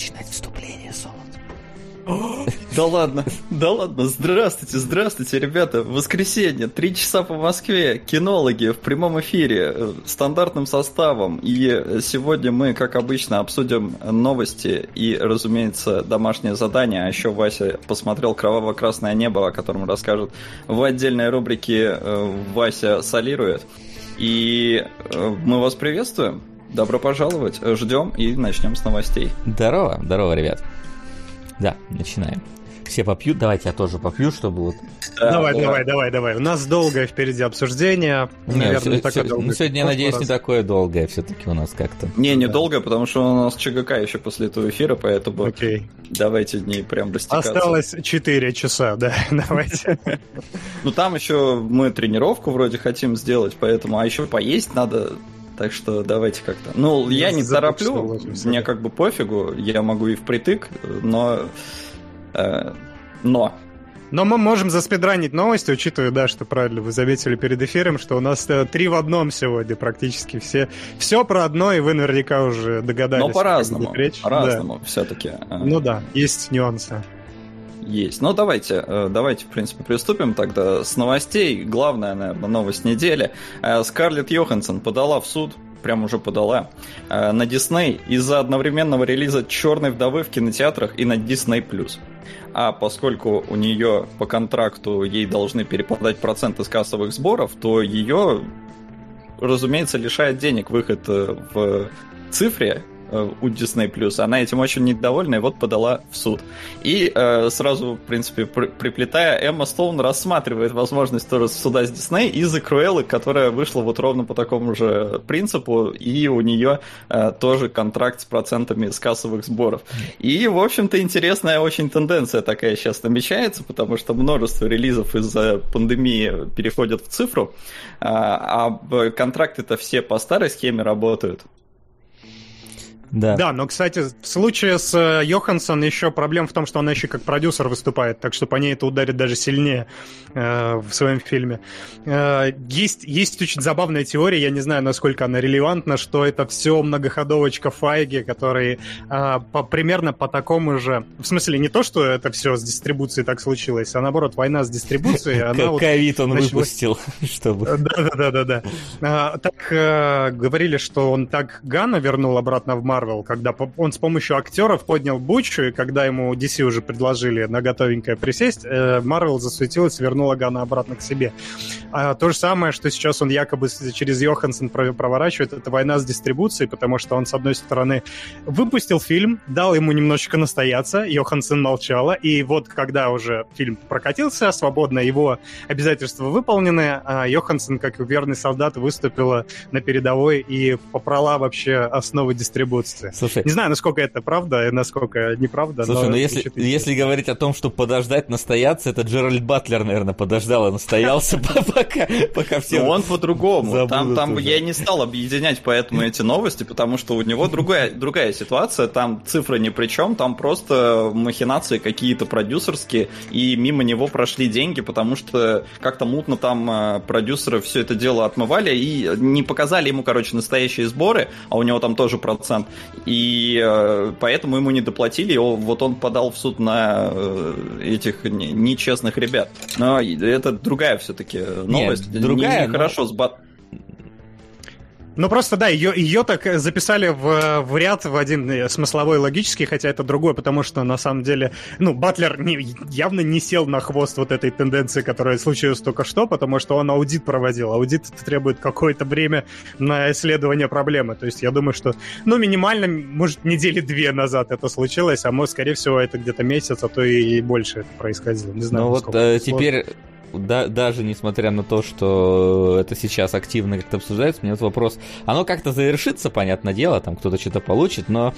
начинать вступление, Солод. Да ладно, да ладно, здравствуйте, здравствуйте, ребята. Воскресенье, три часа по Москве, кинологи в прямом эфире, э, стандартным составом. И сегодня мы, как обычно, обсудим новости и, разумеется, домашнее задание. А еще Вася посмотрел «Кроваво-красное небо», о котором расскажет в отдельной рубрике э, «Вася солирует». И э, мы вас приветствуем. Добро пожаловать. Ждем и начнем с новостей. Здорово, здорово, ребят. Да, начинаем. Все попьют, давайте я тоже попью, чтобы вот... Давай, да. давай, давай, давай. У нас долгое впереди обсуждение. Наверное, все, не такое все, долгое. Ну, сегодня, я надеюсь, раз. не такое долгое все-таки у нас как-то. Не, не да. долгое, потому что у нас ЧГК еще после этого эфира, поэтому Окей. давайте не прям растекаться. Осталось 4 часа, да, давайте. Ну там еще мы тренировку вроде хотим сделать, поэтому, а еще поесть надо, так что давайте как-то. Ну, я, не тороплю, мне как бы пофигу, я могу и впритык, но Э, но но мы можем заспидранить новости, учитывая, да, что правильно вы заметили перед эфиром, что у нас э, три в одном сегодня практически все. Все про одно, и вы наверняка уже догадались. Но по-разному. По-разному да. все-таки. Э. Ну да, есть нюансы. Есть. Ну, давайте, давайте, в принципе, приступим тогда с новостей. Главная, наверное, новость недели. Скарлетт Йоханссон подала в суд прям уже подала, на Дисней из-за одновременного релиза «Черной вдовы» в кинотеатрах и на Disney+. А поскольку у нее по контракту ей должны перепадать проценты с кассовых сборов, то ее, разумеется, лишает денег выход э, в цифре, Э, у Disney+. Она этим очень недовольна и вот подала в суд. И э, сразу, в принципе, при, приплетая, Эмма Стоун рассматривает возможность тоже суда с Disney из-за Круэллы, которая вышла вот ровно по такому же принципу, и у нее э, тоже контракт с процентами с кассовых сборов. И, в общем-то, интересная очень тенденция такая сейчас намечается, потому что множество релизов из-за пандемии переходят в цифру, а, а контракты-то все по старой схеме работают. Да. да, но, кстати, в случае с э, Йоханссон еще проблема в том, что она еще как продюсер выступает, так что по ней это ударит даже сильнее э, в своем фильме. Э, есть, есть очень забавная теория, я не знаю, насколько она релевантна, что это все многоходовочка Файги, который э, по, примерно по такому же... В смысле, не то, что это все с дистрибуцией так случилось, а наоборот, война с дистрибуцией... Ковид он выпустил, чтобы... Да-да-да-да. А, так э, говорили, что он так Гана вернул обратно в Марс, Марвел, когда он с помощью актеров поднял бучу, и когда ему DC уже предложили на готовенькое присесть, Марвел засуетилась и вернула Гана обратно к себе. А то же самое, что сейчас он якобы через Йоханссон проворачивает, это война с дистрибуцией, потому что он, с одной стороны, выпустил фильм, дал ему немножечко настояться, Йоханссон молчала, и вот когда уже фильм прокатился свободно, его обязательства выполнены, а Йоханссон, как верный солдат, выступила на передовой и попрала вообще основы дистрибуции. Слушай, не знаю, насколько это правда и насколько неправда. Слушай, но, ну если, если говорить о том, что подождать, настояться, это Джеральд Батлер, наверное, подождал и настоялся, пока, пока все. Он по-другому. Там, там я не стал объединять поэтому эти новости, потому что у него другая, другая ситуация. Там цифры ни при чем, там просто махинации какие-то продюсерские, и мимо него прошли деньги, потому что как-то мутно там э, продюсеры все это дело отмывали и не показали ему, короче, настоящие сборы, а у него там тоже процент и э, поэтому ему не доплатили, вот он подал в суд на э, этих нечестных ребят. Но это другая все-таки новость. Нет, другая. Нехорошо но... с ну просто да, ее, ее так записали в, в ряд, в один э, смысловой логический, хотя это другой, потому что на самом деле, ну, Батлер не, явно не сел на хвост вот этой тенденции, которая случилась только что, потому что он аудит проводил. Аудит требует какое-то время на исследование проблемы. То есть я думаю, что, ну, минимально, может, недели две назад это случилось, а может, скорее всего, это где-то месяц, а то и больше это происходило. Не знаю. Ну вот э, теперь да, даже несмотря на то, что это сейчас активно как-то обсуждается, мне вот вопрос, оно как-то завершится, понятное дело, там кто-то что-то получит, но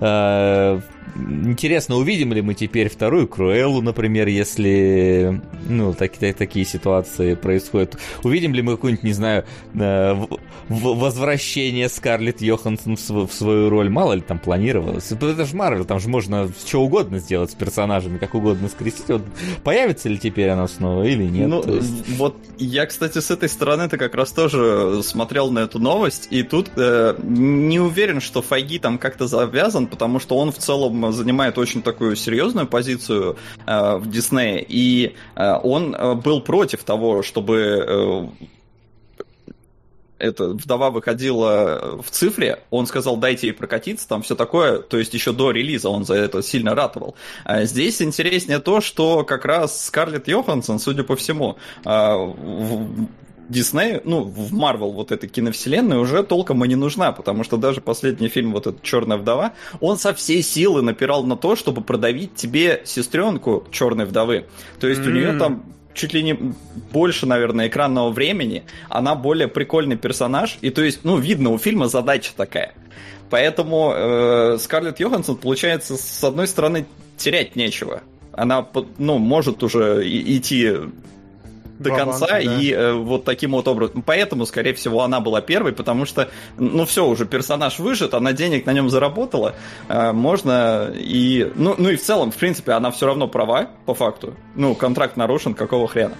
э, интересно, увидим ли мы теперь вторую Круэллу, например, если ну, так, так, такие ситуации происходят. Увидим ли мы какую-нибудь, не знаю, э, возвращение Скарлетт Йоханссон в, свою роль. Мало ли там планировалось. Это же Марвел, там же можно что угодно сделать с персонажами, как угодно скрестить. Вот появится ли теперь она снова или нет? Ну, есть... вот я, кстати, с этой стороны-то как раз тоже смотрел на эту новость, и тут э, не уверен, что Файги там как-то завязан, потому что он в целом занимает очень такую серьезную позицию э, в Диснее, и э, он э, был против того, чтобы э, эта вдова выходила в цифре, он сказал, дайте ей прокатиться, там все такое, то есть еще до релиза он за это сильно ратовал. А здесь интереснее то, что как раз Скарлетт Йоханссон, судя по всему, в Дисней, ну, в Марвел вот этой киновселенной уже толком и не нужна, потому что даже последний фильм, вот этот «Черная вдова», он со всей силы напирал на то, чтобы продавить тебе сестренку «Черной вдовы». То есть mm-hmm. у нее там чуть ли не больше, наверное, экранного времени, она более прикольный персонаж, и то есть, ну, видно, у фильма задача такая. Поэтому э, Скарлетт Йоханссон, получается, с одной стороны, терять нечего. Она, ну, может уже идти до Ваван, конца, да. и э, вот таким вот образом. Поэтому, скорее всего, она была первой, потому что, ну все, уже персонаж выжит, она денег на нем заработала, э, можно и... Ну, ну и в целом, в принципе, она все равно права, по факту. Ну, контракт нарушен, какого хрена.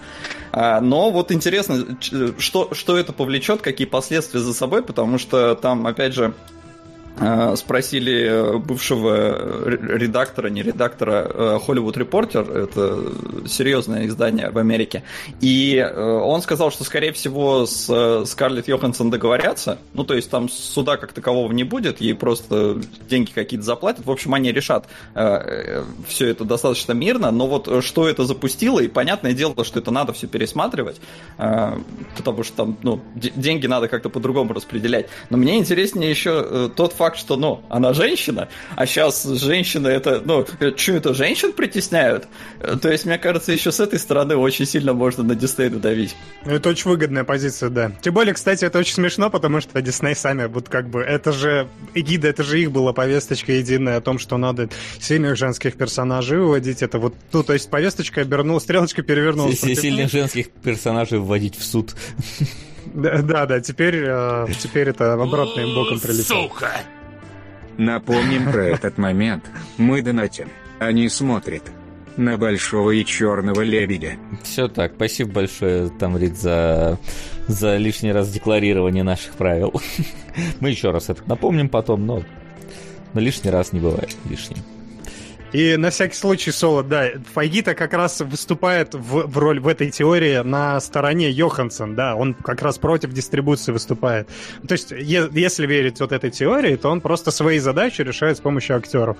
А, но вот интересно, что, что это повлечет, какие последствия за собой, потому что там, опять же, Э, спросили э, бывшего редактора, не редактора, э, Hollywood Reporter, это серьезное издание в Америке, и он сказал, что, скорее всего, с Скарлетт Йоханссон договорятся, ну, то есть там суда как такового не будет, ей просто деньги какие-то заплатят, в общем, они решат все это достаточно мирно, но вот что это запустило, и понятное дело, что это надо все пересматривать, потому что там, ну, деньги надо как-то по-другому распределять, но мне интереснее еще тот факт, факт, что, ну, она женщина, а сейчас женщины это, ну, что это, женщин притесняют? То есть, мне кажется, еще с этой стороны очень сильно можно на Дисней надавить. Ну, это очень выгодная позиция, да. Тем более, кстати, это очень смешно, потому что Дисней сами, вот как бы, это же, эгида, это же их была повесточка единая о том, что надо сильных женских персонажей выводить, это вот, ну, то есть повесточка обернулась, стрелочка перевернулась. Сильных женских персонажей вводить в суд. Да, да, теперь, э, теперь это обратным боком прилетело. Сука! Напомним про этот момент. Мы донатим. Они смотрят. На большого и черного лебедя. Все так. Спасибо большое, Тамрид, за, за лишний раз декларирование наших правил. Мы еще раз это напомним потом, но, но лишний раз не бывает лишним. И на всякий случай, Соло, да, Файгита как раз выступает в, в роль в этой теории на стороне Йоханссон, да, он как раз против дистрибуции выступает. То есть, е- если верить вот этой теории, то он просто свои задачи решает с помощью актеров.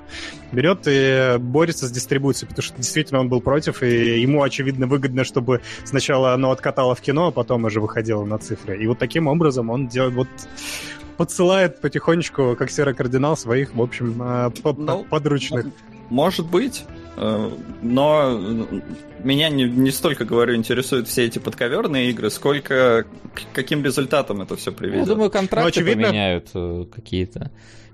Берет и борется с дистрибуцией, потому что действительно он был против, и ему, очевидно, выгодно, чтобы сначала оно откатало в кино, а потом уже выходило на цифры. И вот таким образом он делает вот подсылает потихонечку, как серый кардинал, своих, в общем, э, ну, подручных. Может быть. Э, но меня не, не столько, говорю, интересуют все эти подковерные игры, сколько каким результатом это все приведет. Я думаю, контракты ну, очевидно... поменяют э, какие-то.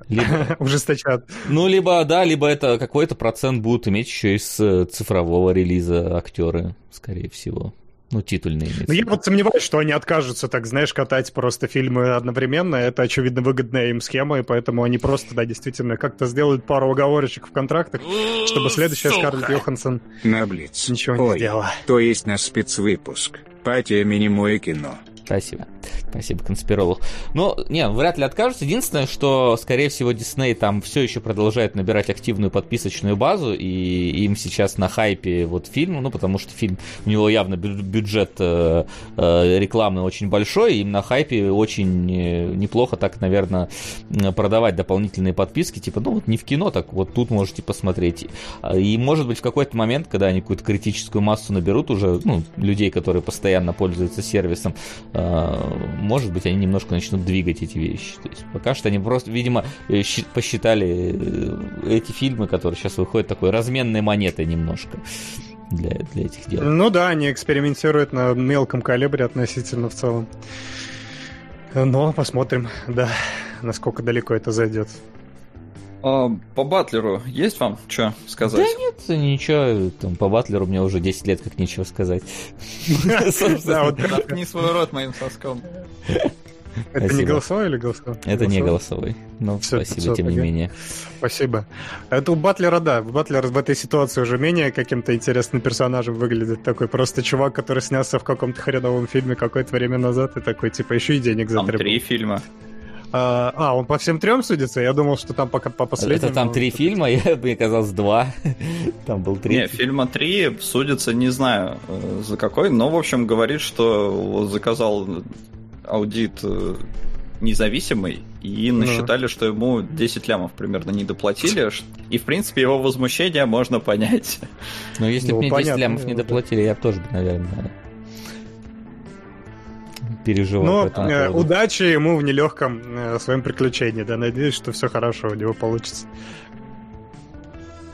Либо... Ужесточат. Ну, либо, да, либо это какой-то процент будут иметь еще из э, цифрового релиза актеры, скорее всего. Ну, титульные. Ну, я вот сомневаюсь, что они откажутся, так, знаешь, катать просто фильмы одновременно. Это, очевидно, выгодная им схема, и поэтому они просто, да, действительно, как-то сделают пару уговорочек в контрактах, чтобы следующая Скарлетт Йоханссон на Блиц. ничего Ой, не сделала. То есть на спецвыпуск по теме «Немое кино». Спасибо. Спасибо, конспиролог. Ну, не, вряд ли откажутся. Единственное, что, скорее всего, Дисней там все еще продолжает набирать активную подписочную базу, и им сейчас на хайпе вот фильм, ну, потому что фильм, у него явно бюджет э, э, рекламный очень большой, им на хайпе очень э, неплохо так, наверное, продавать дополнительные подписки, типа, ну, вот не в кино, так вот тут можете посмотреть. И, может быть, в какой-то момент, когда они какую-то критическую массу наберут уже, ну, людей, которые постоянно пользуются сервисом, э, может быть, они немножко начнут двигать эти вещи. То есть пока что они просто, видимо, э, посчитали э, эти фильмы, которые сейчас выходят, такой разменной монетой немножко для, для этих дел. Ну да, они экспериментируют на мелком калибре относительно в целом. Но посмотрим, да, насколько далеко это зайдет. А, по Батлеру есть вам что сказать? Да нет, ничего. Там, по Батлеру мне уже 10 лет как нечего сказать. Да, вот не свой рот моим соском. Это Спасибо. не голосовой или голосовой? Это не Голосовой? Но Всё, спасибо, всё, тем не менее. Спасибо. Это у Батлера, да. Батлер в этой ситуации уже менее каким-то интересным персонажем выглядит. Такой просто чувак, который снялся в каком-то хреновом фильме какое-то время назад, и такой, типа, еще и денег Там затребовал. три фильма. А, а, он по всем трем судится? Я думал, что там пока по последнему... Это там три фильма, я, мне казалось, два. Там был три. Не, фильма три судится, не знаю э, за какой, но, в общем, говорит, что заказал аудит э, независимый, и Ну. насчитали, что ему 10 лямов примерно не доплатили, и, в принципе, его возмущение можно понять. Но если Ну, бы мне 10 понятно, лямов не доплатили, я бы тоже, наверное, переживал Но э, удачи ему в нелегком э, своем приключении, да, надеюсь, что все хорошо у него получится.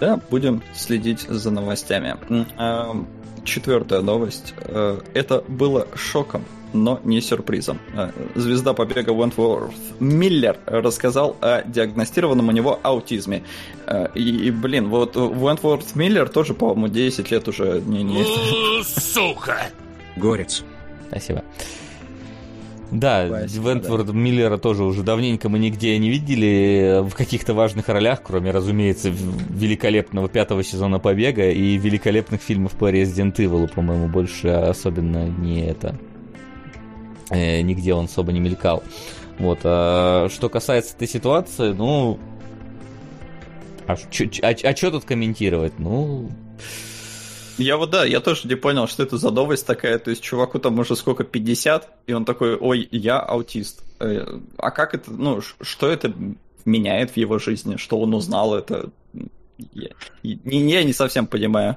Да, будем следить за новостями. А, Четвертая новость. Э, Это было шоком, но не сюрпризом. Э, Звезда побега Уэнтворth Миллер рассказал о диагностированном у него аутизме. Э, И, и, блин, вот Уэнтворth Миллер тоже, по-моему, 10 лет уже не... не... Горец. Спасибо. Да, Вентворд Миллера тоже уже давненько мы нигде не видели в каких-то важных ролях, кроме, разумеется, великолепного пятого сезона Побега и великолепных фильмов по Resident Evil, по-моему, больше особенно не это. э, нигде он особо не мелькал. Вот. а что касается этой ситуации, ну... А что тут комментировать? Ну, Я вот, да, я тоже не понял, что это за новость такая. То есть чуваку там уже сколько, 50, и он такой, ой, я аутист. Э, А как это, ну, что это меняет в его жизни? Что он узнал это? Я, я не совсем понимаю.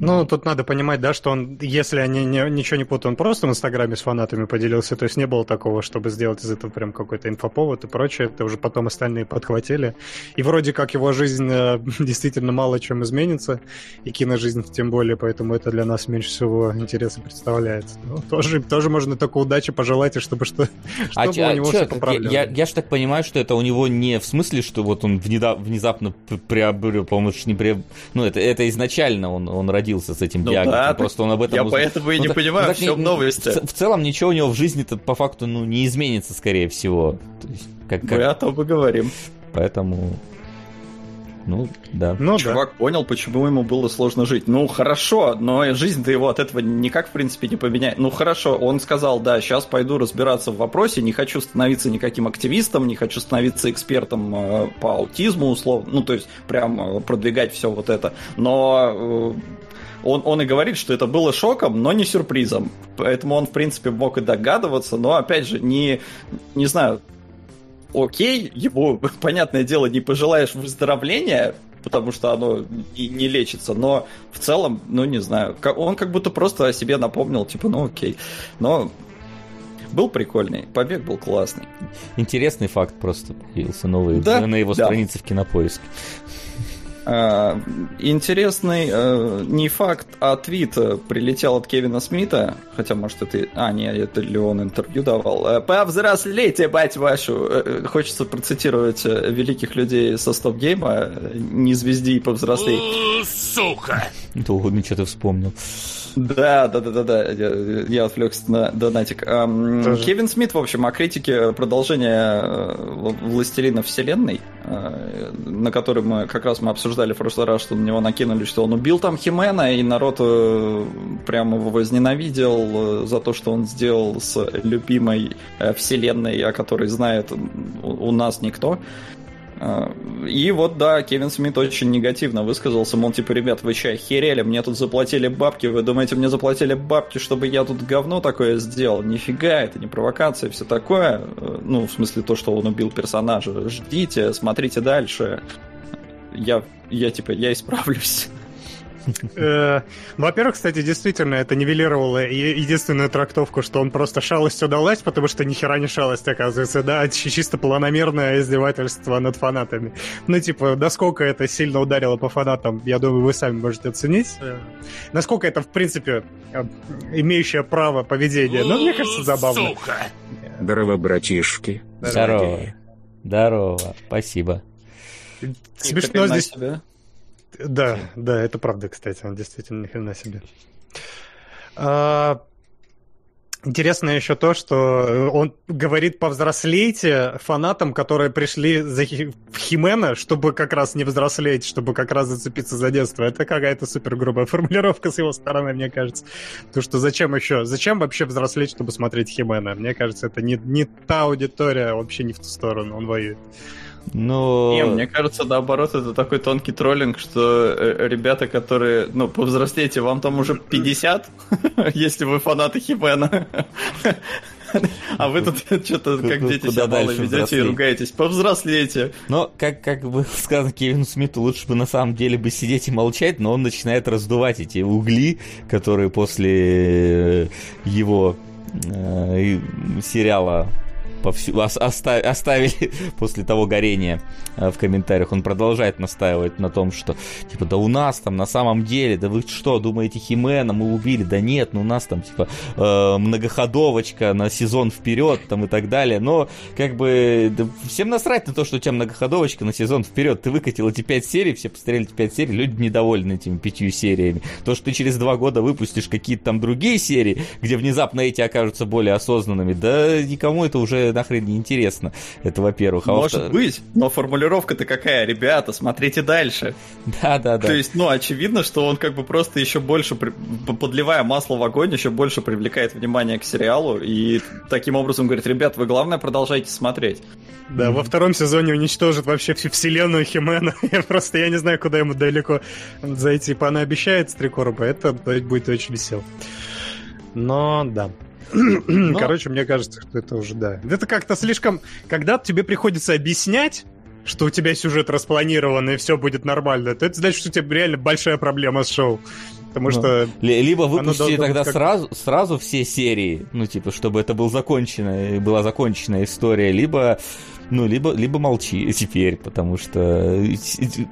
Ну, тут надо понимать, да, что он, если они не- ничего не путают, он просто в Инстаграме с фанатами поделился, то есть не было такого, чтобы сделать из этого прям какой-то инфоповод и прочее, это уже потом остальные подхватили. И вроде как его жизнь э, действительно мало чем изменится, и киножизнь тем более, поэтому это для нас меньше всего интереса представляет. Ну, тоже, тоже можно только удачи пожелать, и чтобы что, А, чтобы чё- у а него чё все поправлялось. я, я ж так понимаю, что это у него не в смысле, что вот он внезапно приобрел, по-моему, не при... Ну, это, это изначально он, он родился с этим Ну диагнозом, да, просто он об этом Я узнал. поэтому и Ну не ну понимаю, так в чем не- новости. В, в целом ничего у него в жизни-то по факту ну, не изменится, скорее всего. То есть, как, как- Мы о том и говорим. Поэтому... Ну, да. Ну да. Чувак понял, почему ему было сложно жить. Ну, хорошо, но жизнь-то его от этого никак, в принципе, не поменяет. Ну, хорошо, он сказал, да, сейчас пойду разбираться в вопросе, не хочу становиться никаким активистом, не хочу становиться экспертом э, по аутизму, условно, ну, то есть, прям э, продвигать все вот это. Но э, он, он и говорит, что это было шоком, но не сюрпризом. Поэтому он, в принципе, мог и догадываться, но, опять же, не, не знаю, окей, ему, понятное дело, не пожелаешь выздоровления, потому что оно не, не лечится, но в целом, ну не знаю, он как будто просто о себе напомнил, типа, ну окей. Но был прикольный, побег был классный. Интересный факт просто появился новый Да, на его да. странице в Кинопоиске. А, Интересный э, не факт, а твит э, прилетел от Кевина Смита, хотя, может, это... А, нет, это ли он интервью давал. Э, Повзрослейте, бать вашу! Э, Хочется процитировать великих людей со стоп-гейма. Не звезди и повзрослей. То ничего ты вспомнил. Да, да, да, да, да. Я, я отвлекся на донатик. Тоже. Кевин Смит, в общем, о критике продолжения э, Властелина Вселенной, э, на который мы как раз мы обсуждали в прошлый раз, что на него накинули, что он убил там Химена, и народ э, прямо его возненавидел э, за то, что он сделал с любимой э, Вселенной, о которой знает у нас никто. А, И вот, да, Кевин Смит очень негативно высказался, мол, типа, ребят, вы че, охерели, мне тут заплатили бабки, вы думаете, мне заплатили бабки, чтобы я тут говно такое сделал? Нифига, это не провокация, все такое. Э, Ну, в смысле, то, что он убил персонажа. Ждите, смотрите дальше. Я, я типа, я исправлюсь. Э, Во-первых, кстати, действительно, это нивелировало единственную трактовку, что он просто шалость удалась, потому что ни хера не шалость, оказывается, да, чи- чисто планомерное издевательство над фанатами. Ну, типа, насколько это сильно ударило по фанатам, я думаю, вы сами можете оценить. Э, Насколько это, в принципе, э, имеющее право поведения. Ну, мне кажется, забавно. Здорово, братишки. Здорово. Здорово. Спасибо. Смешно здесь... Да, да, это правда, кстати, он действительно ни хрена себе. А, Интересно еще то, что он говорит повзрослейте фанатам, которые пришли за Хи- Химена, чтобы как раз не взрослеть, чтобы как раз зацепиться за детство. Это какая-то супер грубая формулировка с его стороны, мне кажется. Потому что зачем еще? Зачем вообще взрослеть, чтобы смотреть Химена? Мне кажется, это не, не та аудитория, вообще не в ту сторону он воюет. Но... Не, мне кажется, наоборот, это такой тонкий троллинг, что э, ребята, которые, ну, повзрослеете, вам там уже 50, если вы фанаты Химена. А вы тут что-то как дети себя мало ведете и ругаетесь. Повзрослейте. Но, как, как бы сказано Кевину Смиту, лучше бы на самом деле бы сидеть и молчать, но он начинает раздувать эти угли, которые после э, его э, сериала повсю- ос- оста- оставили после того горения э, в комментариях. Он продолжает настаивать на том, что типа, да у нас там на самом деле, да вы что, думаете, Химена мы убили? Да нет, ну у нас там типа э, многоходовочка на сезон вперед там и так далее. Но как бы да всем насрать на то, что у тебя многоходовочка на сезон вперед. Ты выкатил эти пять серий, все посмотрели эти пять серий, люди недовольны этими пятью сериями. То, что ты через два года выпустишь какие-то там другие серии, где внезапно эти окажутся более осознанными, да никому это уже нахрен не интересно. Это во-первых. А Может во-вторых- быть, но формулировка-то какая? Ребята, смотрите дальше. Да, да, да. То есть, ну, очевидно, что он как бы просто еще больше, при- подливая масло в огонь, еще больше привлекает внимание к сериалу и таким образом говорит, ребят, вы главное продолжайте смотреть. Да, во втором сезоне уничтожит вообще всю вселенную Химена. Я просто, я не знаю, куда ему далеко зайти. Она обещает Стрекорба, это будет очень весело. Но, да. Короче, мне кажется, что это уже, да. Это как-то слишком... Когда тебе приходится объяснять, что у тебя сюжет распланирован и все будет нормально, то это значит, что у тебя реально большая проблема с шоу. Потому Ну, что... Ли- Либо должно тогда как- сразу, сразу все серии, ну, типа, чтобы это был законченная, была законченная история, либо, ну, либо, либо молчи теперь, потому что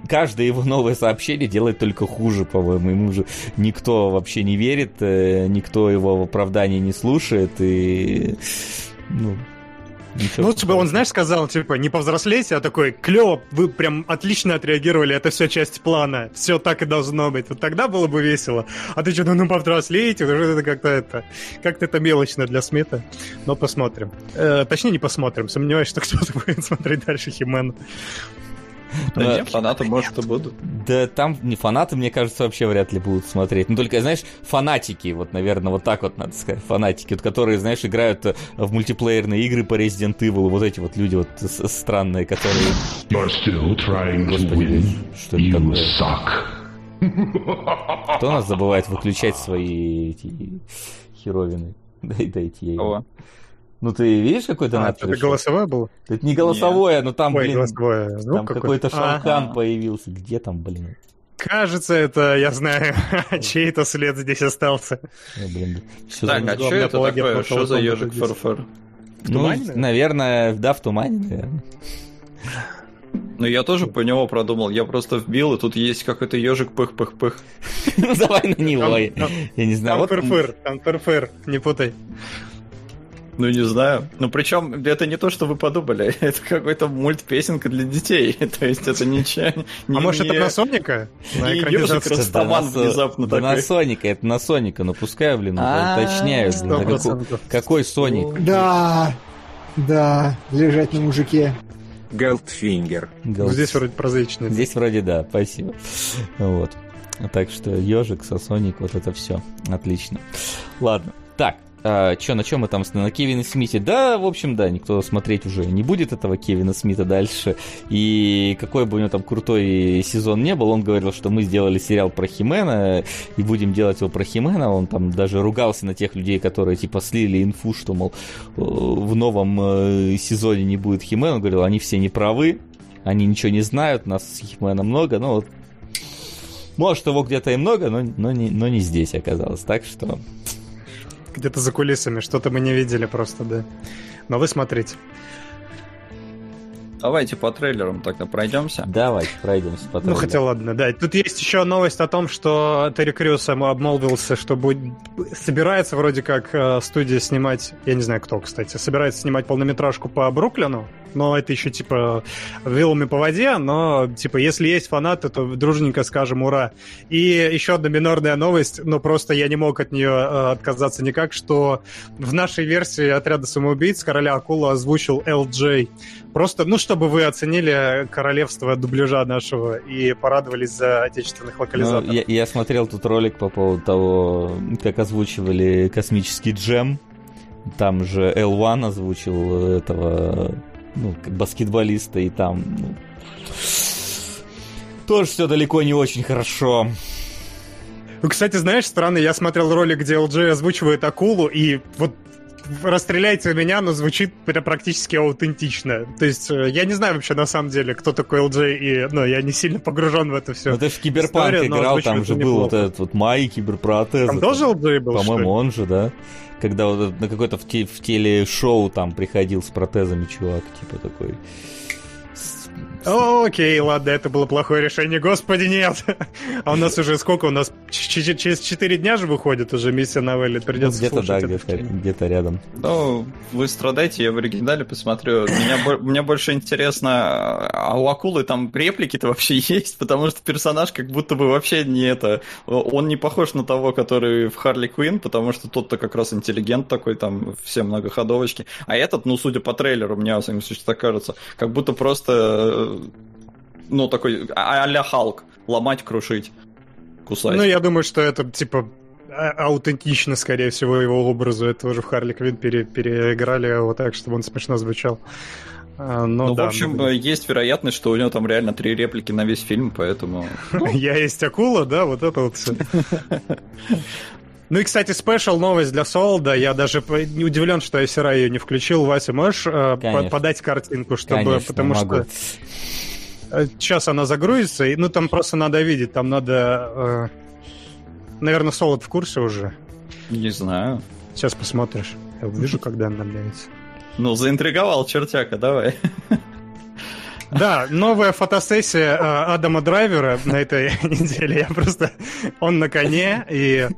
каждое его новое сообщение делает только хуже, по-моему. Ему уже никто вообще не верит, э, никто его в оправдании не слушает, и, ну, ничего. Ну, бы он, знаешь, сказал, типа, не повзрослейте, а такой, клево, вы прям отлично отреагировали, это все часть плана, все так и должно быть. Вот тогда было бы весело. А ты что, ну повзрослеете, уже это как-то это, как-то это мелочно для Смита. Но посмотрим. Э, точнее, не посмотрим, сомневаюсь, что кто-то будет смотреть дальше Химен. Да Ну, фанаты, может, и будут. Да там не фанаты, мне кажется, вообще вряд ли будут смотреть. Ну, только, знаешь, фанатики, вот, наверное, вот так вот надо сказать, фанатики, вот, которые, знаешь, играют э, в мультиплеерные игры по Resident Evil, вот эти вот люди вот странные, которые... You're still trying to Господи, что это такое? suck. Кто у нас забывает выключать свои эти херовины? Дай, дайте я ему. Ну, ты видишь, какой А, донат это пришел? голосовое было? Это не голосовое, но там, Ой, блин, голосовое. Звук там какой? какой-то А, шалкан появился. Где там, блин? Кажется, это, я знаю, чей-то след здесь остался. Ой, блин, всё Так, за- а что это такое? Что за ежик фарфор? Ну, тумане, наверное? да, в тумане, наверное. Ну, я тоже по него продумал. Я просто вбил, и тут есть какой-то ежик пых-пых-пых. Ну, давай на него. Там- я- там- не знаю. Там фыр-фыр, там фыр-фыр, не путай. Ну, не знаю. Ну, причем, это не то, что вы подумали. Это какой-то мультпесенка для детей. То есть, это ничего... А может, это на Соника? На не экранизацию? ежик, Растаман внезапно да на такой. Соника, это на Соника, ну пускай, блин, уточняют. какой- Соник? Да, да, лежать на мужике. Голдфингер. Гол- Здесь вроде прозаичный. Здесь вроде да, спасибо. Вот. Так что ежик, сосоник, вот это все. Отлично. Ладно. Так, а, чё, на чем мы там? На Кевине Смите? Да, в общем, да, никто смотреть уже не будет этого Кевина Смита дальше. И какой бы у него там крутой сезон не был, он говорил, что мы сделали сериал про Химена и будем делать его про Химена. Он там даже ругался на тех людей, которые типа слили инфу, что, мол, э, в новом э, сезоне не будет Химена. Он говорил, они все неправы, они ничего не знают, нас с Хитмена много, но вот может, его где-то и много, но, но, не, но не здесь оказалось. Так что Где-то за кулисами, что-то мы не видели просто, да. Но вы смотрите. Давайте по трейлерам тогда пройдемся. давайте пройдемся по Ну, трейлеру. хотя ладно, да. Тут есть еще новость о том, что Терри Крюс ему обмолвился, что будет... собирается вроде как э, студия снимать, я не знаю кто, кстати, собирается снимать полнометражку по Бруклину, но это еще типа вилами по воде, но типа если есть фанаты, то дружненько скажем ура. И еще одна минорная новость, но просто я не мог от нее э, отказаться никак, что в нашей версии отряда самоубийц короля акулу озвучил LJ. Просто, ну, чтобы вы оценили королевство дубляжа нашего и порадовались за отечественных локализаторов. Ну, я, я смотрел тут ролик по поводу того, как озвучивали космический джем. Там же L1 озвучил этого ну, баскетболиста, и там ну, тоже все далеко не очень хорошо. Ну, кстати, знаешь, странно, я смотрел ролик, где LJ озвучивает акулу, и вот расстреляйте меня, но звучит практически аутентично. То есть э, я не знаю вообще на самом деле, кто такой LJ, и ну, я не сильно погружен в это все. Ну ты в Киберпанк играл, там же был вот этот вот Май Киберпротез. Там тоже LJ был, По-моему, он же, да? Когда вот на какой-то в, те, в телешоу там приходил с протезами чувак, типа такой окей, ладно, это было плохое решение. Господи, нет. А у нас уже сколько? У нас через 4 дня же выходит уже миссия новелли. Придется ну, где-то, да, где-то, где-то рядом. Ну, вы страдаете, я в оригинале посмотрю. Меня, мне больше интересно, а у акулы там реплики-то вообще есть? Потому что персонаж как будто бы вообще не это... Он не похож на того, который в Харли Квин, потому что тот-то как раз интеллигент такой, там все многоходовочки. А этот, ну, судя по трейлеру, мне, во всяком случае, так кажется, как будто просто ну, такой а, а-ля Халк. Ломать, крушить, кусать. Ну, я думаю, что это, типа, а, аутентично, скорее всего, его образу. Это уже в Харли Квин пере, переиграли его так, чтобы он смешно звучал. Но, ну, да, в общем, ну... есть вероятность, что у него там реально три реплики на весь фильм, поэтому... Я есть акула, да, вот это вот все. Ну и, кстати, спешл новость для Солда. Я даже не удивлен, что я Сера ее не включил. Вася, можешь э, подать картинку, чтобы... Конечно, потому могу. что Сейчас она загрузится, и ну там просто надо видеть, там надо... Э, наверное, Солод в курсе уже. Не знаю. Сейчас посмотришь. Я увижу, когда она обновится. Ну, заинтриговал чертяка, давай. Да, новая фотосессия э, Адама Драйвера на этой неделе. Я просто... Он на коне, и,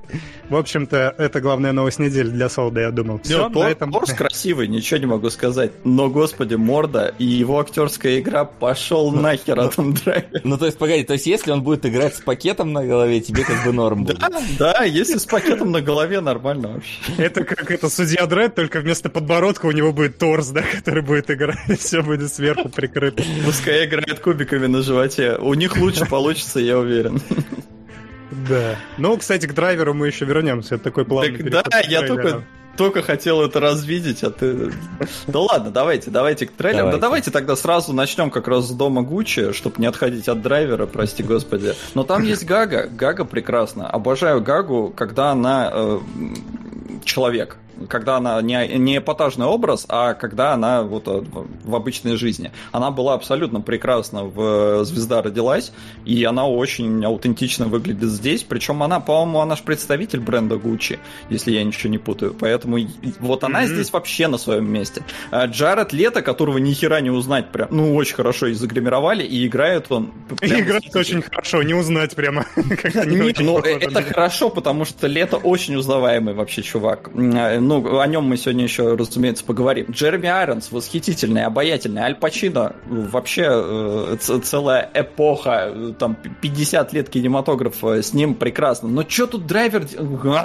в общем-то, это главная новость недели для Солда, я думал. Все, Тор, этом... Торс красивый, ничего не могу сказать. Но, господи, морда и его актерская игра пошел ну, нахер ну, Адам Драйвер. Ну, то есть, погоди, то есть, если он будет играть с пакетом на голове, тебе как бы норм будет. Да, да, если с пакетом на голове, нормально вообще. Это как это судья Дред, только вместо подбородка у него будет торс, да, который будет играть, все будет сверху прикрыто. Пускай играет кубиками на животе. У них лучше получится, я уверен. Да. Ну, кстати, к драйверу мы еще вернемся. Это такой плавный так, Да, я только, только хотел это развидеть, а ты... Да ладно, давайте, давайте к трейлеру. Давайте. Да давайте тогда сразу начнем как раз с дома Гуччи, чтобы не отходить от драйвера, прости господи. Но там есть Гага. Гага прекрасно. Обожаю Гагу, когда она э, человек когда она не, не эпатажный образ, а когда она вот э, в обычной жизни. Она была абсолютно прекрасна в «Звезда родилась», и она очень аутентично выглядит здесь. Причем она, по-моему, она же представитель бренда Gucci, если я ничего не путаю. Поэтому вот она mm-hmm. здесь вообще на своем месте. А Джаред Лето, которого ни хера не узнать, прям, ну, очень хорошо загримировали, и играет он... Играет очень хорошо, не узнать прямо. Ну, это хорошо, потому что Лето очень узнаваемый вообще чувак а, ну, о нем мы сегодня еще, разумеется, поговорим. Джереми Айронс, восхитительный, обаятельный. Аль Пачино, вообще э, целая эпоха, э, там, 50 лет кинематографа с ним прекрасно. Но что тут драйвер...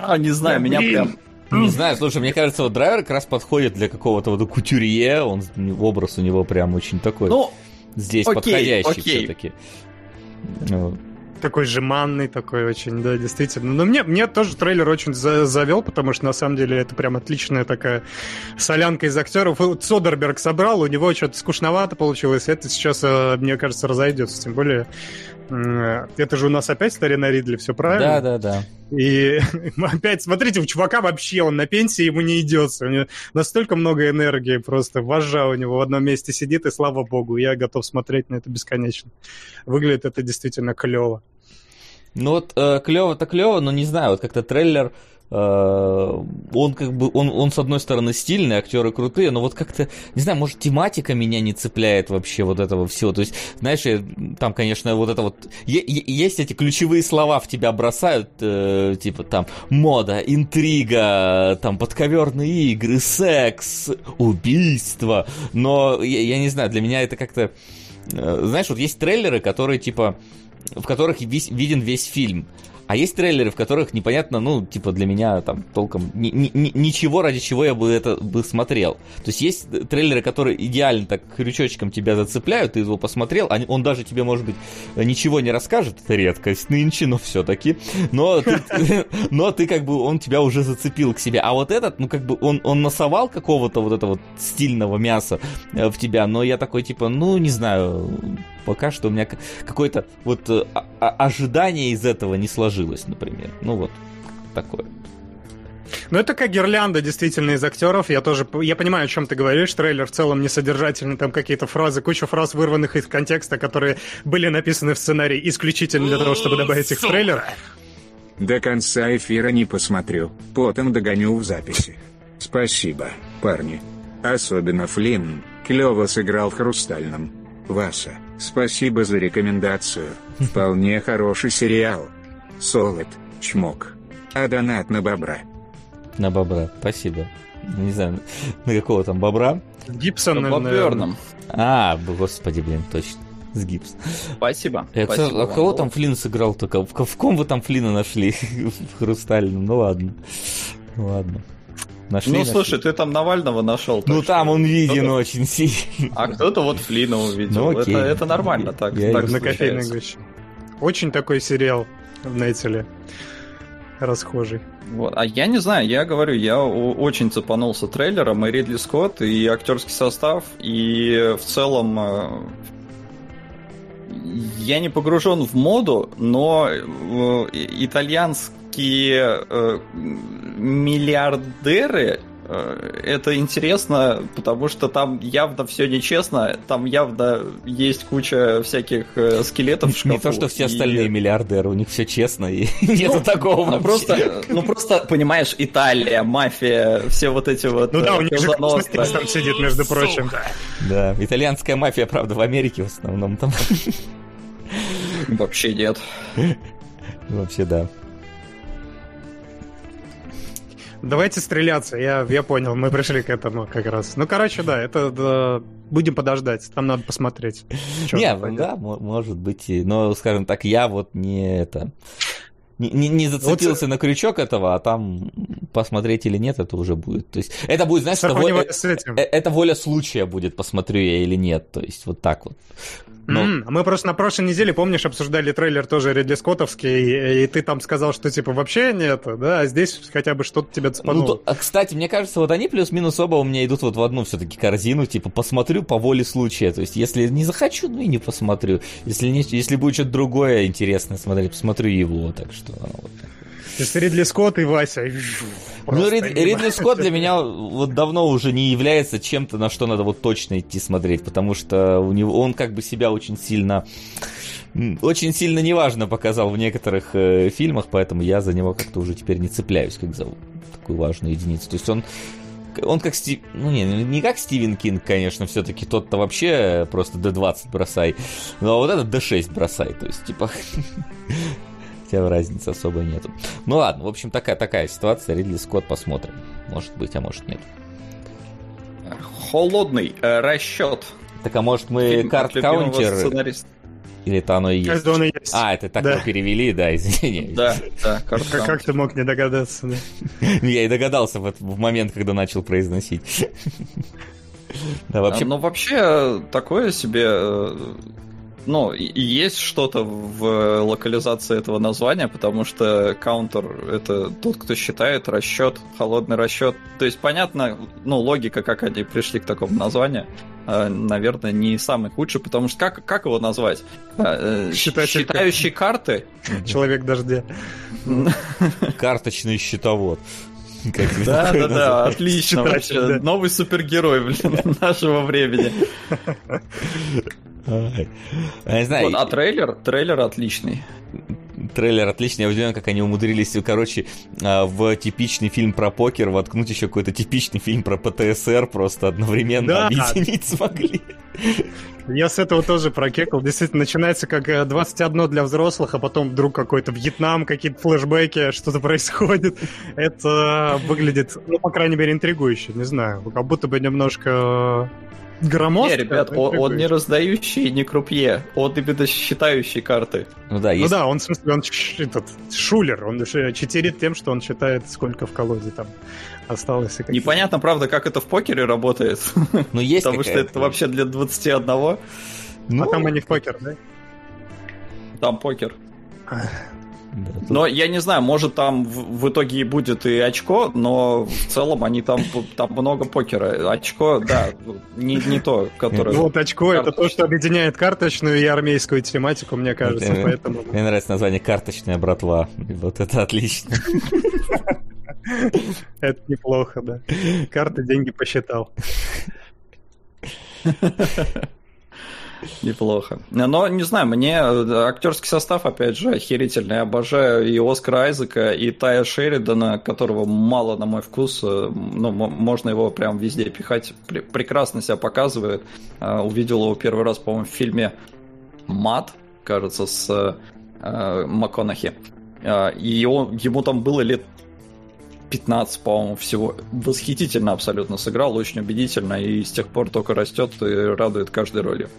А, не знаю, меня прям... Не знаю, слушай, мне кажется, вот драйвер как раз подходит для какого-то вот кутюрье, он образ у него прям очень такой. Ну, здесь окей, подходящий окей. все-таки такой жеманный, такой очень, да, действительно. Но мне, мне тоже трейлер очень за завел, потому что на самом деле это прям отличная такая солянка из актеров. Содерберг собрал, у него что-то скучновато получилось. Это сейчас, э, мне кажется, разойдется. Тем более это же у нас опять старина Ридли, все правильно? Да, да, да. И опять, смотрите, у чувака вообще, он на пенсии, ему не идется. У него настолько много энергии просто. Вожа у него в одном месте сидит, и слава богу, я готов смотреть на это бесконечно. Выглядит это действительно клево. Ну вот э, клево-то клево, но не знаю, вот как-то трейлер он как бы, он, он с одной стороны стильный, актеры крутые, но вот как-то, не знаю, может тематика меня не цепляет вообще вот этого всего. То есть, знаешь, там, конечно, вот это вот, есть эти ключевые слова в тебя бросают, э, типа там мода, интрига, там подковерные игры, секс, убийство, но я, я не знаю, для меня это как-то, э, знаешь, вот есть трейлеры, которые типа в которых весь, виден весь фильм. А есть трейлеры, в которых непонятно, ну, типа, для меня там толком ни, ни, ничего, ради чего я бы это бы смотрел. То есть есть трейлеры, которые идеально так крючочком тебя зацепляют, ты его посмотрел, он даже тебе, может быть, ничего не расскажет, это редкость нынче, но все-таки. Но ты, но ты как бы, он тебя уже зацепил к себе. А вот этот, ну, как бы, он, он насовал какого-то вот этого стильного мяса э, в тебя, но я такой, типа, ну, не знаю, пока что у меня какое-то вот э, ожидание из этого не сложилось, например. Ну вот, такое. Ну, это как гирлянда, действительно, из актеров. Я тоже, я понимаю, о чем ты говоришь. Трейлер в целом несодержательный, там какие-то фразы, куча фраз, вырванных из контекста, которые были написаны в сценарии исключительно для того, чтобы добавить их в трейлер. До конца эфира не посмотрю, потом догоню в записи. Спасибо, парни. Особенно Флинн, клево сыграл в «Хрустальном». Васа, спасибо за рекомендацию. Вполне хороший сериал. Солод, чмок. А донат на бобра. На бобра, спасибо. Не знаю, на какого там бобра? Гибсон, на боберном. А, господи, блин, точно. С гипс. Спасибо. Я, Спасибо кстати, а кого вам. там Флинн сыграл только? В, в ком вы там Флина нашли? в Хрустальном? Ну ладно. Ладно. Нашли, ну, нашли. слушай, ты там Навального нашел. Ну, там он виден очень сильно. А кто-то вот Флина увидел. Ну, окей. Это, это нормально так. Я так на кофейной гуще. Очень такой сериал, знаете ли, расхожий. Вот. А я не знаю, я говорю, я очень цепанулся трейлером, и Ридли Скотт, и актерский состав, и в целом э, я не погружен в моду, но э, такие э, миллиардеры, э, это интересно, потому что там явно все нечестно, там явно есть куча всяких э, скелетов в шкафу. Не то, что все остальные и... миллиардеры, у них все честно, и нету ну, такого ну, просто, ну просто, понимаешь, Италия, мафия, все вот эти вот... Ну да, у них же там сидит, между прочим. Да, итальянская мафия, правда, в Америке в основном там. Вообще нет. Вообще да. Давайте стреляться, я, я понял, мы пришли к этому как раз. Ну, короче, да, это да, будем подождать, там надо посмотреть. Не, да, может быть, но, скажем так, я вот не это... Не, не, не зацепился вот, на крючок этого, а там посмотреть или нет, это уже будет. То есть это будет, знаешь, это воля, э, это воля случая будет, посмотрю я или нет. То есть вот так вот. Но... Mm, мы просто на прошлой неделе, помнишь, обсуждали трейлер тоже Ридли Скоттовский, и, и ты там сказал, что типа вообще нет, да, а здесь хотя бы что-то тебя цепануло. Ну, то, а, кстати, мне кажется, вот они плюс-минус оба у меня идут вот в одну все-таки корзину, типа посмотрю по воле случая, то есть если не захочу, ну и не посмотрю, если, не, если будет что-то другое интересное смотреть, посмотрю его, так что вот есть Ридли Скотт и Вася. Ну, Рид, Ридли Скотт для меня вот давно уже не является чем-то, на что надо вот точно идти смотреть, потому что у него он как бы себя очень сильно очень сильно неважно показал в некоторых э, фильмах, поэтому я за него как-то уже теперь не цепляюсь, как за такую важную единицу. То есть он он как Стив... Ну, не, не как Стивен Кинг, конечно, все-таки. Тот-то вообще просто D20 бросай. Но вот этот D6 бросай. То есть, типа... хотя разницы особой нету. Ну ладно, в общем, такая, такая ситуация. Ридли Скотт посмотрим. Может быть, а может нет. Холодный э, расчет. Так а может мы карт-каунтер... Или это оно и есть? Это оно и есть. А, это так да. мы перевели, да, извини. Да, да, как, как ты мог не догадаться, да? Я и догадался в, в момент, когда начал произносить. Да, вообще... Ну, вообще, такое себе э, ну, есть что-то в локализации этого названия, потому что каунтер — это тот, кто считает, расчет, холодный расчет. То есть, понятно, ну, логика, как они пришли к такому названию, а, наверное, не самый худший, потому что как, как его назвать? Э, Считатель Считающий карты? Человек дождя. Карточный счетовод. Да, да, да, отлично вообще. Новый супергерой, блин, нашего времени. Я не знаю. Вот, а трейлер, трейлер отличный. трейлер отличный. Я удивлен, как они умудрились, короче, а, в типичный фильм про покер воткнуть еще какой-то типичный фильм про ПТСР просто одновременно Да. объединить смогли. Я с этого тоже прокекал. Действительно, начинается как э, 21 для взрослых, а потом вдруг какой-то Вьетнам, какие-то флешбеки, что-то происходит. Это выглядит, ну, по крайней мере, интригующе. Не знаю, как будто бы немножко громоздко. Не, ребят, он, он не раздающий, не крупье, он именно считающий карты. Ну да, Ну есть да, он, в смысле, он этот, шулер, он же читерит тем, что он считает, сколько в колоде там осталось. и какие- Непонятно, правда, как это в покере работает, ну, есть потому что это вообще для 21, Ну, А там они в покер, да? там покер. Но я не знаю, может там в, в итоге и будет и очко, но в целом они там, там много покера. Очко, да, не, не то, которое... Вот очко, это то, что объединяет карточную и армейскую тематику, мне кажется, Это- поэтому... Мне нравится название «Карточная братва». Вот это отлично. Это неплохо, да. Карты деньги посчитал. Неплохо. Но, не знаю, мне э, актерский состав, опять же, охерительный. Я обожаю и Оскара Айзека, и Тая Шеридана, которого мало на мой вкус. э, Ну, можно его прям везде пихать. Пр- Прекрасно себя показывает. Э, Увидел его первый раз, по-моему, в фильме «Мат», кажется, с МакКонахи. И он, ему там было лет 15, по-моему, всего. Восхитительно абсолютно сыграл, очень убедительно, и с тех пор только растет и радует каждой ролью.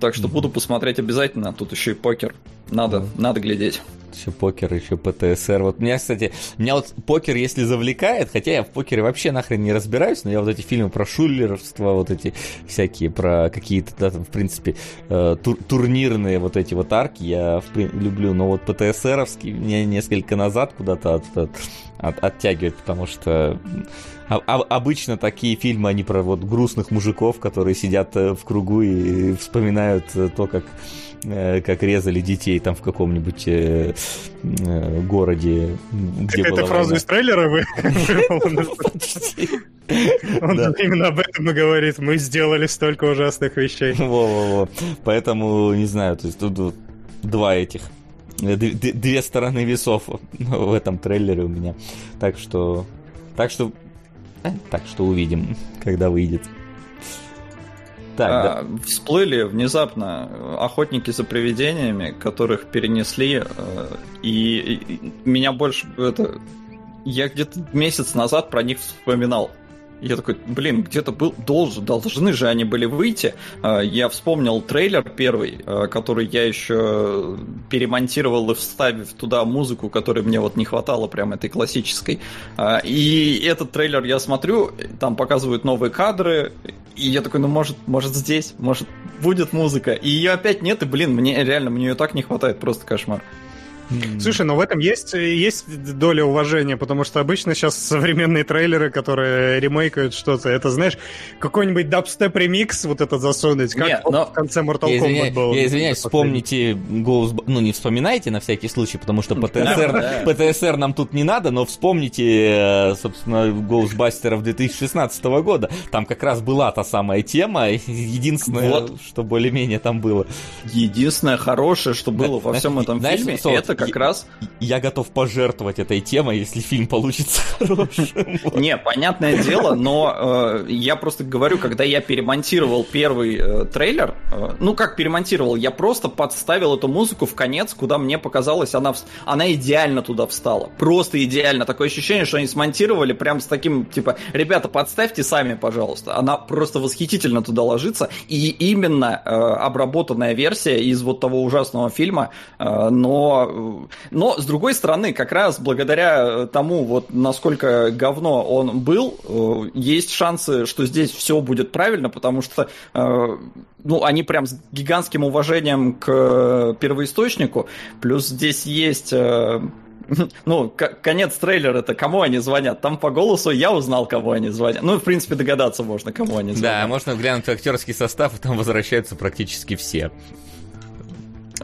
Так что буду посмотреть обязательно. Тут еще и покер. Надо, надо глядеть. Еще покер, еще ПТСР. Вот меня, кстати, меня вот покер, если завлекает, хотя я в покере вообще нахрен не разбираюсь, но я вот эти фильмы про шулерство, вот эти всякие, про какие-то, да, там, в принципе, э, тур- турнирные вот эти вот арки я в люблю, но вот ПТСРовский меня несколько назад куда-то от- от- от- оттягивает, потому что а- а- обычно такие фильмы, они про вот грустных мужиков, которые сидят э, в кругу и вспоминают э, то, как э, как резали детей там в каком-нибудь э, э, городе, где Это была война. из трейлера вы... Он Да. именно об этом и говорит. Мы сделали столько ужасных вещей. Во-во-во. Поэтому, не знаю, то есть тут два этих две стороны весов в этом трейлере у меня. Так что... Так что... э, Так что увидим, когда выйдет. Так, да. А, Всплыли внезапно э, охотники за привидениями, которых перенесли, э, и, и меня больше это. Я где-то месяц назад про них вспоминал. Я такой, блин, где-то был, должен, должны же они были выйти. А, Я вспомнил трейлер первый, а, который я еще перемонтировал и вставив туда музыку, которой мне вот не хватало, прям этой классической. А, И этот трейлер я смотрю, там показывают новые кадры, и я такой, ну может, может здесь, может будет музыка. И ее опять нет, и блин, мне реально, мне ее так не хватает, просто кошмар. Слушай, ну в этом есть, есть доля уважения, потому что обычно сейчас современные трейлеры, которые ремейкают что-то, это, знаешь, какой-нибудь дабстеп-ремикс вот этот засунуть, как Не, но- в конце Mortal Я, Kombat был. я извиняюсь, вспомните Ghost... Ну, не вспоминайте на всякий случай, потому что ПТСР, ПТСР нам тут не надо, но вспомните, э, собственно, Ghostbusters 2016 года. Там как раз была та самая тема. Единственное, Вот. что более-менее там было. Единственное хорошее, что было во всем этом Знаешь, фильме, это как я- раз... Я готов пожертвовать этой темой, если фильм получится хорошим. Не, понятное дело, но э, я просто говорю, когда я перемонтировал первый э, трейлер, э, ну как перемонтировал, я просто подставил эту музыку в конец, куда мне показалось, она, она идеально туда встала. Просто идеально. Такое ощущение, что они смонтировали прям с таким, типа, ребята, подставьте сами, пожалуйста. Она просто восхитительно туда ложится. И именно обработанная версия из вот того ужасного фильма, но, но с другой стороны, как раз благодаря э, тому, вот насколько говно он был, э, есть шансы, что здесь все будет правильно, потому что э, ну, они прям с гигантским уважением к первоисточнику, плюс здесь есть... ну, конец трейлера это кому они звонят. Там по голосу я узнал, кому они звонят. Ну, в принципе, догадаться можно, кому они звонят. Да, можно глянуть актерский состав, и там возвращаются практически все.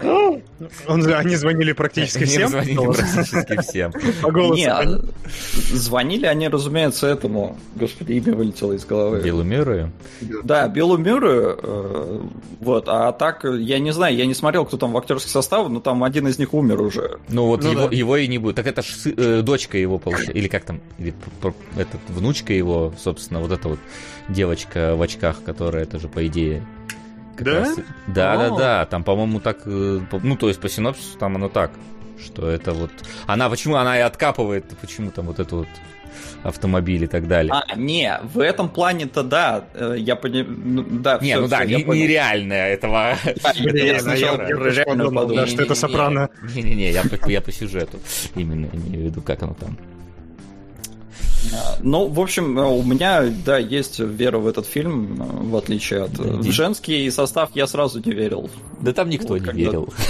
Он, они звонили практически Они всем. звонили практически всем. По голосу. Не, а звонили они, разумеется, этому. Господи, имя вылетело из головы. Биллу Мюррею. Да, Биллу Мюррею, э, вот, а так, я не знаю, я не смотрел, кто там в актерский состав, но там один из них умер уже. Ну вот Ну его, да. его и не будет. Так это ж сы- э, дочка его получается. Или как там? Или этот, внучка его, собственно, вот эта вот девочка в очках, которая тоже, по идее... Да? раз- Да, да, О. да. Там, по-моему, так... э, Ну, то есть по синопсису там оно так. Что это вот... Она почему она и откапывает, почему там вот эту вот автомобиль и так далее. А, не, в этом плане-то да, э, я понимаю, да, не, всё, ну да, всё, я не- понял. нереальная этого. Да, я сначала подумал, да, что это «Сопрано». Не-не-не, я по сюжету именно имею в виду, как оно там. Ну, в общем, э, у меня, да, есть вера в этот фильм, э, в отличие от... Да, В женский состав я сразу не верил. Да там никто Вот не когда- верил.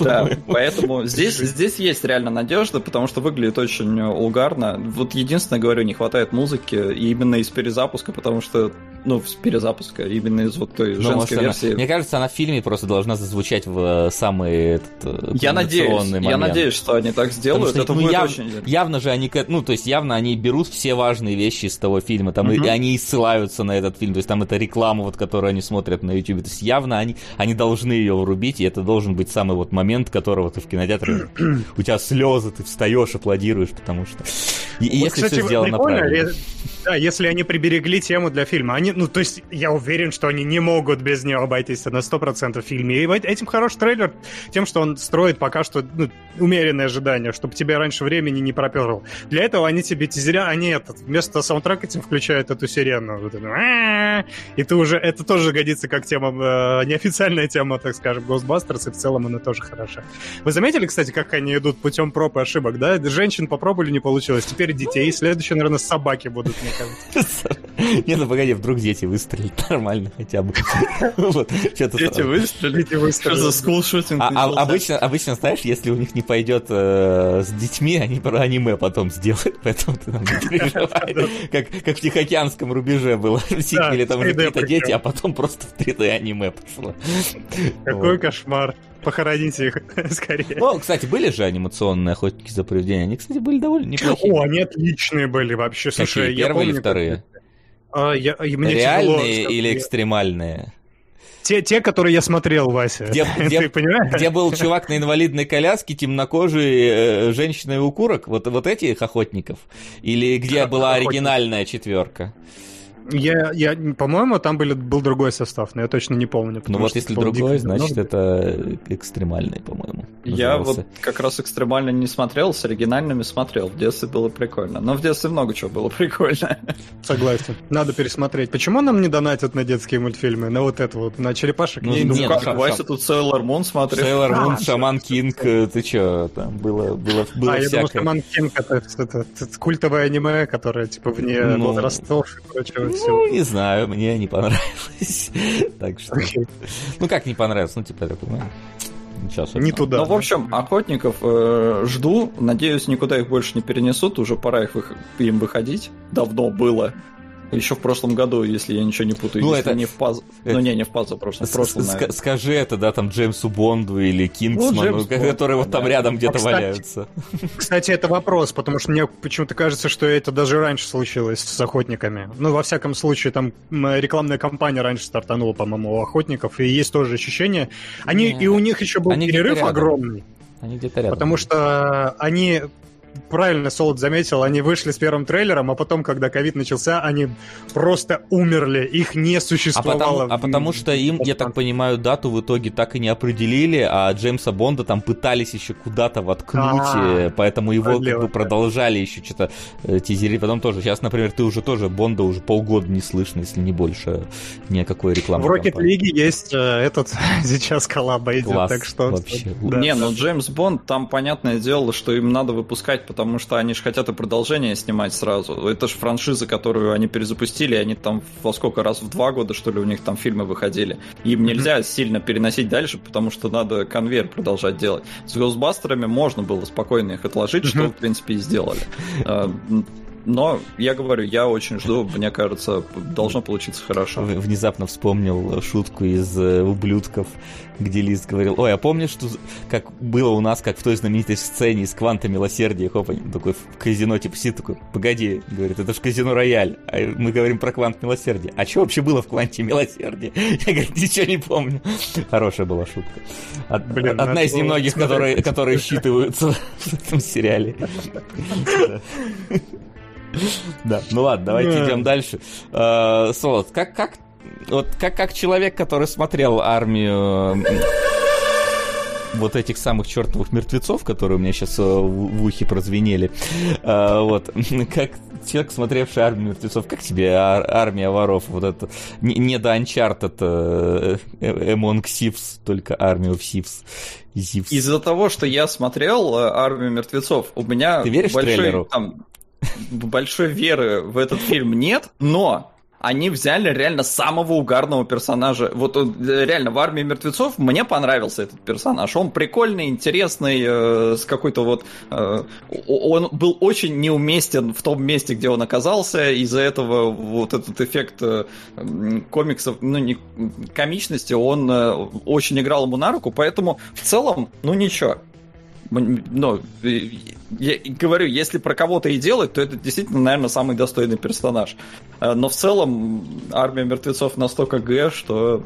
Да, поэтому здесь, здесь есть реально надежда, потому что выглядит очень угарно. Вот единственное, говорю, не хватает музыки, и именно из перезапуска, потому что, ну, с перезапуска, именно из вот той Ну, может, женской она- версии. Мне кажется, она в фильме просто должна зазвучать в э, самый этот, э, Я надеюсь, кульминационный я момент. надеюсь, что они так Потому сделают. что, Это ну, будет яв- очень... Явно же они, ну, то есть явно они берут все важные вещи из того фильма, там, и- Мгм. и они и ссылаются на этот фильм, то есть там это реклама, вот, которую они смотрят на YouTube, то есть явно они, они должны ее врубить, и это должен быть самый вот момент, которого ты в кинотеатре, у тебя слезы, ты встаешь, аплодируешь, потому что... И, Вот, если кстати, все сделано прикольно, правильно. э, Да, если они приберегли тему для фильма. Они, ну, то есть, я уверен, что они не могут без нее обойтись на 100% в фильме. И этим хорош трейлер тем, что он строит пока что ну, умеренные ожидания, чтобы тебя раньше времени не проперло. Для этого они тебе тизеря, они этот, вместо саундтрека тебе включают эту сирену. И ты уже, это тоже годится как тема, э, неофициальная тема, так скажем, Ghostbusters, и в целом она тоже хороша. Вы заметили, кстати, как они идут путем проб и ошибок, да? Женщин попробовали, не получилось. Теперь детей. Следующие, наверное, собаки будут, мне кажется. Не, ну погоди, вдруг дети выстрелят нормально хотя бы. Дети выстрелили. Что за скулшутинг А- а- обычно, обычно, знаешь, если у них не пойдет э, с детьми, они про аниме потом сделают, поэтому ты там не переживай. Как, как в Тихоокеанском рубеже было. В сиквеле там уже 3D какие-то дети, а потом просто в 3D аниме пошло. Какой кошмар. Похороните их скорее. Ну, кстати, были же анимационные охотники за привидениями. Они, кстати, были довольно неплохие. О, они отличные были вообще. Слушай, Какие, я первые или помню, вторые? А, я- мне тяжело Реальные сказать. или экстремальные? Те, те, которые я смотрел, Вася. Где- где- Ты понимаешь? Где был чувак на инвалидной коляске, темнокожий, э, женщина и укурок? Вот, вот этих охотников? Или где Охотник. была оригинальная четверка? Я, я, по-моему, там были, был другой состав, но я точно не помню. Ну потому вот что если другой, значит это экстремальный, по-моему. Я вот как раз экстремально не смотрел, с оригинальными смотрел. В детстве было прикольно. Но в детстве много чего было прикольно. Согласен. Надо пересмотреть. Почему нам не донатят на детские мультфильмы? На вот это вот, на черепашек? Ну, Не, нет, ну, как Вася тут Sailor Moon смотрел. Сейлор А, Мун, Шаман Кинг, э, ты чё, там было, было, было а, я думал, всякое. что Ман Кинг это, это- это культовое аниме, которое типа вне Ну, возрастов и прочего Ну, всего. не знаю, мне не понравилось. Так что... Окей. Ну, как не понравилось? Ну, типа, я такой, ну, ничего Не туда. Ну, в общем, охотников э, жду. Надеюсь, никуда их больше не перенесут. Уже пора их вых- им выходить. Давно было. Еще в прошлом году, если я ничего не путаю. Ну, если это- не в паз... это- Ну, не, не в паз, а в прошлом. В прошлом, С- ска- наверное. Скажи это, да, там Джеймсу Бонду или Кингсману, Бонд, которые вот там да. рядом где-то А, кстати, валяются. Кстати, это вопрос, потому что мне почему-то кажется, что это даже раньше случилось с охотниками. Ну, во всяком случае, там рекламная кампания раньше стартанула, по-моему, у охотников, и есть тоже ощущение. Они, Не. и у них еще был Они перерыв огромный, Они где-то рядом. потому что они правильно Солод заметил, они вышли с первым трейлером, а потом, когда ковид начался, они просто умерли, их не А существовало. потому, а потому что им, я так понимаю, дату в итоге так и не определили, а Джеймса Бонда там пытались еще куда-то воткнуть, А, э, поэтому его как бы продолжали еще что-то э, тизерить. Потом тоже, сейчас, например, ты уже тоже Бонда уже полгода не слышно, если не больше ни о какой рекламе. В Rocket League есть э, этот сейчас коллаба идет, Класс так что... вообще. да. Не, ну Джеймс Бонд, там понятное дело, что им надо выпускать, потому что они же хотят и продолжение снимать сразу. Это же франшиза, которую они перезапустили, они там во сколько раз в два года, что ли, у них там фильмы выходили. Им нельзя сильно переносить дальше, потому что надо конвейер продолжать делать. С Госбастерами можно было спокойно их отложить, что, Мгм. в принципе, и сделали. Но я говорю, я очень жду, мне кажется, должно получиться хорошо. Внезапно вспомнил шутку из э, ублюдков, где Лиз говорил, ой, а помнишь, что, как было у нас, как в той знаменитой сцене из «Кванта милосердия», хоп, такой в казино, типа, сидит такой, погоди, говорит, это же казино Рояль, а мы говорим про «Квант милосердия». А что вообще было в «Кванте милосердия»? Я, говорит, ничего не помню. Хорошая была шутка. Од- Блин, Одна надо из немногих, смотреть. которые, которые считываются в этом сериале. Да, ну ладно, давайте Да. идем дальше. Э, Солод, как, как, вот как, как человек, который смотрел армию вот этих самых чертовых мертвецов, которые у меня сейчас в, в ухе прозвенели, э, вот, как человек, смотревший армию мертвецов, как тебе ар- армия воров, вот это, не, не до Uncharted э, э, Among Thieves, только армию в Thieves. Thieves. Из-за того, что я смотрел э, «Армию мертвецов», у меня Ты веришь большой, трейлеру? там, большой веры в этот фильм нет, но они взяли реально самого угарного персонажа. Вот он, реально в «Армии мертвецов» мне понравился этот персонаж. Он прикольный, интересный, э, с какой-то вот... э, он был очень неуместен в том месте, где он оказался. Из-за этого вот этот эффект э, комиксов, ну, не, комичности, он э, очень играл ему на руку. Поэтому в целом, ну, ничего. Ну, э, я говорю, если про кого-то и делать, то это действительно, наверное, самый достойный персонаж. Э, Но в целом армия мертвецов настолько г, что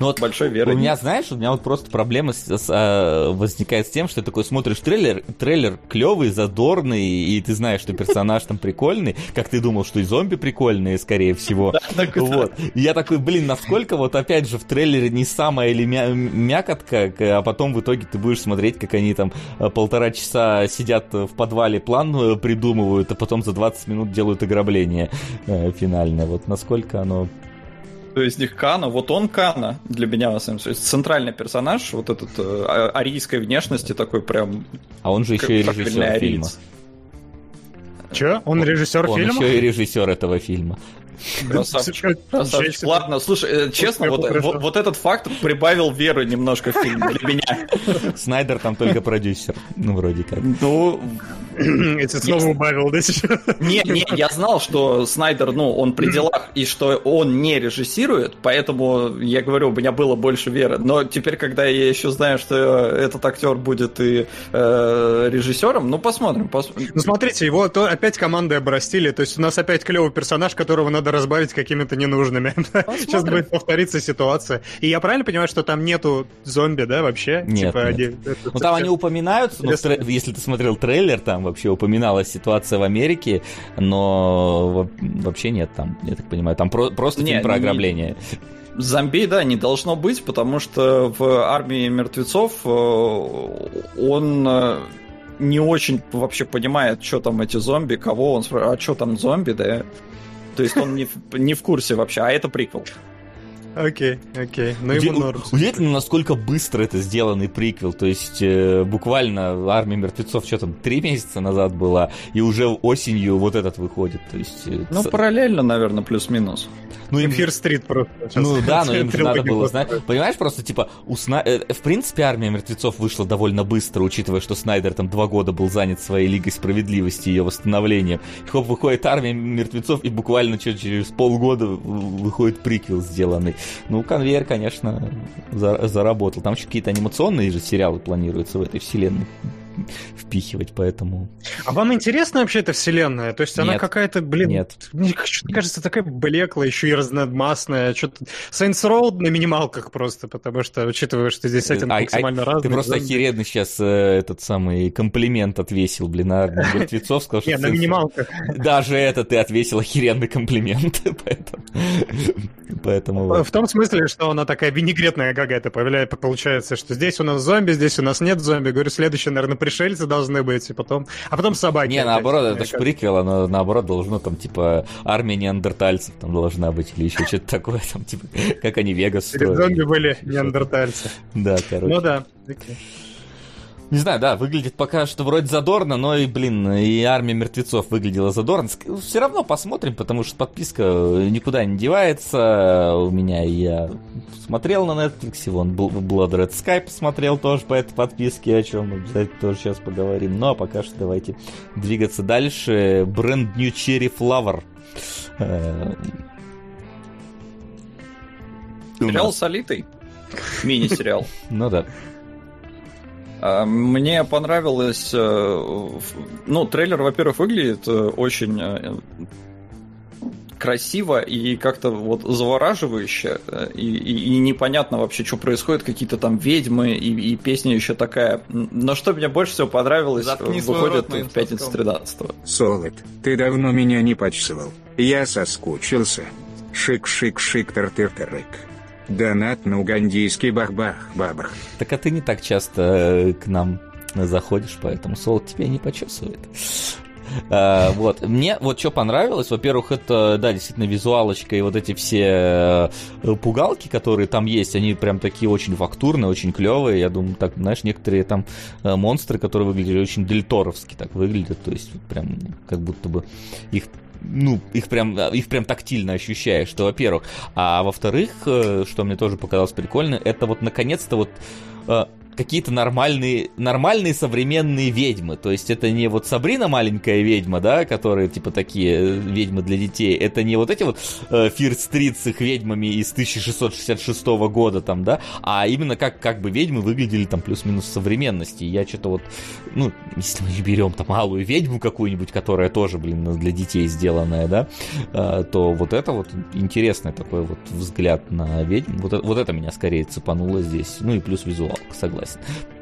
Ну вот большой веры У меня, знаешь, у меня вот просто проблема с- с, а, возникает с тем, что ты такой смотришь трейлер, трейлер клевый, задорный, и ты знаешь, что персонаж там прикольный, как ты думал, что и зомби прикольные, скорее всего. Вот. И я такой, блин, насколько вот опять же в трейлере не самая или мя- мякотка, а потом в итоге ты будешь смотреть, как они там э, полтора часа сидят в подвале, план э, придумывают, а потом за 20 минут делают ограбление э, финальное. Вот насколько оно То есть них Кана, вот он Кана для меня, на самом деле, центральный персонаж, вот этот э, а- арийской внешности, такой прям... А он же еще и режиссер фильма. Че? Он режиссер Он фильма? еще и режиссер этого фильма. Красавчик. Ладно, слушай, э, честно, вот, хорошо. вот, вот этот факт прибавил веры немножко в фильм для меня. Снайдер там только продюсер. Ну, вроде как. Ну, Эти снова убавил, да, сейчас? Не, не, я знал, что Снайдер, ну, он при делах, и что он не режиссирует, поэтому, я говорю, у меня было больше веры. Но теперь, когда я еще знаю, что этот актер будет и э, режиссером, ну, посмотрим. пос- Ну, смотрите, его то опять командой обрастили, то есть у нас опять клевый персонаж, которого надо разбавить какими-то ненужными. Сейчас будет повториться ситуация. И я правильно понимаю, что там нету зомби, да, вообще? Нет, Типа, нет. они- это Ну, там они упоминаются, но тре- если ты смотрел трейлер, там вообще упоминалась ситуация в Америке, но во- вообще нет там, я так понимаю. Там про- просто Не, фильм про ограбление. Зомби, да, не должно быть, потому что в армии мертвецов э, он э, не очень вообще понимает, что там эти зомби, кого он спрашивает, а что там зомби, да? То есть он не не в курсе вообще, а это приквел. Окей, окей. Ну, Уди- ему норм. Удивительно, насколько быстро это сделанный приквел. То есть, э, буквально «Армия мертвецов» что там, три месяца назад была, и уже осенью вот этот выходит. То есть, э, Ну, с- параллельно, наверное, плюс-минус. ну, им- Эфир стрит просто. сейчас. Ну да, но им же надо было знать. Понимаешь, просто типа, у Сна- э, в принципе, армия мертвецов вышла довольно быстро, учитывая, что Снайдер там два года был занят своей Лигой справедливости и ее восстановлением. И хоп, выходит армия мертвецов, и буквально через полгода выходит приквел сделанный. Ну, конвейер, конечно, за- заработал. Там еще какие-то анимационные же сериалы планируются в этой вселенной впихивать, поэтому... А вам интересна вообще эта вселенная? То есть она Нет. какая-то, блин, Нет. мне что-то кажется такая блеклая, еще и разномастная. Что-то Saints Row на минималках просто, потому что, учитывая, что здесь сеттинг А- а- максимально разный. Ты просто зомби. охеренно сейчас этот самый комплимент отвесил, блин, на мертвецов, сказал, что Не, на минималках. Даже это ты ответил охеренный комплимент, поэтому... В том смысле, что она такая винегретная какая-то появляется, получается, что здесь у нас зомби, здесь у нас нет зомби. Говорю, следующие, наверное, пришельцы должны быть, и потом... А потом собаки. Не, опять. наоборот, это Мне ж кажется. приквел, оно наоборот должно там, типа, армия неандертальцев там должна быть, или еще что-то такое, там, типа, как они Вегас Перед зомби строили. были неандертальцы. Да, короче. Ну да. окей. Не знаю, да, выглядит пока что вроде задорно, но и, блин, и армия мертвецов выглядела задорно. Все равно посмотрим, потому что подписка никуда не девается. У меня я смотрел на Netflix, вон Blood Red Sky посмотрел тоже по этой подписке, о чем обязательно тоже сейчас поговорим. Ну а пока что давайте двигаться дальше. Brand New Cherry Flower. Э, Сериал с Алитой. Мини-сериал. Ну да. А, мне понравилось... Э, ну, трейлер, во-первых, выглядит э, очень э, красиво и как-то вот завораживающе, и, и, и непонятно вообще, что происходит, какие-то там ведьмы, и, и песня еще такая. Но что мне больше всего понравилось, Заткни выходит в пятницу 13 -го. Солод, ты давно меня не почесывал. Я соскучился. Шик-шик-шик тар-тыр-тырык. Донат на угандийский бах-бах-бабах. Так а ты не так часто э, к нам заходишь, поэтому солод тебя не почесывает. А, вот. Мне вот что понравилось, во-первых, это, да, действительно, визуалочка и вот эти все э, пугалки, которые там есть, они прям такие очень фактурные, очень клевые. Я думаю, так, знаешь, некоторые там э, монстры, которые выглядели очень дельторовски так выглядят, то есть прям как будто бы их ну, их прям, их прям тактильно ощущаешь, что, во-первых. А во-вторых, э, что мне тоже показалось прикольно, это вот наконец-то вот какие-то нормальные, нормальные современные ведьмы. То есть это не вот Сабрина маленькая ведьма, да, которые типа такие э, ведьмы для детей. Это не вот эти вот э, Стрит с их ведьмами из 1666 года там, да, а именно как, как бы ведьмы выглядели там плюс-минус современности. Я что-то вот, ну, если мы берем там малую ведьму какую-нибудь, которая тоже, блин, для детей сделанная, да, э, то вот это вот интересный такой вот взгляд на ведьм. Вот, вот это меня скорее цепануло здесь. Ну и плюс визуалка, согласен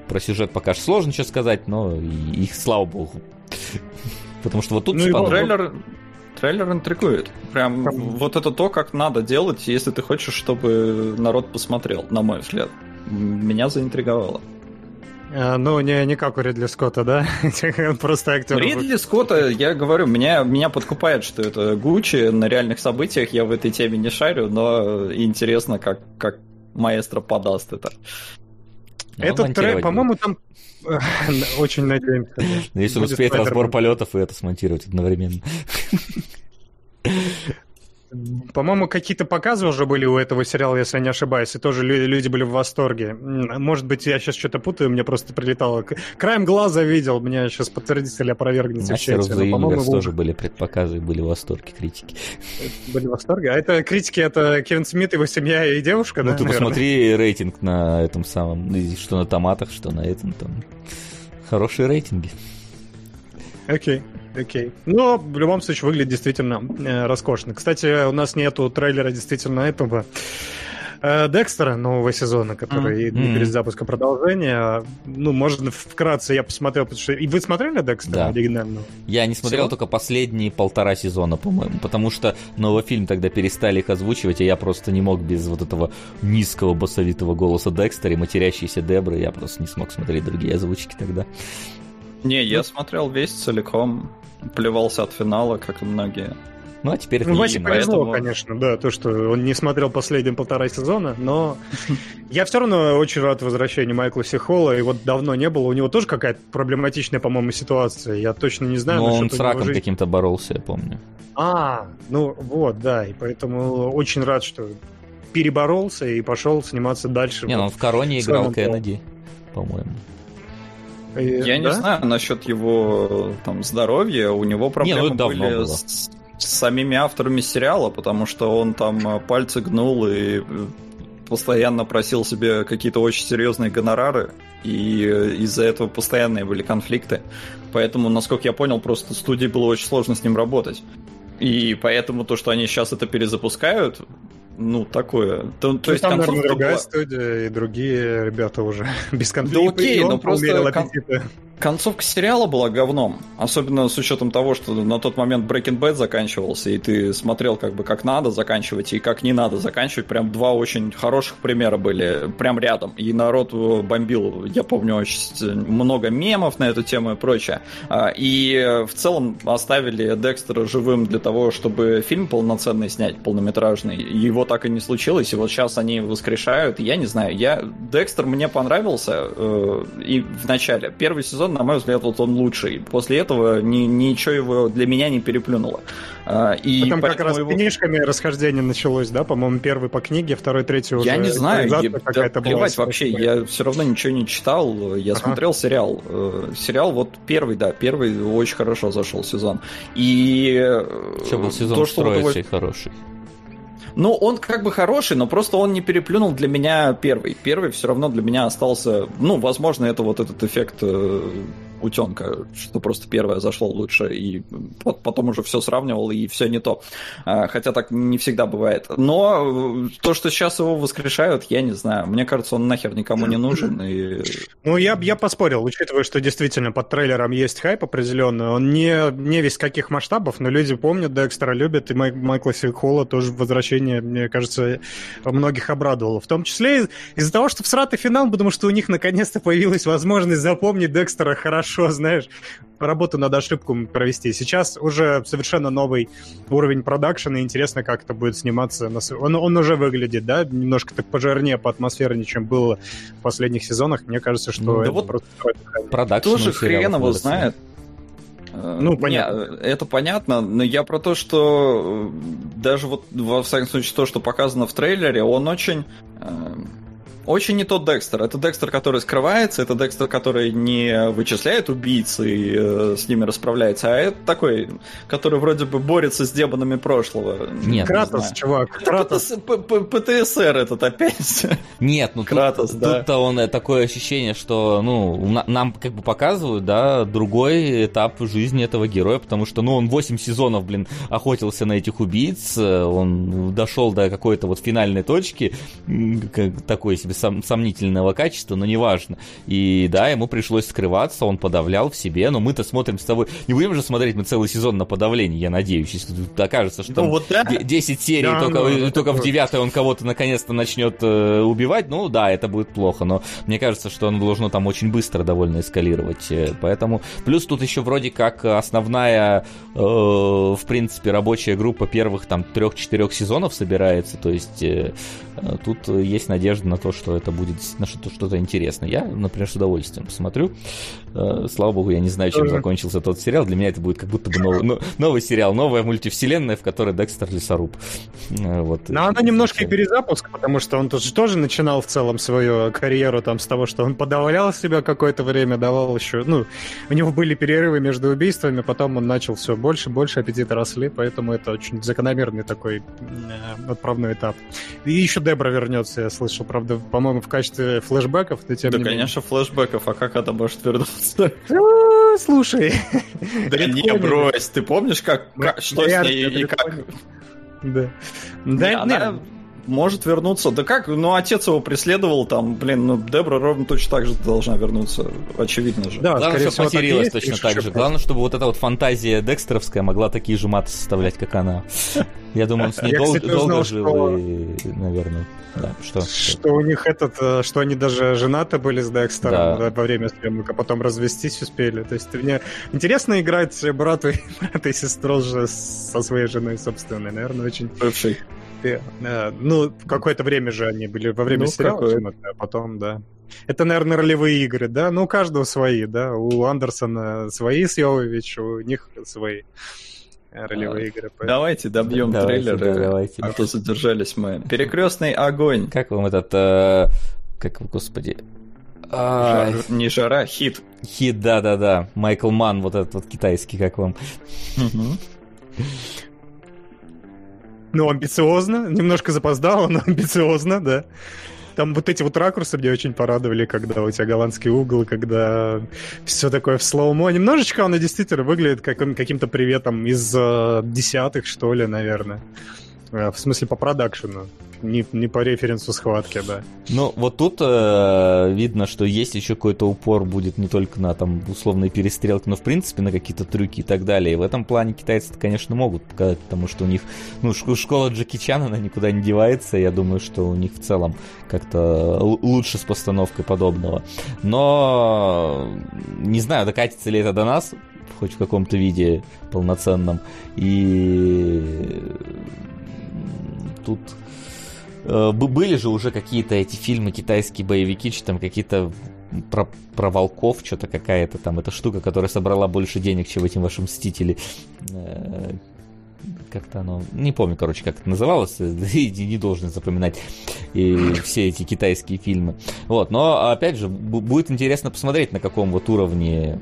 Про сюжет пока что сложно что сказать, но их, слава богу. Потому что вот тут... Ну трейлер, трейлер интригует. Прям вот это то, как надо делать, если ты хочешь, чтобы народ посмотрел, на мой взгляд. Меня заинтриговало. А, ну, не, не как у Ридли Скотта, да? Просто актер. Ридли Скотта, я говорю, меня, меня подкупает, что это Гуччи на реальных событиях. Я в этой теме не шарю, но интересно, как, как маэстро подаст это. Ну, Этот трек, по-моему, там очень надеемся. Ну, если успеет разбор полетов и это смонтировать одновременно. По-моему, какие-то показы уже были у этого сериала, если я не ошибаюсь, и тоже люди были в восторге. Может быть, я сейчас что-то путаю, мне просто прилетало. Краем глаза видел, меня сейчас подтвердите или опровергнете в чате. по-моему, тоже были предпоказы, были в восторге критики. Были в восторге? А это критики, это Кевин Смит, его семья и девушка, Ну, да, ты посмотри рейтинг на этом самом, что на томатах, что на этом там. Хорошие рейтинги. Окей. Окей. Но в любом случае выглядит действительно э, роскошно. Кстати, у нас нету трейлера действительно этого э, Декстера нового сезона, который mm-hmm. перед запуском продолжения. Ну, можно вкратце я посмотрел, потому что... И вы смотрели Декстера да. оригинального? Я не смотрел Всего? только последние полтора сезона, по-моему, потому что новый фильм тогда перестали их озвучивать, и я просто не мог без вот этого низкого басовитого голоса Декстера и матерящейся Дебры, я просто не смог смотреть другие озвучки тогда. Не, я смотрел весь целиком, плевался от финала, как и многие. Ну, а теперь... Ну, Васе повезло, поэтому... конечно, да, то, что он не смотрел последние полтора сезона, но я все равно очень рад возвращению Майкла Сихола, и вот давно не было, у него тоже какая-то проблематичная, по-моему, ситуация, я точно не знаю. Но он с раком жизнь... каким-то боролся, я помню. А, ну вот, да, и поэтому очень рад, что переборолся и пошел сниматься дальше. Не, вот, ну он в Короне играл Кеннеди, по-моему. Я да? не знаю насчет его там здоровья. У него проблемы не, ну, были с, с самими авторами сериала, потому что он там э, пальцы гнул и э, постоянно просил себе какие-то очень серьезные гонорары, и э, из-за этого постоянные были конфликты. Поэтому, насколько я понял, просто студии было очень сложно с ним работать. И поэтому то, что они сейчас это перезапускают, ну, такое. То, то ну, есть там, наверное, другая была... студия и другие ребята уже без конфликта. Да окей, но просто... Кон... концовка сериала была говном. Особенно с учетом того, что на тот момент Breaking Bad заканчивался, и ты смотрел как бы как надо заканчивать и как не надо заканчивать. Прям два очень хороших примера были прям рядом. И народ бомбил, я помню, очень много мемов на эту тему и прочее. А, и в целом оставили Декстера живым для того, чтобы фильм полноценный снять, полнометражный. Его так и не случилось, и вот сейчас они воскрешают. Я не знаю, я Декстер мне понравился э, и в начале. Первый сезон сезон, на мой взгляд, вот он лучший. После этого ни, ничего его для меня не переплюнуло. А, и Потом как раз его... книжками расхождение началось, да? По-моему, первый по книге, второй, третий уже. Я не знаю, я, да, плевать вообще, я все равно ничего не читал, я ага. смотрел сериал. Э, сериал вот первый, да, первый очень хорошо зашел сезон. И... Что был сезон то, что вот его... хороший. Ну, он как бы хороший, но просто он не переплюнул для меня первый. Первый все равно для меня остался... Ну, возможно, это вот этот эффект э, утенка, что просто первое зашло лучше, и потом уже все сравнивал, и все не то. А, хотя так не всегда бывает. Но э, то, что сейчас его воскрешают, я не знаю. Мне кажется, он нахер никому не нужен. И... Ну, я, я поспорил, учитывая, что действительно под трейлером есть хайп определенный. Он не, не весь каких масштабов, но люди помнят, Декстера любят, и Май, Майкла Сикхола тоже возвращение, мне кажется, многих обрадовало. В том числе из-за того, что в сратый финал, потому что у них наконец-то появилась возможность запомнить Декстера хорошо хорошо, знаешь, работу над ошибкой провести. Сейчас уже совершенно новый уровень продакшена, и интересно, как это будет сниматься. Он, он уже выглядит, да, немножко так пожирнее, по атмосфернее, чем было в последних сезонах. Мне кажется, что ну, да вот просто... Продакшн тоже хрен его знает. Э, ну, понятно. Не, это понятно, но я про то, что э, даже вот, во всяком случае, то, что показано в трейлере, он очень э, очень не тот Декстер. Это Декстер, который скрывается, это Декстер, который не вычисляет убийц и э, с ними расправляется, а это такой, который вроде бы борется с демонами прошлого. Нет, Кратос, не чувак. Кратос. ПТСР этот опять. Нет, ну Кратос, тут, да. Тут-то он э, такое ощущение, что ну, нам как бы показывают, да, другой этап жизни этого героя, потому что, ну, он 8 сезонов, блин, охотился на этих убийц, э, он дошел до какой-то вот финальной точки, такой себе сом, сомнительного качества, но неважно. И да, ему пришлось скрываться, он подавлял в себе, но мы-то смотрим с тобой... Не будем же смотреть мы целый сезон на подавление, я надеюсь, если окажется, что ну, вот, да. 10 серий, да, только, ну, только в 9 он кого-то наконец-то начнет э, убивать, ну да, это будет плохо, но мне кажется, что он должно там очень быстро довольно эскалировать, э, поэтому... Плюс тут еще вроде как основная, э, в принципе, рабочая группа первых там трех-четырех сезонов собирается, то есть э, э тут есть надежда на то, что что это будет действительно что-то, что-то интересное. Я, например, с удовольствием посмотрю. Э, слава богу, я не знаю, чем закончился тот сериал. Для меня это будет как будто бы новый, новый сериал, новая мультивселенная, в которой Декстер лесоруб. Э, вот. Но она немножко и перезапуск, потому что он тоже, тоже начинал в целом свою карьеру там с того, что он подавлял себя какое-то время, давал еще... Ну, у него были перерывы между убийствами, потом он начал все больше, больше аппетиты росли, поэтому это очень закономерный такой э, отправной этап. И еще Дебра вернется, я слышал, правда, по-моему, в качестве флешбеков, но тем да, не конечно, менее. флешбеков, а как это может вернуться? Ну, слушай. Да не, брось, ты помнишь, как, что с ней и как... Да. Да, она может вернуться. Да как? Ну, отец его преследовал там, блин, ну, Дебра ровно точно так же должна вернуться, очевидно же. Да, Главное, чтобы материлась точно так же. Главное, чтобы вот эта вот фантазия Декстеровская могла такие же маты составлять, как она. Я думаю, он с ней долго жил, и, наверное. Да, что? Что у них этот, э, что они даже женаты были с Декстером да. во время съемок, а потом развестись успели. То есть мне интересно играть брату, брата и сестру же со своей женой собственной, наверное, очень... Бывший. Э, ну, какое-то время же они были во время ну, сериала, а потом, да. Это, наверное, ролевые игры, да? Ну, у каждого свои, да? У Андерсона свои с Йовович, у них свои ролевые игры. Поэтому... Давайте добьем давайте, трейлер, да, давайте. а то задержались мы. Перекрестный огонь. Как вам этот... Э, как, господи... А... Жар, не жара, хит. Хит, да-да-да. Майкл Ман, вот этот вот китайский, как вам. Ну, амбициозно, немножко запоздало, но амбициозно, да. Там вот эти вот ракурсы меня очень порадовали, когда у тебя голландский угол, когда все такое в слоумо. Немножечко оно действительно выглядит как, каким-то приветом из э, десятых, что ли, наверное. Э, в смысле, по продакшену. Не, не по референсу схватки, да. Ну, вот тут э, видно, что есть еще какой-то упор будет не только на там условные перестрелки, но в принципе на какие-то трюки и так далее. И в этом плане китайцы, конечно, могут показать, потому что у них, ну, школа Джеки Чан, она никуда не девается. Я думаю, что у них в целом как-то лучше с постановкой подобного. Но не знаю, докатится ли это до нас, хоть в каком-то виде полноценном. И тут были же уже какие-то эти фильмы, китайские боевики, что там какие-то про, про волков, что-то какая-то там эта штука, которая собрала больше денег, чем эти ваши мстители. Э, как-то оно, не помню, короче, как это называлось, и не должен запоминать и все эти китайские фильмы. Вот, но опять же, будет интересно посмотреть, на каком вот уровне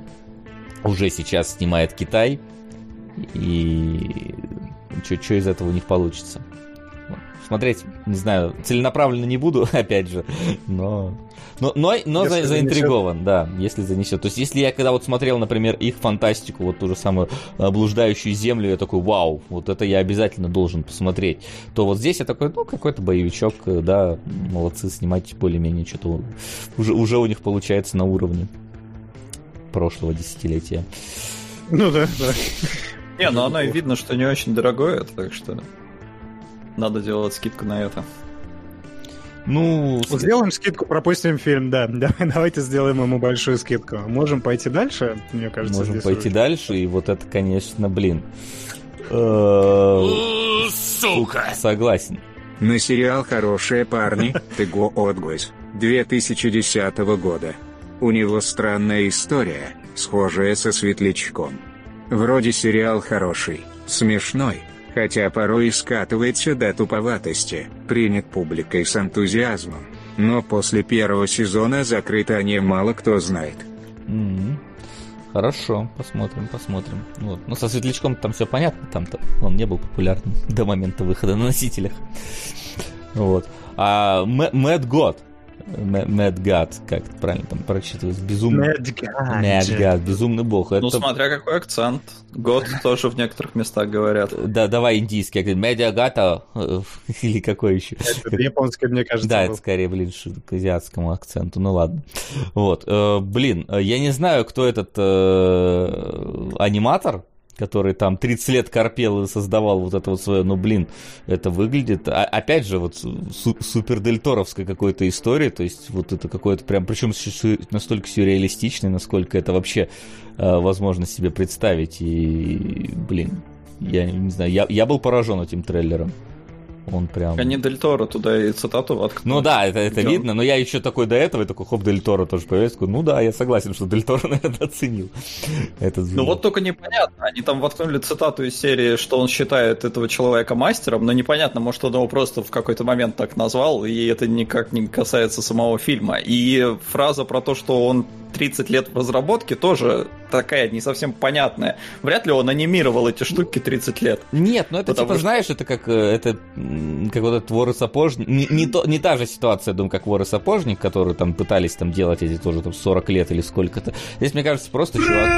уже сейчас снимает Китай, и что из этого у них получится. Смотреть, не знаю, целенаправленно не буду, опять же, но, но, но, но за, заинтригован, занесет. да, если занесет. То есть, если я когда вот смотрел, например, их фантастику, вот ту же самую блуждающую землю, я такой, вау, вот это я обязательно должен посмотреть, то вот здесь я такой, ну, какой-то боевичок, да, молодцы, снимать более-менее что-то уже, уже у них получается на уровне прошлого десятилетия. Ну да, да. Не, ну оно и видно, что не очень дорогое, так что надо делать скидку на это. Ну, сделаем скидку, пропустим фильм, да. Давайте сделаем ему большую скидку. Можем пойти дальше, мне кажется. Можем пойти уже. дальше, и вот это, конечно, блин. Э, Сука! Согласен. На сериал «Хорошие парни» Тыго Отгвоз 2010 года. У него странная история, схожая со Светлячком. Вроде сериал хороший, смешной, хотя порой и скатывается до туповатости, принят публикой с энтузиазмом. Но после первого сезона закрыто о нем мало кто знает. Mm-hmm. Хорошо, посмотрим, посмотрим. Вот. Ну, со Светлячком там все понятно, там-то он не был популярным до момента выхода на носителях. Вот. А Мэтт Год, God, как это правильно там прочитывается? Безумный... Mad God, безумный бог. Ну, это... смотря какой акцент. Год тоже в некоторых местах говорят. Да, давай индийский. Медиа Гата или какой еще? Это японский, мне кажется. Да, это скорее, блин, к азиатскому акценту. Ну ладно. Вот. Э, блин, я не знаю, кто этот э, аниматор, который там 30 лет корпел и создавал вот это вот свое, ну блин, это выглядит, а, опять же, вот су- супер дельторовской какой-то истории, то есть вот это какое-то прям, причем настолько сюрреалистичный, насколько это вообще э, возможно себе представить, и блин, я не знаю, я, я был поражен этим трейлером. Он прям... Они Дель Торо туда и цитату воткнули. Ну да, это, это видно, но я еще такой до этого, такой хоп, Дель Торо тоже появился. Ну да, я согласен, что Дель Торо, наверное, оценил этот звук. Ну вот только непонятно, они там воткнули цитату из серии, что он считает этого человека мастером, но непонятно, может он его просто в какой-то момент так назвал, и это никак не касается самого фильма. И фраза про то, что он 30 лет в разработке, тоже такая не совсем понятная. Вряд ли он анимировал эти штуки 30 лет. Нет, ну это типа, что... знаешь, это как, э, это, как вот этот вор и сапожник. Не, не, то, не та же ситуация, я думаю, как вор и сапожник, которые там пытались там делать эти тоже там 40 лет или сколько-то. Здесь, мне кажется, просто чувак...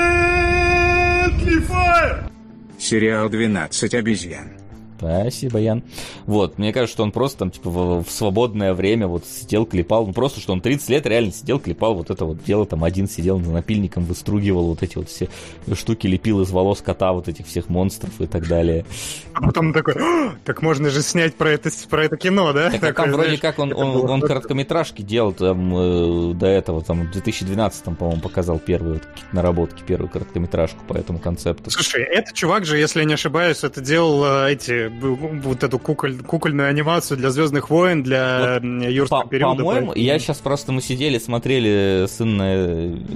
Сериал «12 обезьян». Спасибо, Ян. Вот, мне кажется, что он просто там, типа, в, в свободное время вот сидел, клепал. Ну, просто, что он 30 лет реально сидел, клепал вот это вот дело, там, один сидел за напильником, выстругивал вот эти вот все штуки, лепил из волос кота вот этих всех монстров и так далее. А потом такой, так можно же снять про это, про это кино, да? Так, а там вроде как он, он, он короткометражки делал там э, до этого, там, в 2012, по-моему, показал первые вот, наработки, первую короткометражку по этому концепту. Слушай, этот чувак же, если я не ошибаюсь, это делал э, эти вот эту куколь, кукольную анимацию для Звездных войн, для вот, юрского по, периода. По-моему, поэтому... я сейчас просто мы сидели, смотрели сын на,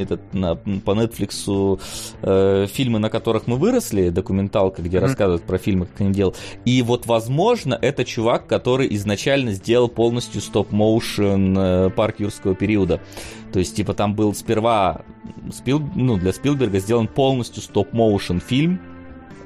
этот, на, по Netflix э, фильмы, на которых мы выросли, документалка, где mm-hmm. рассказывают про фильмы, как они делали. И вот, возможно, это чувак, который изначально сделал полностью стоп-моушен э, парк юрского периода. То есть, типа, там был сперва Спил, ну, для Спилберга сделан полностью стоп-моушен фильм,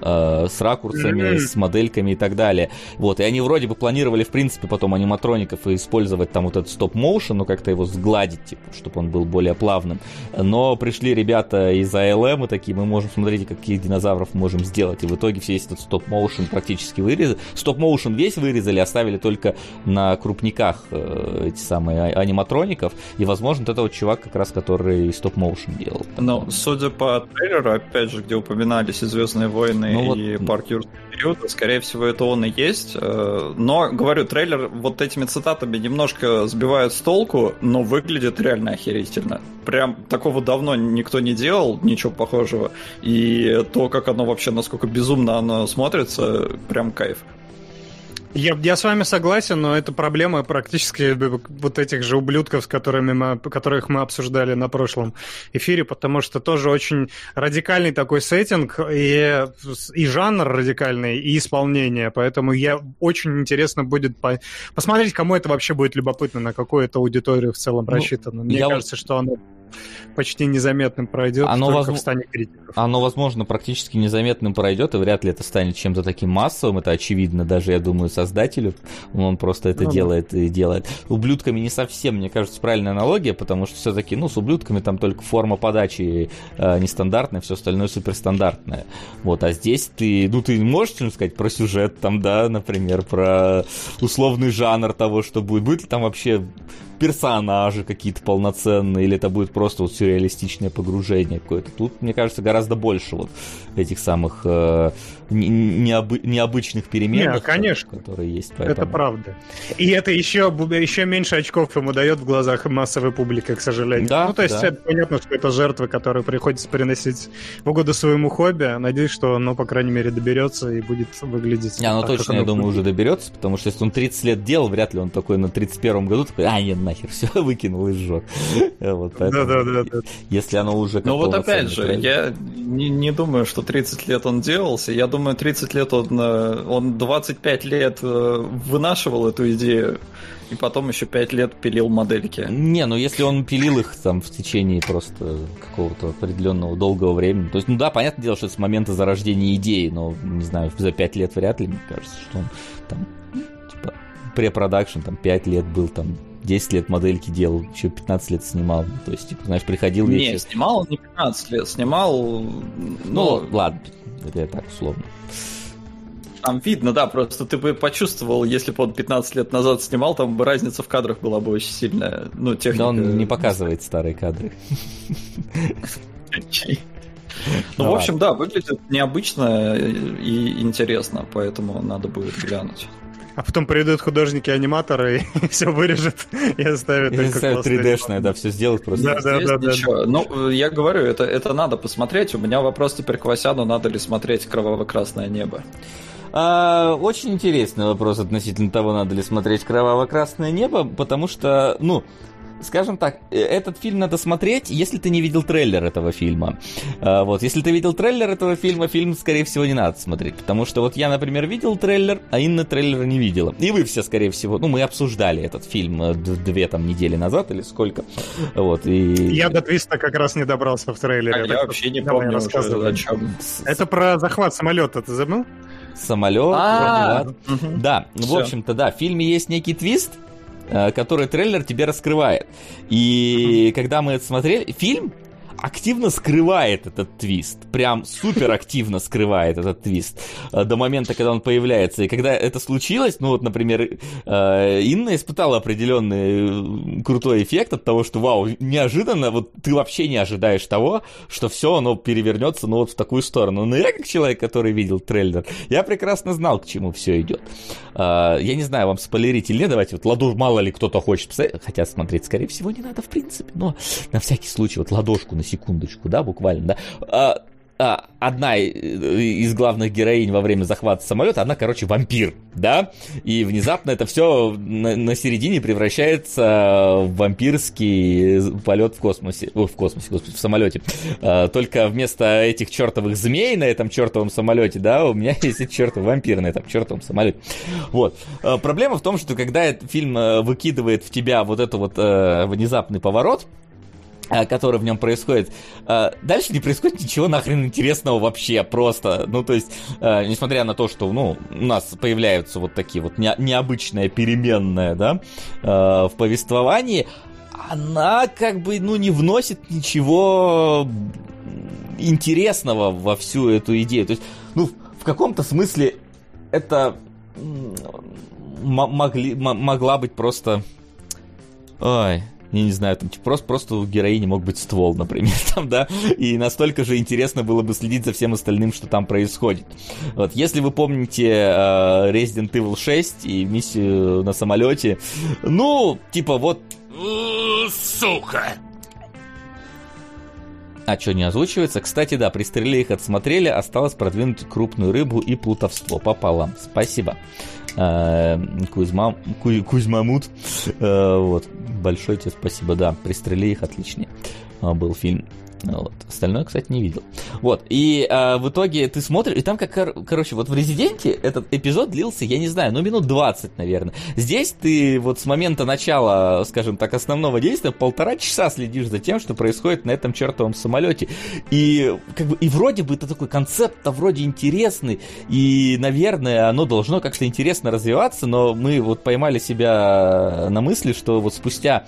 э, с ракурсами, с модельками и так далее. Вот, и они вроде бы планировали, в принципе, потом аниматроников использовать там вот этот стоп-моушен, ну, как-то его сгладить, типа, чтобы он был более плавным. Но пришли ребята из ALM и такие, мы можем, смотрите, каких динозавров можем сделать. И в итоге весь этот стоп-моушен практически вырезали. Стоп-моушен весь вырезали, оставили только на крупниках э, эти самые а- аниматроников. И, возможно, вот это вот чувак как раз, который стоп-моушен делал. Ну, судя по трейлеру, опять же, где упоминались и Звездные войны, ну, вот... и парк юрского периода, скорее всего, это он и есть. Э, но, говорю, трейлер вот этими цитатами немножко сбивает с толку, но выглядит реально охерительно. Прям такого давно никто не делал, ничего похожего. И то, как оно вообще, насколько безумно оно смотрится, прям кайф. Я, я с вами согласен, но это проблема практически вот этих же ублюдков, с которыми мы, которых мы обсуждали на прошлом эфире, потому что тоже очень радикальный такой сеттинг и, и жанр радикальный, и исполнение. Поэтому я очень интересно будет по, посмотреть, кому это вообще будет любопытно, на какую это аудиторию в целом ну, рассчитано. Мне кажется, вот... что оно почти незаметным пройдет оно только возможно, в стане критиков. Оно, возможно, практически незаметным пройдет, и вряд ли это станет чем-то таким массовым. Это очевидно даже, я думаю, создателю. Он просто это ну, делает да. и делает. Ублюдками не совсем, мне кажется, правильная аналогия, потому что все-таки, ну, с ублюдками там только форма подачи э, нестандартная, все остальное суперстандартное. Вот, а здесь ты, ну, ты можешь что сказать про сюжет, там, да, например, про условный жанр того, что будет. Будет ли там вообще персонажи какие-то полноценные, или это будет просто вот сюрреалистичное погружение какое-то. Тут, мне кажется, гораздо больше вот этих самых э, необы, необычных переменных, Не, конечно. которые есть. Поэтому... Это правда. И это еще, еще меньше очков ему дает в глазах массовой публики, к сожалению. Да, ну, то есть да. это понятно, что это жертва, которую приходится переносить в угоду своему хобби. Надеюсь, что оно, по крайней мере, доберется и будет выглядеть... Не, оно так, точно, я думаю, уже доберется, потому что если он 30 лет делал, вряд ли он такой на 31 году такой, а, нет, нахер, все, выкинул и сжег. Вот, поэтому, да, да, да, Если оно уже... Ну вот опять же, я не, не думаю, что 30 лет он делался, я думаю, 30 лет он, э, он 25 лет э, вынашивал эту идею, и потом еще 5 лет пилил модельки. Не, ну если он пилил их там в течение просто какого-то определенного долгого времени. То есть, ну да, понятное дело, что это с момента зарождения идеи, но, не знаю, за 5 лет вряд ли, мне кажется, что он там, типа, препродакшн там 5 лет был, там 10 лет модельки делал, еще 15 лет снимал. То есть, типа, знаешь, приходил вечер... Не, снимал он не 15 лет, снимал... Ну, ну ладно, это я так условно. Там видно, да, просто ты бы почувствовал, если бы он 15 лет назад снимал, там бы разница в кадрах была бы очень сильная. Ну, техника... Да он не показывает старые кадры. Ну, в общем, да, выглядит необычно и интересно, поэтому надо будет глянуть. А потом придут художники-аниматоры и все вырежут и оставят и только 3D-шное, да, все сделают просто. Да, да, да, да. Ну, я говорю, это, это надо посмотреть. У меня вопрос теперь к Васяну, надо ли смотреть «Кроваво-красное небо». А, очень интересный вопрос относительно того, надо ли смотреть «Кроваво-красное небо», потому что, ну, скажем так, э, этот фильм надо смотреть, если ты не видел трейлер этого фильма. А, вот, если ты видел трейлер этого фильма, фильм, скорее всего, не надо смотреть, потому что вот я, например, видел трейлер, а Инна трейлера не видела. И вы все, скорее всего, ну, мы обсуждали этот фильм э, две там недели назад или сколько. Вот, и... Я до твиста как раз не добрался в трейлере. А я вообще не помню уже, о чем. Это про захват самолета, ты забыл? Самолет, да. В общем-то, да, в фильме есть некий твист, который трейлер тебе раскрывает. И когда мы это смотрели, фильм активно скрывает этот твист. Прям супер активно скрывает этот твист э, до момента, когда он появляется. И когда это случилось, ну вот, например, э, Инна испытала определенный крутой эффект от того, что вау, неожиданно, вот ты вообще не ожидаешь того, что все оно перевернется, ну вот в такую сторону. Но я как человек, который видел трейлер, я прекрасно знал, к чему все идет. Я не знаю, вам спойлерить или нет, давайте вот ладош, мало ли кто-то хочет посмотреть, хотя смотреть, скорее всего, не надо в принципе, но на всякий случай вот ладошку на секундочку, да, буквально, да. А, а, одна из главных героинь во время захвата самолета, она, короче, вампир, да, и внезапно это все на, на середине превращается в вампирский полет в космосе, в космосе, господи, в самолете. А, только вместо этих чертовых змей на этом чертовом самолете, да, у меня есть эти чертовы вампиры на этом чертовом самолете. Вот. А, проблема в том, что когда этот фильм э, выкидывает в тебя вот этот вот э, внезапный поворот, а, который в нем происходит. А, дальше не происходит ничего нахрен интересного вообще, просто. Ну, то есть, а, несмотря на то, что, ну, у нас появляются вот такие вот не, необычные переменные, да, в повествовании, она как бы, ну, не вносит ничего интересного во всю эту идею. То есть, ну, в каком-то смысле это могли, могла быть просто... Ой, я не знаю, там типа, просто, просто у героини мог быть ствол, например, там, да, и настолько же интересно было бы следить за всем остальным, что там происходит. Вот, если вы помните uh, Resident Evil 6 и миссию на самолете, ну, типа, вот... Сука! А что, не озвучивается? Кстати, да, пристрели их отсмотрели, осталось продвинуть крупную рыбу и плутовство пополам. Спасибо. Э, Кузьма, Кузьмамут. Э, вот. Большое тебе спасибо, да. Пристрели их отличнее. Э, был фильм. Вот. Остальное, кстати, не видел. Вот. И а, в итоге ты смотришь, и там как, кор- короче, вот в Резиденте этот эпизод длился, я не знаю, ну минут 20, наверное. Здесь ты вот с момента начала, скажем так, основного действия полтора часа следишь за тем, что происходит на этом чертовом самолете. И как бы и вроде бы это такой концепт-то вроде интересный, и, наверное, оно должно как-то интересно развиваться, но мы вот поймали себя на мысли, что вот спустя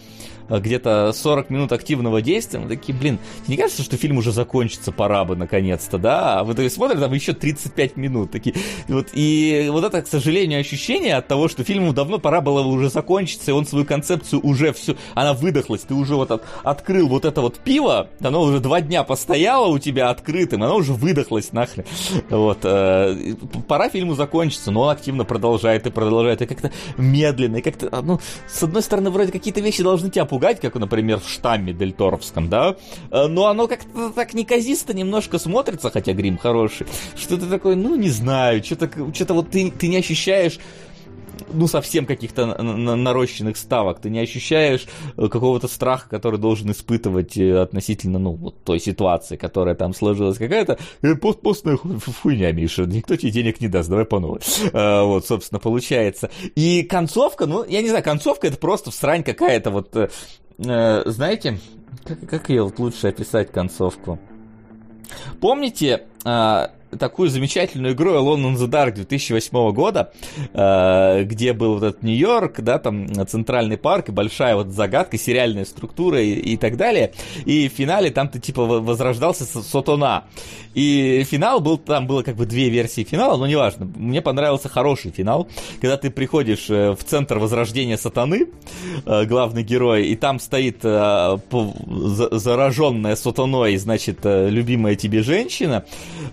где-то 40 минут активного действия, мы такие, блин, не кажется, что фильм уже закончится, пора бы наконец-то, да? А то смотрите, там еще 35 минут. Такие, вот, и вот это, к сожалению, ощущение от того, что фильму давно пора было уже закончиться, и он свою концепцию уже все, она выдохлась, ты уже вот от, открыл вот это вот пиво, оно уже два дня постояло у тебя открытым, оно уже выдохлось нахрен. Вот, э, пора фильму закончиться, но он активно продолжает и продолжает, и как-то медленно, и как-то, ну, с одной стороны, вроде какие-то вещи должны тебя пугать, как, например, в штамме Дельторовском, да, э, но оно как-то так неказисто немножко смотрится, хотя грим хороший, что ты такой, ну, не знаю, что-то что вот ты, ты не ощущаешь ну, совсем каких-то нарощенных ставок. Ты не ощущаешь э, какого-то страха, который должен испытывать э, относительно, ну, вот той ситуации, которая там сложилась. Какая-то пост постная хуйня, Миша. Никто тебе денег не даст, давай по новой. Вот, собственно, получается. И концовка, ну, я не знаю, концовка это просто срань какая-то вот, э, знаете, как, как ее вот лучше описать концовку? Помните, а, такую замечательную игру Alone in the Dark 2008 года, э, где был вот этот Нью-Йорк, да, там центральный парк большая вот загадка, сериальная структура и, и так далее. И в финале там ты типа возрождался Сотона. И финал был, там было как бы две версии финала, но неважно. Мне понравился хороший финал, когда ты приходишь э, в центр возрождения сатаны, э, главный герой, и там стоит зараженная сатаной, значит, любимая тебе женщина,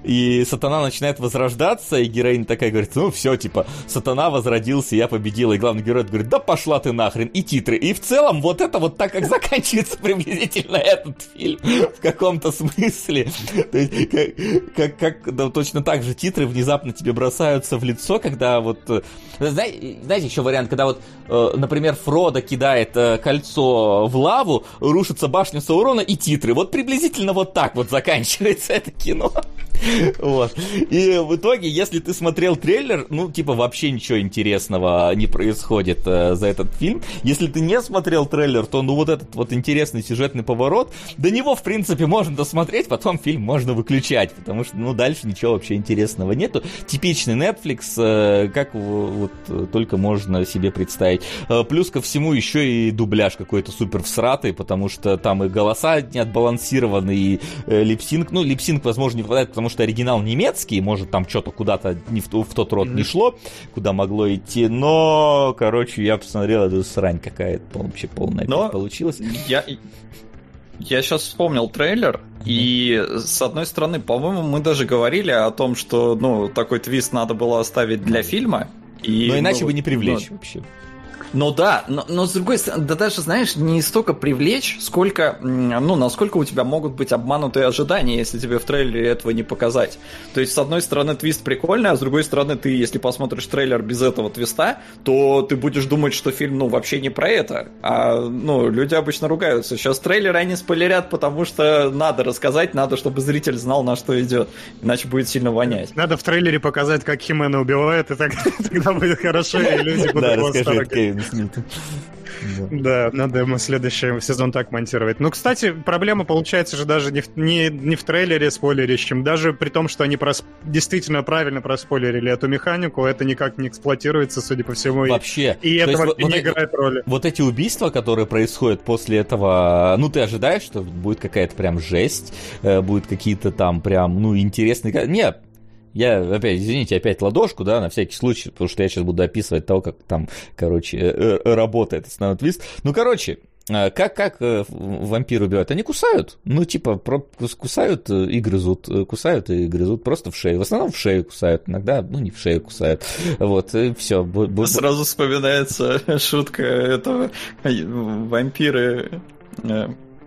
и сатана начинает возрождаться, и героиня такая говорит, ну все, типа, сатана возродился, я победила, и главный герой говорит, да пошла ты нахрен, и титры. И в целом вот это вот так, как заканчивается приблизительно этот фильм, в каком-то смысле. То есть, как, как, как да, точно так же титры внезапно тебе бросаются в лицо, когда вот... Э, знаете, знаете еще вариант, когда вот, э, например, Фродо кидает э, кольцо в лаву, рушится башня Саурона и титры. Вот приблизительно вот так вот заканчивается это кино. Вот. И в итоге, если ты смотрел трейлер, ну, типа, вообще ничего интересного не происходит э, за этот фильм. Если ты не смотрел трейлер, то, ну, вот этот вот интересный сюжетный поворот, до него, в принципе, можно досмотреть, потом фильм можно выключать, потому что, ну, дальше ничего вообще интересного нету. Типичный Netflix, э, как вот только можно себе представить. Э, плюс ко всему еще и дубляж какой-то супер всратый, потому что там и голоса не отбалансированы, и э, липсинг, ну, липсинг, возможно, не хватает, потому что оригинал немецкий, может, там что-то куда-то не в, в тот рот не шло, куда могло идти, но, короче, я посмотрел, эту срань какая-то вообще полная но получилась. Я, я сейчас вспомнил трейлер, и с одной стороны, по-моему, мы даже говорили о том, что ну такой твист надо было оставить для фильма. И, но иначе ну, бы не привлечь ну, вообще. Ну да, но, но с другой стороны, да даже, знаешь, не столько привлечь, сколько, ну, насколько у тебя могут быть обманутые ожидания, если тебе в трейлере этого не показать. То есть, с одной стороны, твист прикольный, а с другой стороны, ты, если посмотришь трейлер без этого твиста, то ты будешь думать, что фильм, ну, вообще не про это. А, ну, люди обычно ругаются. Сейчас трейлеры они спойлерят, потому что надо рассказать, надо, чтобы зритель знал, на что идет. Иначе будет сильно вонять. Надо в трейлере показать, как Химена убивает, и тогда будет хорошо, и люди будут Да, Смита. Да, надо ему следующий сезон так монтировать. Ну, кстати, проблема получается же даже не в, не, не в трейлере спойлерящем, даже при том, что они прос... действительно правильно проспойлерили эту механику, это никак не эксплуатируется, судя по всему. Вообще. И То это вообще вот не эти- играет роли. Вот эти убийства, которые происходят после этого, ну, ты ожидаешь, что будет какая-то прям жесть, э, будет какие-то там прям, ну, интересные... Нет, я, опять, извините, опять ладошку, да, на всякий случай, потому что я сейчас буду описывать того, как там, короче, э, э, работает основной твист. Ну, короче, э, как, как э, вампиры убивают? Они кусают. Ну, типа, кусают э, и грызут. э, Кусают и грызут просто в шею. В основном в шею кусают. Иногда, ну, не в шею кусают. Вот, и все. Сразу вспоминается шутка этого э, вампиры.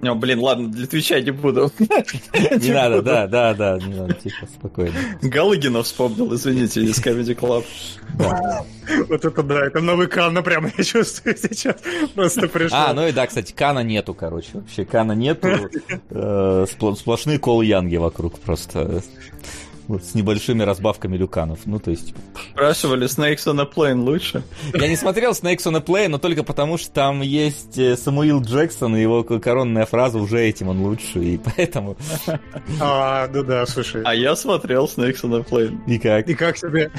О, блин, ладно, для Твича не буду. Не надо, да, да, да, не надо, тихо, спокойно. Галыгина вспомнил, извините, из Comedy Club. Вот это да, это новый Канна прямо я чувствую сейчас. Просто пришел. А, ну и да, кстати, Кана нету, короче, вообще Кана нету. Э, спл- Сплошные Кол Янги вокруг просто. Вот, с небольшими разбавками люканов. Ну, то есть... Спрашивали, Snakes on a Plane лучше? Я не смотрел Snakes on a Plane, но только потому, что там есть э, Самуил Джексон, и его коронная фраза «уже этим он лучше», и поэтому... А, ну да, слушай. А я смотрел Snakes on a Plane. И как? И как тебе?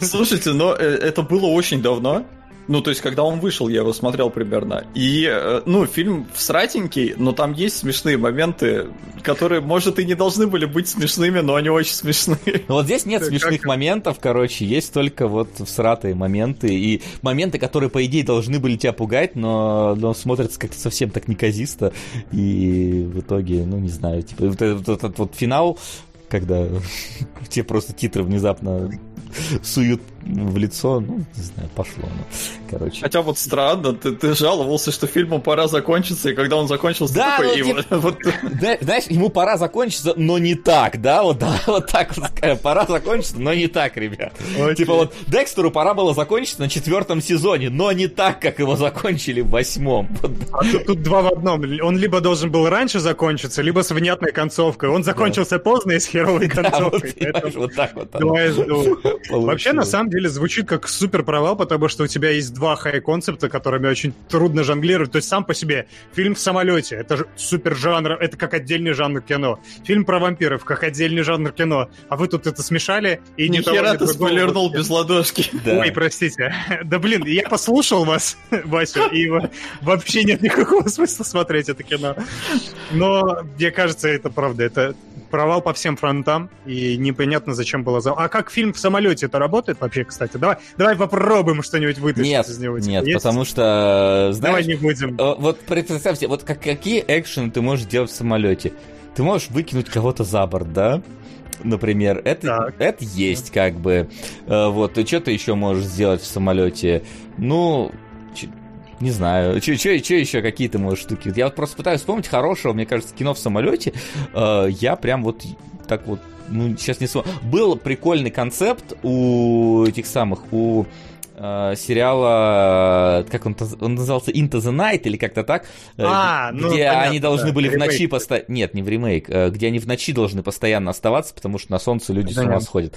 Слушайте, но э, это было очень давно. Ну, то есть, когда он вышел, я его смотрел примерно. И, э, ну, фильм всратенький, но там есть смешные моменты, которые, может, и не должны были быть смешными, но они очень смешные. Ну, вот здесь нет Как- смешных моментов, короче, есть только вот всратые моменты, и моменты, которые, по идее, должны были тебя пугать, но, но смотрятся как-то совсем так неказисто, и в итоге, ну, не знаю, типа, вот этот, вот этот вот финал, когда тебе просто титры внезапно суют в лицо, ну, не знаю, пошло, ну, короче. Хотя вот странно, ты, ты жаловался, что фильму пора закончиться, и когда он закончился, Да, такой, ну, и типа- вот- Да, знаешь, ему пора закончиться, но не так, да, вот, да, вот так вот пора закончиться, но не так, ребят. Типа вот Декстеру пора было закончиться на четвертом сезоне, но не так, как его закончили в восьмом. А тут, тут два в одном. Он либо должен был раньше закончиться, либо с внятной концовкой. Он закончился поздно и с херовой да, вот, концовкой. поэтому вот так вот. Вообще, на самом деле, звучит как супер провал, потому что у тебя есть два хай-концепта, которыми очень трудно жонглировать. То есть сам по себе фильм в самолете, это же супер жанр, это как отдельный жанр кино. Фильм про вампиров, как отдельный жанр кино. А вы тут это смешали и не того, Нихера ни ты спойлернул без ладошки. Да. Ой, простите. Да блин, я послушал вас, Вася, и во- вообще нет никакого смысла смотреть это кино. Но мне кажется, это правда, это провал по всем фронтам, и непонятно, зачем было... за- А как фильм в самолете это работает вообще, кстати? Давай, давай попробуем что-нибудь вытащить Нет, из него. Типа, нет, есть? потому что, Давай знаешь, не будем. э, вот представьте, вот как, какие экшены ты можешь делать в самолете? Ты можешь выкинуть кого-то за борт, да? Например, это, Так. это есть как бы. Э, Вот, и что ты еще можешь сделать в самолете? Ну, не знаю, что еще какие ты можешь штуки? Я вот просто пытаюсь вспомнить хорошего, мне кажется, кино в самолете. Э, Я прям вот так вот, ну, сейчас не вспомню. Был прикольный концепт у этих самых, у э, сериала, как он, он назывался, Into the Night или как-то так, э, А, где ну, понятно, они должны да, были в ремейк. ночи постоянно... Нет, не в ремейк, э, где они в ночи должны постоянно оставаться, потому что на солнце люди с ума сходят.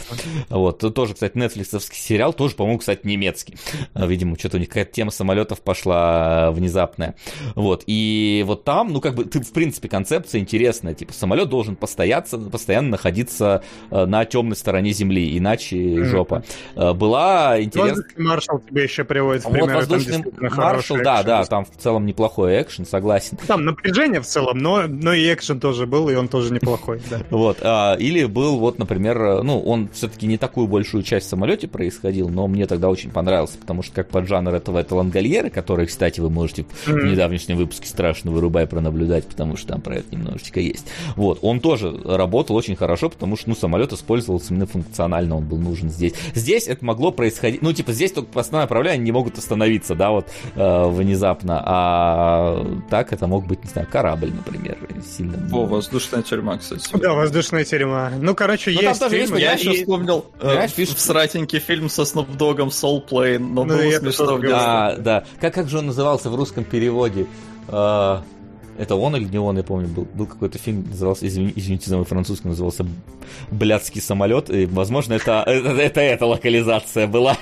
Вот, тоже, кстати, нетфликсовский сериал, тоже, по-моему, кстати, немецкий. Э, Видимо, что-то у них какая-то тема самолетов пошла э, внезапная. Вот, и вот там, ну, как бы, ты, в принципе, концепция интересная. Типа, самолет должен постояться, постоянно находиться э, на темной стороне Земли, иначе жопа. Э, Была интересная... Воздушный маршал тебе еще приводит в Вот пример. там воздушный действительно маршал, да, да, там в целом неплохой экшен, согласен. Там напряжение в целом, но, но и экшен тоже был, и он тоже неплохой. Да. Вот, а, или был, вот, например, ну, он все-таки не такую большую часть в самолете происходил, но мне тогда очень понравился, потому что как поджанр этого это лангольеры, которые, кстати, вы можете в недавнешнем выпуске страшно вырубай пронаблюдать, потому что там про это немножечко есть. Вот, он тоже работал очень хорошо, потому что, ну, самолет использовался именно функционально, он был нужен здесь. Здесь это могло происходить, ну, типа, здесь только основное управление не могут остановиться, да, вот, э, внезапно, а так это мог быть, не знаю, корабль, например, сильно. Во, воздушная тюрьма, кстати. Да, воздушная тюрьма. Ну, короче, Ну, там есть тоже есть, фильмы. Я еще и- вспомнил э, фишка- всратенький фильм со Dogg'ом Soul Plane, но Ну, было смешно в детстве. А, да. Как, как же он назывался в русском переводе? А, это он или не он, я помню, был, был какой-то фильм, назывался, извини, извините за мой французский, назывался «Блядский самолет», и, возможно, это, это, это эта локализация была.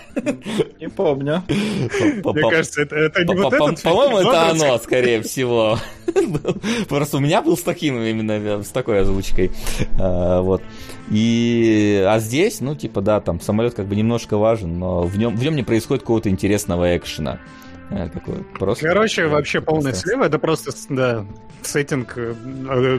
Не помню. Мне кажется, это, это не вот этот По-моему, это оно, скорее всего. Просто у меня был с таким именно, с такой озвучкой. А, вот. И, а здесь, ну, типа, да, там самолет как бы немножко важен, но в нем, в нем не происходит какого-то интересного экшена. Э, такой просто... Короче, вообще полный слева, это просто, да, сеттинг э,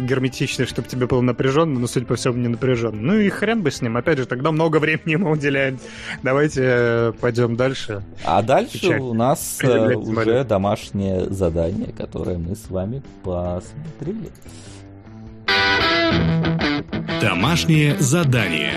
герметичный, чтобы тебе было напряженно, но, судя по всему, не напряженно. Ну и хрен бы с ним. Опять же, тогда много времени ему уделяем. Давайте э, пойдем дальше. А дальше Печать. у нас уже домашнее задание, которое мы с вами посмотрели. Домашнее задание.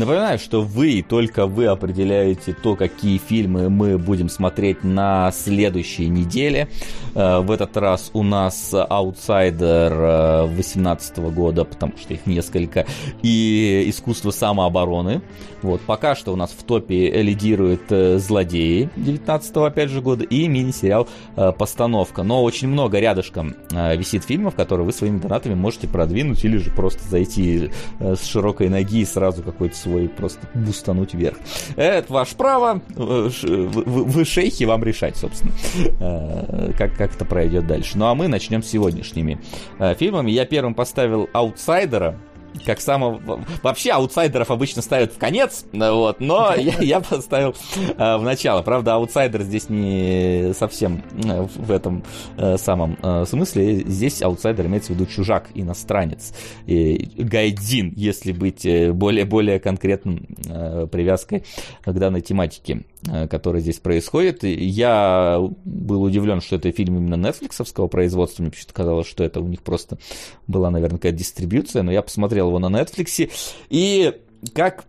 Напоминаю, что вы, только вы определяете то, какие фильмы мы будем смотреть на следующей неделе. Э, в этот раз у нас «Аутсайдер» 2018 года, потому что их несколько, и «Искусство самообороны». Вот, пока что у нас в топе лидирует э, «Злодеи» 19 опять же года и мини-сериал э, «Постановка». Но очень много рядышком висит фильмов, которые вы своими донатами можете продвинуть или же просто зайти с широкой ноги и сразу какой-то просто бустануть вверх. Это ваше право, вы, вы шейхи, вам решать, собственно, э, как, как это пройдет дальше. Ну а мы начнем с сегодняшними э, фильмами. Я первым поставил «Аутсайдера», как самого... Вообще аутсайдеров обычно ставят в конец, вот, но я, я поставил э, в начало. Правда, аутсайдер здесь не совсем э, в этом э, самом э, смысле. Здесь аутсайдер имеется в виду чужак, иностранец. И гайдзин, если быть более-более э, конкретным э, привязкой к данной тематике. Э, который здесь происходит. Я был удивлен, что это фильм именно нетфликсовского производства. Мне почему-то казалось, что это у них просто была, наверное, какая-то дистрибьюция, но я посмотрел его на Netflix. И как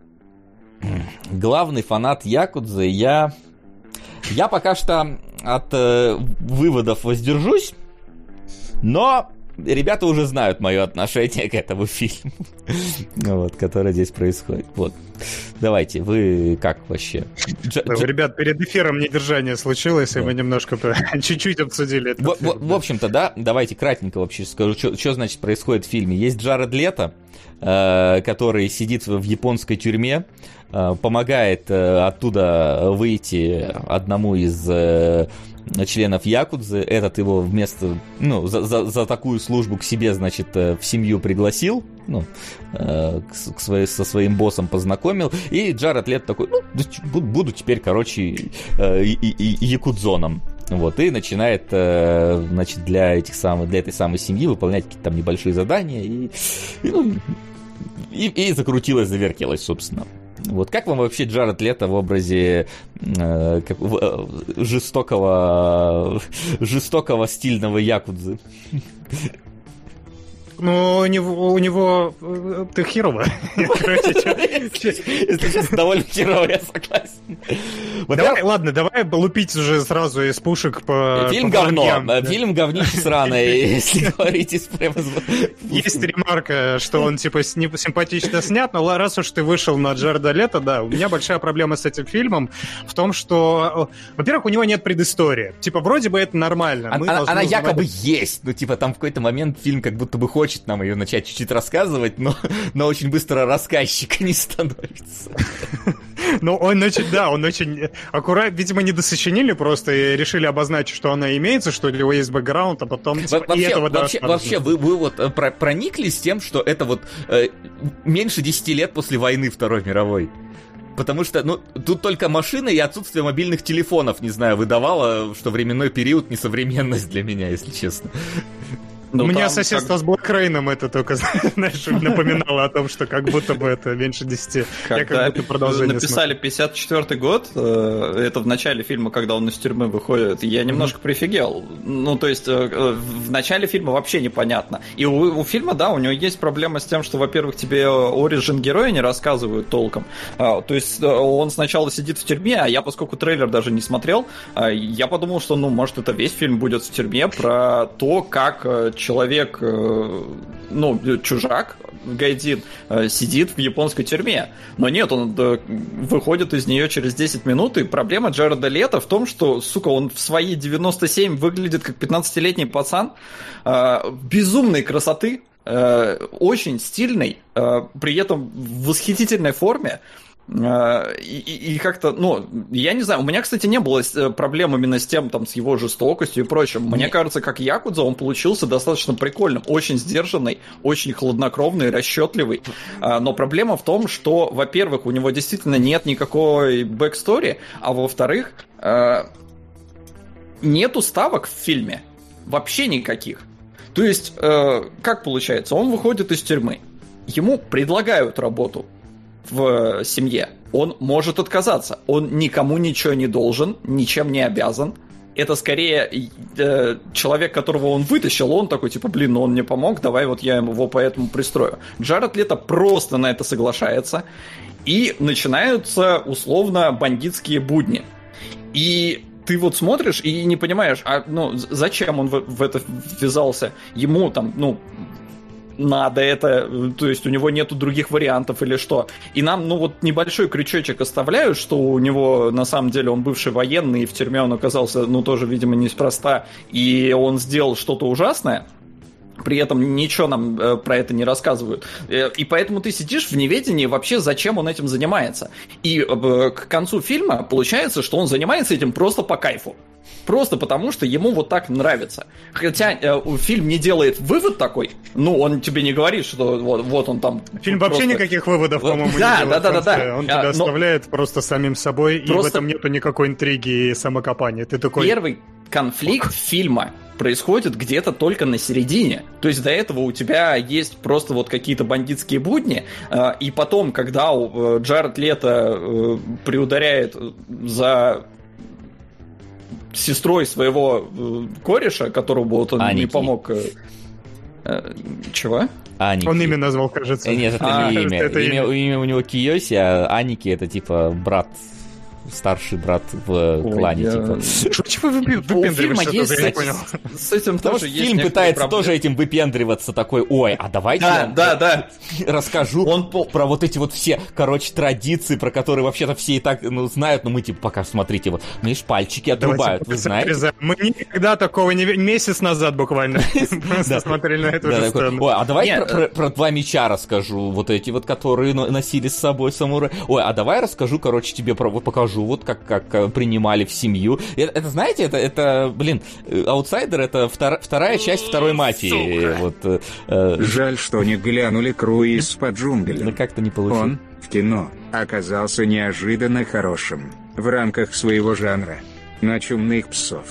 главный фанат Якудзы, я, я пока что от э, выводов воздержусь, но ребята уже знают мое отношение к этому фильму, вот, который здесь происходит. Вот. Давайте, вы как вообще? Дж- ну, Ребят, перед эфиром недержание случилось, да. и мы немножко чуть-чуть обсудили это. В, в, в общем-то, да, давайте кратенько вообще скажу, что значит происходит в фильме. Есть Джаред Лето, э, который сидит в японской тюрьме, э, помогает э, оттуда выйти одному из э, членов Якудзы. Этот его вместо, ну, за, за, за такую службу к себе, значит, э, в семью пригласил, ну, э, к, к своей, со своим боссом познакомил. И Джаред Лет такой, ну, буду теперь, короче, э, и, и, якудзоном. Вот, и начинает, э, значит, для этих самых, для этой самой семьи выполнять какие-то там небольшие задания и, и, ну, и, и закрутилось, завертелось, собственно. Вот как вам вообще Джаред Лето в образе э, как, э, жестокого, жестокого стильного якудзы? Ну, у него, у него э, ты херово. Если довольно херово, я согласен. Давай, ладно, давай лупить уже сразу из пушек по Фильм говно. Фильм говнище сраное, если говорить из прямо... Есть ремарка, что он, типа, симпатично снят, но раз уж ты вышел на Джарда Лето, да, у меня большая проблема с этим фильмом в том, что, во-первых, у него нет предыстории. Типа, вроде бы это нормально. Она якобы есть, ну, типа, там в какой-то момент фильм как будто бы хочет хочет нам ее начать чуть-чуть рассказывать, но, но очень быстро рассказчика не становится. Ну, он очень, да, он очень аккуратно, видимо, не досочинили просто и решили обозначить, что она имеется, что у него есть бэкграунд, а потом типа, вообще, этого вообще, вообще вы, вы вот э, про прониклись тем, что это вот э, меньше 10 лет после войны Второй мировой? Потому что, ну, тут только машина и отсутствие мобильных телефонов, не знаю, выдавало, что временной период несовременность для меня, если честно. Ну, У меня соседство как... с Блэкрейном это только, знаешь, напоминало о том, что как будто бы это меньше 10. Когда Я как будто продолжение написали 54 год, э, это в начале фильма, когда он из тюрьмы выходит, я немножко mm-hmm. прифигел. Ну, то есть, э, в начале фильма вообще непонятно. И у, у фильма, да, у него есть проблема с тем, что, во-первых, тебе оригин героя не рассказывают толком. А, то есть, э, он сначала сидит в тюрьме, а я, поскольку трейлер даже не смотрел, я подумал, что, ну, может, это весь фильм будет в тюрьме про то, как человек, э, ну, чужак, Гайдин э, сидит в японской тюрьме. Но нет, он э, выходит из нее через 10 минут, и проблема Джареда Лето в том, что, сука, он в свои 97 выглядит как 15-летний пацан, безумной красоты, очень стильный, при этом в восхитительной форме. Э, И, и- как-то, ну, я не знаю, у меня, кстати, не было э, проблем именно с тем, там, с его жестокостью и прочим. Мне Не- кажется, как Якудза он получился достаточно прикольным, очень сдержанный, очень хладнокровный, расчетливый. А, Но проблема в том, что, во-первых, у него действительно нет никакой backstory, а во-вторых, э, нету ставок в фильме. Вообще никаких. То есть, э, как получается, он выходит из тюрьмы, ему предлагают работу в э, семье, он может отказаться, он никому ничего не должен, ничем не обязан. Это скорее э, человек, которого он вытащил, он такой, типа, блин, ну он мне помог, давай вот я его поэтому пристрою. Джаред Лето просто на это соглашается, и начинаются условно бандитские будни. И ты вот смотришь и не понимаешь, а ну зачем он в, в это ввязался? Ему там, ну, надо это, то есть у него нету других вариантов или что. И нам, ну вот небольшой крючочек оставляют, что у него на самом деле он бывший военный, и в тюрьме он оказался, ну тоже, видимо, неспроста, и он сделал что-то ужасное. При этом ничего нам э, про это не рассказывают. Э, и поэтому ты сидишь в неведении вообще, зачем он этим занимается. И э, к концу фильма получается, что он занимается этим просто по кайфу. Просто потому, что ему вот так нравится. Хотя э, фильм не делает вывод такой, ну, он тебе не говорит, что вот, вот он там... Фильм вообще просто- никаких выводов, по-моему, да, не делает да, да, да, да. Он А, тебя но- оставляет просто самим собой, и в Просто- этом нету никакой интриги и самокопания. Ты такой... Первый конфликт фильма происходит где-то только на середине. То есть до этого у тебя есть просто вот какие-то бандитские будни, э, и потом, когда у, э, Джаред Лето э, приударяет за сестрой своего кореша, которому вот он не Аники. помог... э, э, Чего? Аники. Он имя назвал, кажется. Нет, это А, не имя. это имя. имя. имя у него Киоси, а Аники это типа брат, старший брат в Ой, клане, типа. Чего вы выпи- У фильма выпендриваетесь есть, что-то, я не кстати, понял. с- этим Потому что фильм пытается тоже этим выпендриваться, такой, ой, а давайте Да, я да, да. расскажу Он про вот эти вот все, короче, традиции, про которые вообще-то все и так ну, знают, но мы типа пока смотрите, вот, видишь, пальчики отрубают, вы знаете? Мы никогда такого не... Месяц назад буквально просто смотрели на эту же сцену. Ой, а давай Нет, про, два меча расскажу, вот эти вот, которые но- носили с собой самурай. Ой, а давай расскажу, короче, тебе про, вот покажу, вот как, как э, принимали в семью. Это, это, знаете, это, это, блин, э, аутсайдер это втор- вторая часть второй мафии. Вот, э, э, Жаль, что не глянули круиз по джунглям. как-то не получилось. Он, в кино, оказался неожиданно хорошим. В рамках своего жанра. На чумных псов.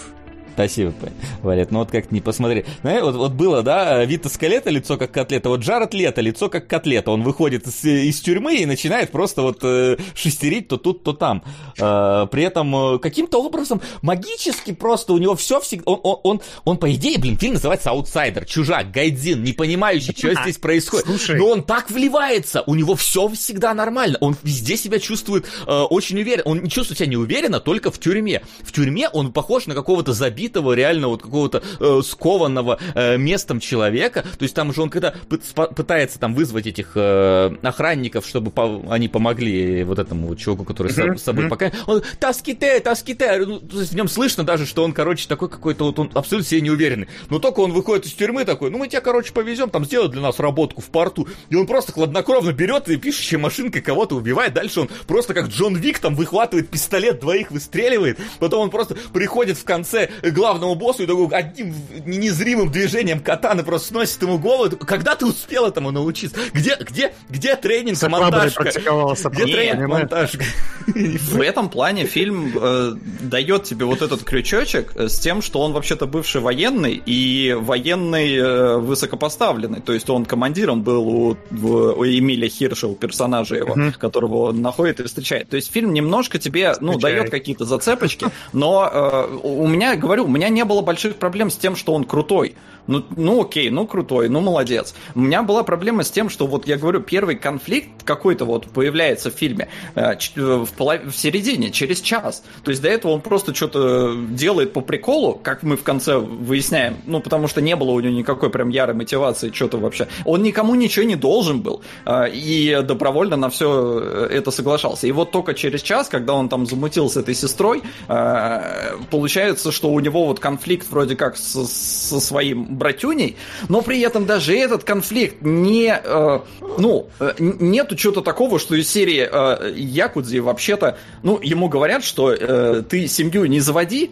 Спасибо, Валет. Ну вот как-то не посмотри. Знаешь, вот, вот было, да, Вита Скалета лицо как котлета, вот Джаред Лето лицо как котлета. Он выходит из, из тюрьмы и начинает просто вот э, шестерить то тут, то там. Э, при этом э, каким-то образом магически просто у него все всегда... Он, он, он, он, по идее, блин, фильм называется «Аутсайдер», «Чужак», «Гайдзин», не понимающий, что здесь происходит. Слушай. Но он так вливается, у него все всегда нормально. Он везде себя чувствует э, очень уверенно. Он чувствует себя неуверенно только в тюрьме. В тюрьме он похож на какого-то забитого, реально вот какого-то э, скованного э, местом человека. То есть там же он когда пытается там вызвать этих э, охранников, чтобы по- они помогли вот этому вот чуваку, который с, с собой пока... Он таските, таските. Ну, то есть в нем слышно даже, что он, короче, такой какой-то вот он абсолютно себе неуверенный. Но только он выходит из тюрьмы такой, ну мы тебя, короче, повезем, там сделают для нас работку в порту. И он просто хладнокровно берет и пишущей машинкой кого-то убивает. Дальше он просто как Джон Вик там выхватывает пистолет, двоих выстреливает. Потом он просто приходит в конце к главному боссу и такой одним незримым движением катаны просто сносит ему голову. Когда ты успел этому научиться? Где, где, где тренинг, монтажка? практиковался, Где Не, тренинг, монтажка? В этом плане фильм э, дает тебе вот этот крючочек э, с тем, что он вообще-то бывший военный и военный э, высокопоставленный. То есть он командиром был у, в- у Эмиля Хирша, у персонажа его, Мгм. которого он находит и встречает. То есть фильм немножко тебе, ну, дает какие-то зацепочки, но э, у меня, говорю, говорю, у меня не было больших проблем с тем, что он крутой. Ну, ну окей, ну крутой, ну молодец. У меня была проблема с тем, что вот я говорю, первый конфликт какой-то вот появляется в фильме э, в, полов... в середине, через час. То есть до этого он просто что-то делает по приколу, как мы в конце выясняем, ну потому что не было у него никакой прям ярой мотивации, что-то вообще. Он никому ничего не должен был э, и добровольно на все это соглашался. И вот только через час, когда он там замутил с этой сестрой, э, получается, что у него вот конфликт вроде как со, со своим братюней, но при этом даже этот конфликт не, э, ну, э, нету чего-то такого, что из серии э, Якудзи вообще-то, ну, ему говорят, что э, ты семью не заводи,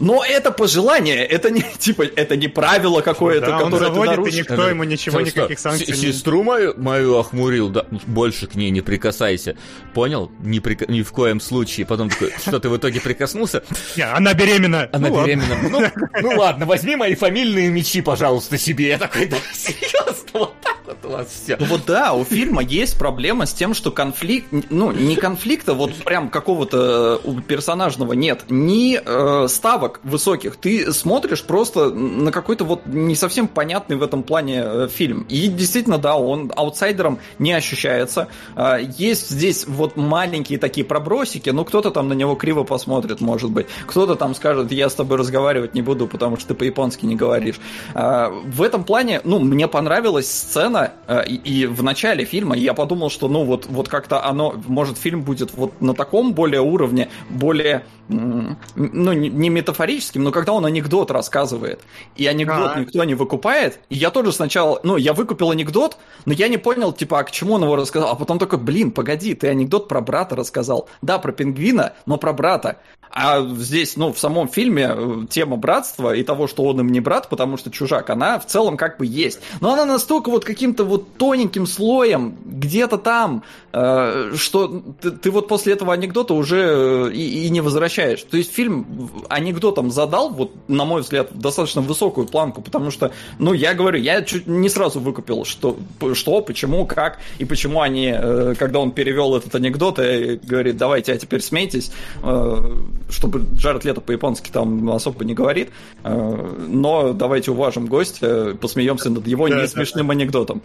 но это пожелание, это не типа это не правило какое-то, да, которое он заводит, ты нарушишь. и никто ему ничего, никаких санкций не... Сестру мою, мою охмурил, да, больше к ней не прикасайся. Понял? Ни, при... Ни в коем случае. Потом такой, что ты в итоге прикоснулся? Не, она беременна. Она ну, беременна. Ну, ну ладно, возьми мои фамильные мечи, пожалуйста, себе. Я такой, да, серьезно, вот так вот у вас все. Ну вот да, у фильма есть проблема с тем, что конфликт, ну, не конфликта, вот прям какого-то у персонажного нет, ни э, ставок ставок высоких, ты смотришь просто на какой-то вот не совсем понятный в этом плане э, фильм. И действительно, да, он аутсайдером не ощущается. А, есть здесь вот маленькие такие пробросики, ну кто-то там на него криво посмотрит, может быть. Кто-то там скажет, я с тобой разговаривать не буду, потому что ты по-японски не говоришь. А, в этом плане, ну, мне понравилась сцена, э, и, и в начале фильма я подумал, что, ну, вот, вот как-то оно, может, фильм будет вот на таком более уровне, более, ну, не метафорически, метафорическим, но когда он анекдот рассказывает, и анекдот А-а-а. никто не выкупает, и я тоже сначала, ну, я выкупил анекдот, но я не понял, типа, а к чему он его рассказал, а потом такой, блин, погоди, ты анекдот про брата рассказал. Да, про пингвина, но про брата. А здесь, ну, в самом фильме э, тема братства и того, что он им не брат, потому что чужак, она в целом как бы есть. Но она настолько вот каким-то вот тоненьким слоем, где-то там, э, что ты, ты вот после этого анекдота уже э, и, и не возвращаешь. То есть фильм анекдотом задал, вот, на мой взгляд, достаточно высокую планку, потому что, ну, я говорю, я чуть не сразу выкупил, что, что почему, как, и почему они, э, когда он перевел этот анекдот и говорит, давайте, а теперь смейтесь, э, чтобы Джаред Лето по-японски там особо не говорит, э, но давайте уважим гостя, посмеемся над его да, несмешным да, да. анекдотом.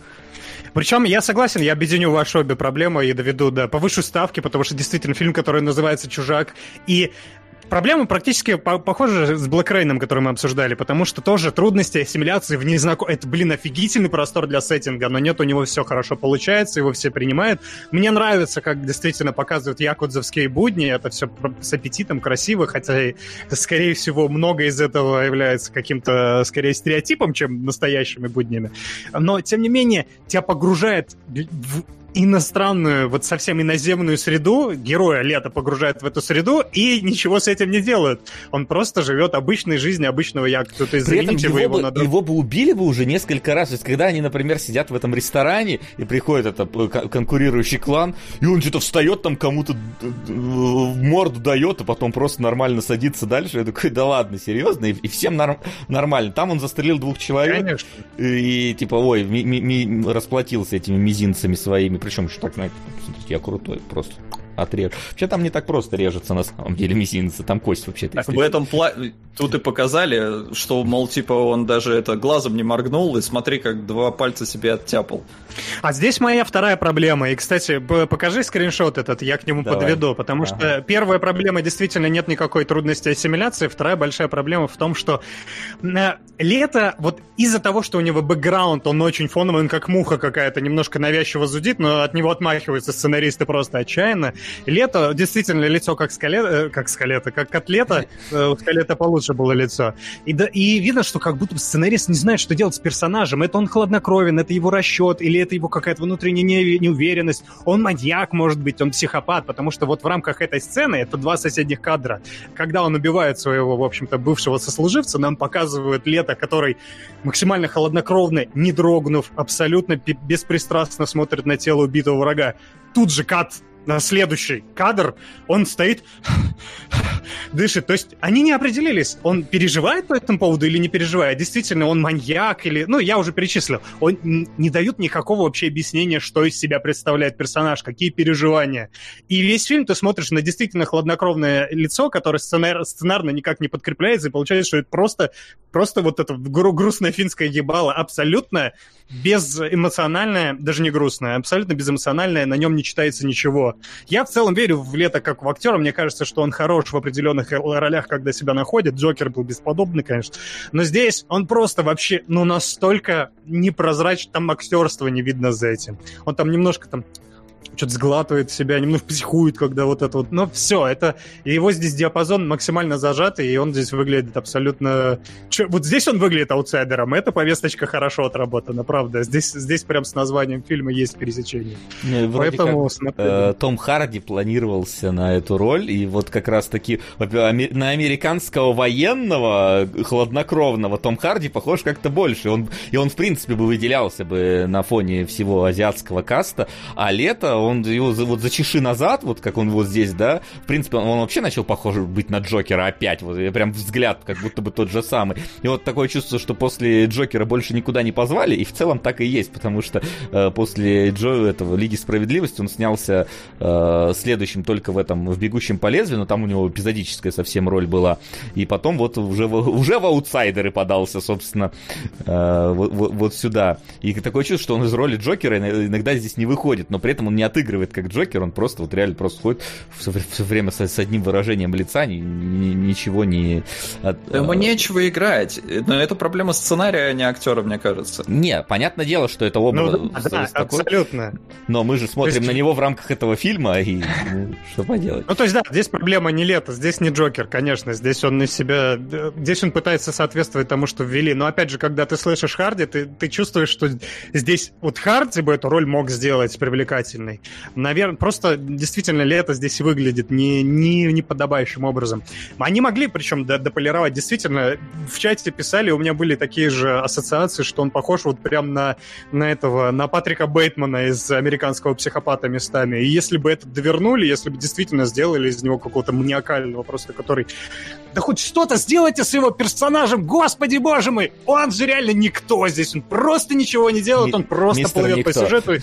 Причем я согласен, я объединю ваши обе проблемы и доведу до повышу ставки, потому что действительно фильм, который называется «Чужак», и Проблема практически по похожа с Rain, который мы обсуждали, потому что тоже трудности ассимиляции в незнаком... Это, блин, офигительный простор для сеттинга, но нет, у него все хорошо получается, его все принимают. Мне нравится, как действительно показывают якудзовские будни, это все с аппетитом, красиво, хотя, скорее всего, много из этого является каким-то, скорее, стереотипом, чем настоящими буднями. Но, тем не менее, тебя погружает в иностранную, вот совсем иноземную среду, героя лето погружает в эту среду и ничего с этим не делает. Он просто живет обычной жизнью обычного якта. То есть При этом его, его, бы, надо... его бы убили бы уже несколько раз. То есть когда они, например, сидят в этом ресторане и приходит это конкурирующий клан, и он что-то встает там кому-то морду дает, а потом просто нормально садится дальше. Я такой, да ладно, серьезно? И, и всем норм, нормально. Там он застрелил двух человек. Конечно. И, и типа, ой, ми, ми, ми, расплатился этими мизинцами своими причем еще так, знаете, смотрите, я крутой просто отрежь. Вообще там не так просто режется на самом деле мизинцы, там кость вообще-то. в этом пла... тут и показали, что, мол, типа он даже это глазом не моргнул, и смотри, как два пальца себе оттяпал. А здесь моя вторая проблема. И, кстати, покажи скриншот этот, я к нему Давай. подведу, потому ага. что первая проблема действительно нет никакой трудности ассимиляции, вторая большая проблема в том, что э, лето, вот из-за того, что у него бэкграунд, он очень фоновый, он как муха какая-то, немножко навязчиво зудит, но от него отмахиваются сценаристы просто отчаянно. Лето, действительно, лицо как скалета, э, как скалета, как котлета, э, у скалета получше было лицо. И, да, и видно, что как будто сценарист не знает, что делать с персонажем. Это он хладнокровен, это его расчет, или это его какая-то внутренняя неуверенность. Он маньяк, может быть, он психопат, потому что вот в рамках этой сцены, это два соседних кадра, когда он убивает своего, в общем-то, бывшего сослуживца, нам показывают Лето, который максимально холоднокровно, не дрогнув, абсолютно беспристрастно смотрит на тело убитого врага. Тут же кат на следующий кадр он стоит, дышит. То есть они не определились, он переживает по этому поводу или не переживает. Действительно, он маньяк или... Ну, я уже перечислил. Он не дают никакого вообще объяснения, что из себя представляет персонаж, какие переживания. И весь фильм ты смотришь на действительно хладнокровное лицо, которое сценар... сценарно никак не подкрепляется, и получается, что это просто, просто вот это гру- грустное финское ебало, абсолютно безэмоциональное, даже не грустное, абсолютно безэмоциональное, на нем не читается ничего. Я в целом верю в Лето как в актера, мне кажется, что он хорош в определенных ролях, когда себя находит. Джокер был бесподобный, конечно. Но здесь он просто вообще, ну, настолько непрозрачно, там актерства не видно за этим. Он там немножко там что-то сглатывает себя, немножко психует, когда вот это вот. Но все, это... Его здесь диапазон максимально зажатый, и он здесь выглядит абсолютно... Че, вот здесь он выглядит аутсайдером, эта повесточка хорошо отработана, правда. Здесь, здесь прям с названием фильма есть пересечение. Не, вроде Поэтому как, э, Том Харди планировался на эту роль, и вот как раз-таки на американского военного, хладнокровного Том Харди похож как-то больше. Он, и он, в принципе, бы выделялся бы на фоне всего азиатского каста, а лето, он его вот зачеши назад, вот как он вот здесь, да, в принципе, он, вообще начал похож быть на Джокера опять, вот прям взгляд как будто бы тот же самый. И вот такое чувство, что после Джокера больше никуда не позвали, и в целом так и есть, потому что э, после Джо этого Лиги Справедливости он снялся э, следующим только в этом в Бегущем по лезвию, но там у него эпизодическая совсем роль была. И потом вот уже, уже в аутсайдеры подался, собственно, э, вот, вот- вот сюда. И такое чувство, что он из роли Джокера ин- иногда здесь не выходит, но при этом он не отыгрывает как Джокер, он просто вот реально просто ходит все, время с, с одним выражением лица, ни- ни- ничего не... от- Ему э, нечего играть. Но это проблема сценария, а не актера, мне кажется. Не, понятное дело, что это оба Ну да, да, такой, абсолютно. но мы же смотрим есть- на него в рамках этого фильма, и ну, что поделать. Ну, то есть, да, здесь проблема не лето, здесь не Джокер, конечно. Здесь он из себя... Здесь он пытается соответствовать тому, что ввели. Но, опять же, когда ты слышишь Харди, ты, ты чувствуешь, что здесь вот Харди бы эту роль мог сделать привлекательной. Наверное, просто действительно лето здесь выглядит не, не, неподобающим образом. Они могли, причем, дополировать. Действительно, в чате писали, у меня были такие же ассоциации, что он похож вот прям на, на этого, на Патрика Бейтмана из «Американского психопата» местами. И если бы это довернули, если бы действительно сделали из него какого-то маниакального просто, который... Да хоть что-то сделайте с его персонажем, господи боже мой! Он же реально никто здесь, он просто ничего не делает, он просто плывет по Никто. сюжету.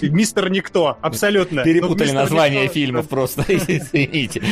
И Мистер Никто, абсолютно. Ну, Перепутали мистер название фильмов просто, извините.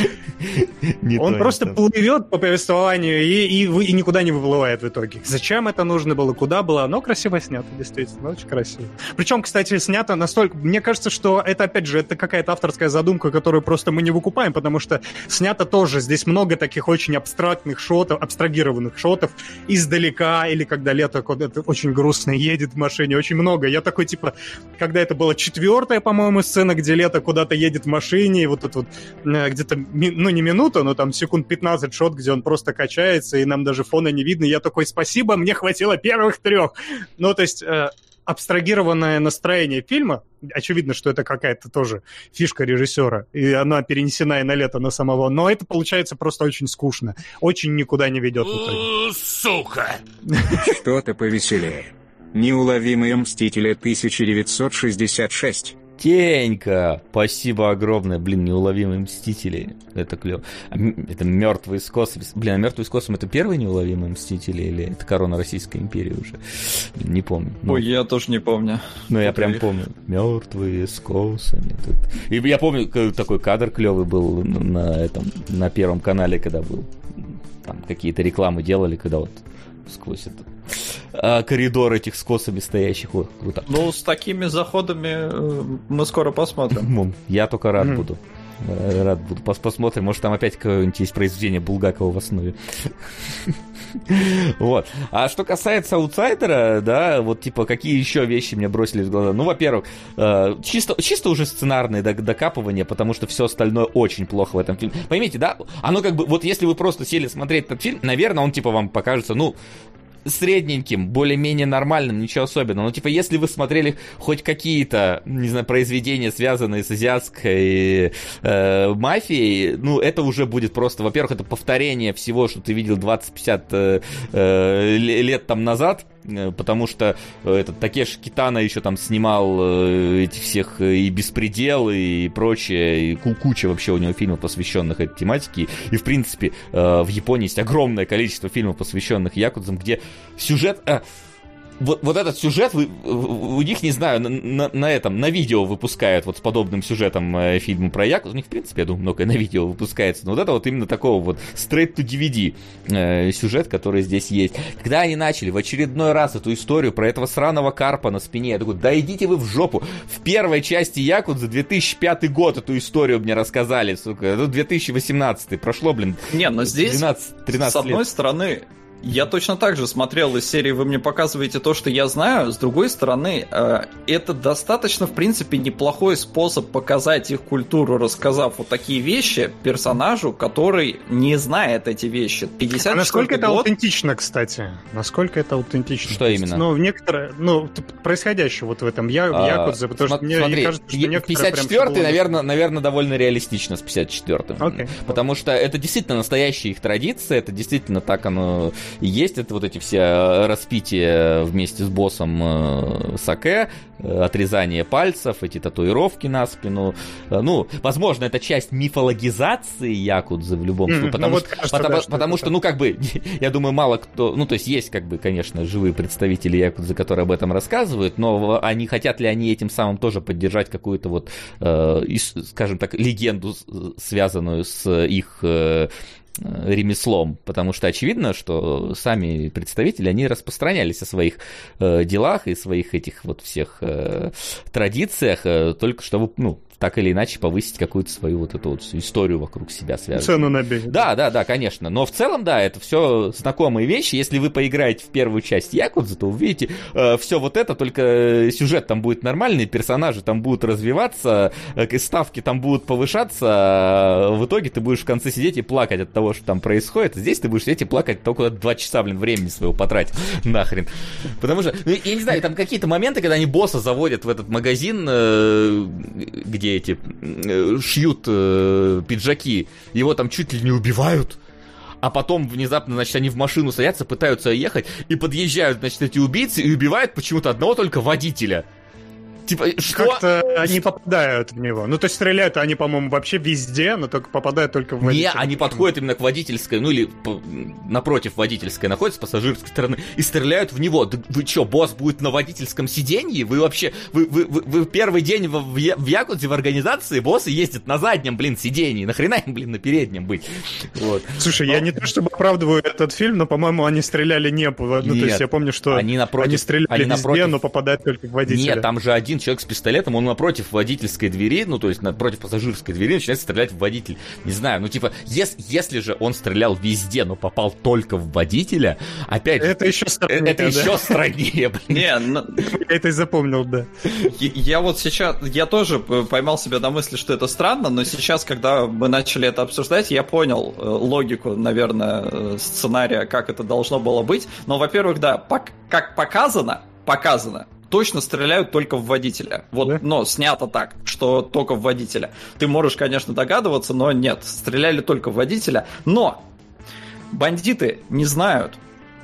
Он то, просто то. плывет по повествованию и, никуда не выплывает в итоге. Зачем это нужно было, куда было? Оно красиво снято, действительно, очень красиво. Причем, кстати, снято настолько... Мне кажется, что это, опять же, это какая-то авторская задумка, которую просто мы не выкупаем, потому что снято тоже. Здесь много таких очень абстрактных шотов, абстрагированных шотов издалека, или когда лето куда-то очень грустно едет в машине, очень много. Я такой, типа, когда это была четвертая, по-моему, сцена, где лето куда-то едет в машине, и вот это вот э, где-то, ну, не минута, но там секунд 15 шот, где он просто качается, и нам даже фона не видно. Я такой, спасибо, мне хватило первых трех. Ну, то есть... э, абстрагированное настроение фильма, очевидно, что это какая-то тоже фишка режиссера, и она перенесена и на лето на самого, но это получается просто очень скучно, очень никуда не ведет. Сука! Что-то повеселее. Неуловимые мстители 1966. Тенька! Спасибо огромное. Блин, неуловимые мстители. Это клево. А Это мертвые с космосом. Блин, а мертвые с космосом это первые неуловимые мстители или это корона Российской империи уже? Не помню. Ну, Ой, я тоже не помню. ну, я прям помню. Мертвые с косами. Тут. И я помню, такой кадр клевый был на этом, на первом канале, когда был. Там какие-то рекламы делали, когда вот сквозь это а, коридор этих с косами стоящих. Ой, круто. Ну, с такими заходами э, мы скоро посмотрим. Я только рад буду. Э, Рад буду. Пос- Посмотрим, может там опять какое-нибудь есть произведение Булгакова в основе. Вот. А что касается аутсайдера, да, вот типа какие еще вещи мне бросились в глаза. Ну, во-первых, э, чисто, чисто уже сценарные док- докапывания, потому что все остальное очень плохо в этом фильме. Поймите, да, оно как бы, вот если вы просто сели смотреть этот фильм, наверное, он типа вам покажется, ну, средненьким, более-менее нормальным, ничего особенного. Но, типа, если вы смотрели хоть какие-то, не знаю, произведения, связанные с азиатской э, мафией, ну, это уже будет просто, во-первых, это повторение всего, что ты видел 20-50 э, э, лет там назад, потому что э, этот Такеш Китана еще там снимал э, этих всех и «Беспредел», и прочее, и куча вообще у него фильмов, посвященных этой тематике, и, в принципе, в Японии есть огромное количество фильмов, посвященных Якудзам, где сюжет вот, вот этот сюжет вы, у них, не знаю, на, на, на этом, на видео выпускают вот с подобным сюжетом э, фильмы про Якудзу. У них, в принципе, я думаю, многое на видео выпускается. Но вот это вот именно такого вот straight to DVD э, сюжет, который здесь есть. Когда они начали в очередной раз эту историю про этого сраного карпа на спине, я такой, да идите вы в жопу. В первой части Якудза 2005 год эту историю мне рассказали, сука. Это 2018 прошло, блин. Не, но здесь, 12, 13 с одной лет. стороны, я точно так же смотрел из серии «Вы мне показываете то, что я знаю». С другой стороны, э, это достаточно, в принципе, неплохой способ показать их культуру, рассказав вот такие вещи персонажу, который не знает эти вещи. 50 а насколько это год... аутентично, кстати? Насколько это аутентично? Что именно? Ну, некоторые, ну, происходящее вот в этом я, а, Якудзе, потому что мне, мне кажется, что некоторые 54-й, наверное, наверное, довольно реалистично с 54-м. Okay. Потому что это действительно настоящая их традиция, это действительно так оно есть это вот эти все э, распития вместе с боссом э, Саке, э, отрезание пальцев, эти татуировки на спину. Ну, возможно, это часть мифологизации Якудзы в любом случае. Потому, ну, вот что, кажется, потому, да, потому что, ну, как бы, я думаю, мало кто... Ну, то есть есть, как бы, конечно, живые представители Якудзы, которые об этом рассказывают, но они хотят ли они этим самым тоже поддержать какую-то вот, э, скажем так, легенду, связанную с их Э, ремеслом, потому что очевидно, что сами представители, они распространялись о своих э, делах и своих этих вот всех э, традициях, э, только чтобы, ну, так или иначе повысить какую-то свою вот эту вот историю вокруг себя связанную. Цену на бей. Да, да, да, конечно. Но в целом, да, это все знакомые вещи. Если вы поиграете в первую часть Якудза, то увидите э, все вот это, только сюжет там будет нормальный, персонажи там будут развиваться, э, ставки там будут повышаться, а в итоге ты будешь в конце сидеть и плакать от того, что там происходит. Здесь ты будешь сидеть и плакать только два часа, блин, времени своего потратить. Нахрен. Потому что, ну, я не знаю, там какие-то моменты, когда они босса заводят в этот магазин, э, где где эти э, шьют э, пиджаки, его там чуть ли не убивают. А потом внезапно, значит, они в машину садятся, пытаются ехать, и подъезжают, значит, эти убийцы и убивают почему-то одного только водителя. Типа, что? Как-то они попадают в него. Ну, то есть стреляют они, по-моему, вообще везде, но только попадают только в водителя. Не, они подходят именно к водительской, ну или напротив водительской находятся, с пассажирской стороны, и стреляют в него. Да вы что, босс будет на водительском сиденье? Вы вообще, вы, вы, вы, вы первый день в, в, в Якудзе в организации, боссы ездят на заднем, блин, сиденье. Нахрена им, блин, на переднем быть? Вот. Слушай, но... я не то чтобы оправдываю этот фильм, но, по-моему, они стреляли не. Ну, Нет, то есть я помню, что они, напротив, они стреляли они везде, напротив... но попадают только в водителя. Нет, там же один один человек с пистолетом, он напротив водительской двери, ну, то есть напротив пассажирской двери начинает стрелять в водитель. Не знаю, ну, типа, ес, если же он стрелял везде, но попал только в водителя, опять Это еще э, страннее, Это да? еще страннее, блин. Не, ну, я это и запомнил, да. Я вот сейчас, я тоже поймал себя на мысли, что это странно, но сейчас, когда мы начали это обсуждать, я понял э, логику, наверное, э, сценария, как это должно было быть. Но, во-первых, да, как показано, показано, точно стреляют только в водителя. Вот, да? но снято так, что только в водителя. Ты можешь, конечно, догадываться, но нет, стреляли только в водителя. Но бандиты не знают,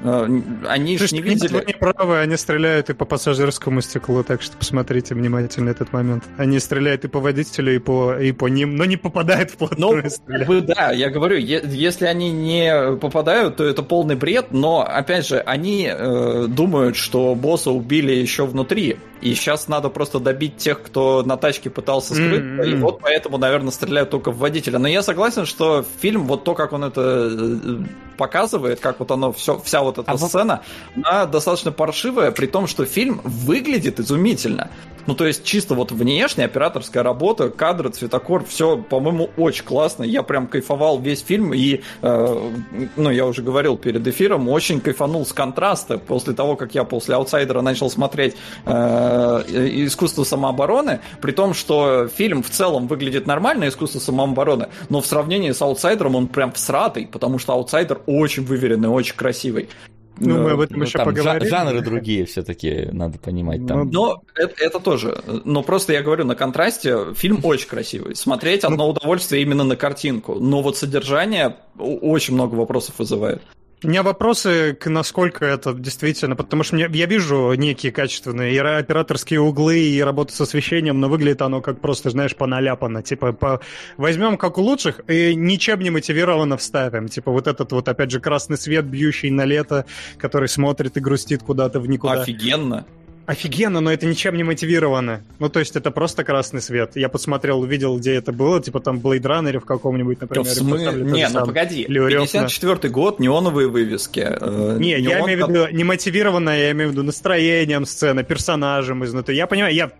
они же не видели... Вы не правы, они стреляют и по пассажирскому стеклу, так что посмотрите внимательно этот момент. Они стреляют и по водителю, и по, и по ним, но не попадают в плотную Ну, вы, да, я говорю, если они не попадают, то это полный бред, но, опять же, они э, думают, что босса убили еще внутри, и сейчас надо просто добить тех, кто на тачке пытался скрыть, mm-hmm. и вот поэтому, наверное, стреляют только в водителя. Но я согласен, что фильм, вот то, как он это э, показывает, как вот оно, все, вся вот эта а сцена, вот... она достаточно паршивая, при том, что фильм выглядит изумительно. Ну, то есть, чисто вот внешне, операторская работа, кадры, цветокор, все, по-моему, очень классно. Я прям кайфовал весь фильм, и, э, ну, я уже говорил перед эфиром, очень кайфанул с контраста после того, как я после «Аутсайдера» начал смотреть э, «Искусство самообороны», при том, что фильм в целом выглядит нормально, «Искусство самообороны», но в сравнении с «Аутсайдером» он прям всратый, потому что «Аутсайдер» очень выверенный, очень красивый. Ну, мы об этом ну, еще там поговорим. Жанры другие все-таки, надо понимать. Там. Но это, это тоже. Но просто я говорю, на контрасте фильм очень красивый. Смотреть одно ну, удовольствие именно на картинку. Но вот содержание очень много вопросов вызывает. У меня вопросы, к насколько это действительно, потому что мне, я вижу некие качественные и операторские углы, и работу с освещением, но выглядит оно как просто, знаешь, поналяпано. Типа, по... возьмем как у лучших и ничем не мотивированно вставим. Типа вот этот вот, опять же, красный свет, бьющий на лето, который смотрит и грустит куда-то в никуда. Офигенно. Офигенно, но это ничем не мотивировано. Ну, то есть это просто красный свет. Я посмотрел, увидел, где это было, типа там в Blade Runner в каком-нибудь, например. В смы... Не, ну погоди, 54 год, неоновые вывески. Э, не, неон... я имею в виду не мотивированно, я имею в виду настроением сцены, персонажем изнутри. Я понимаю, я,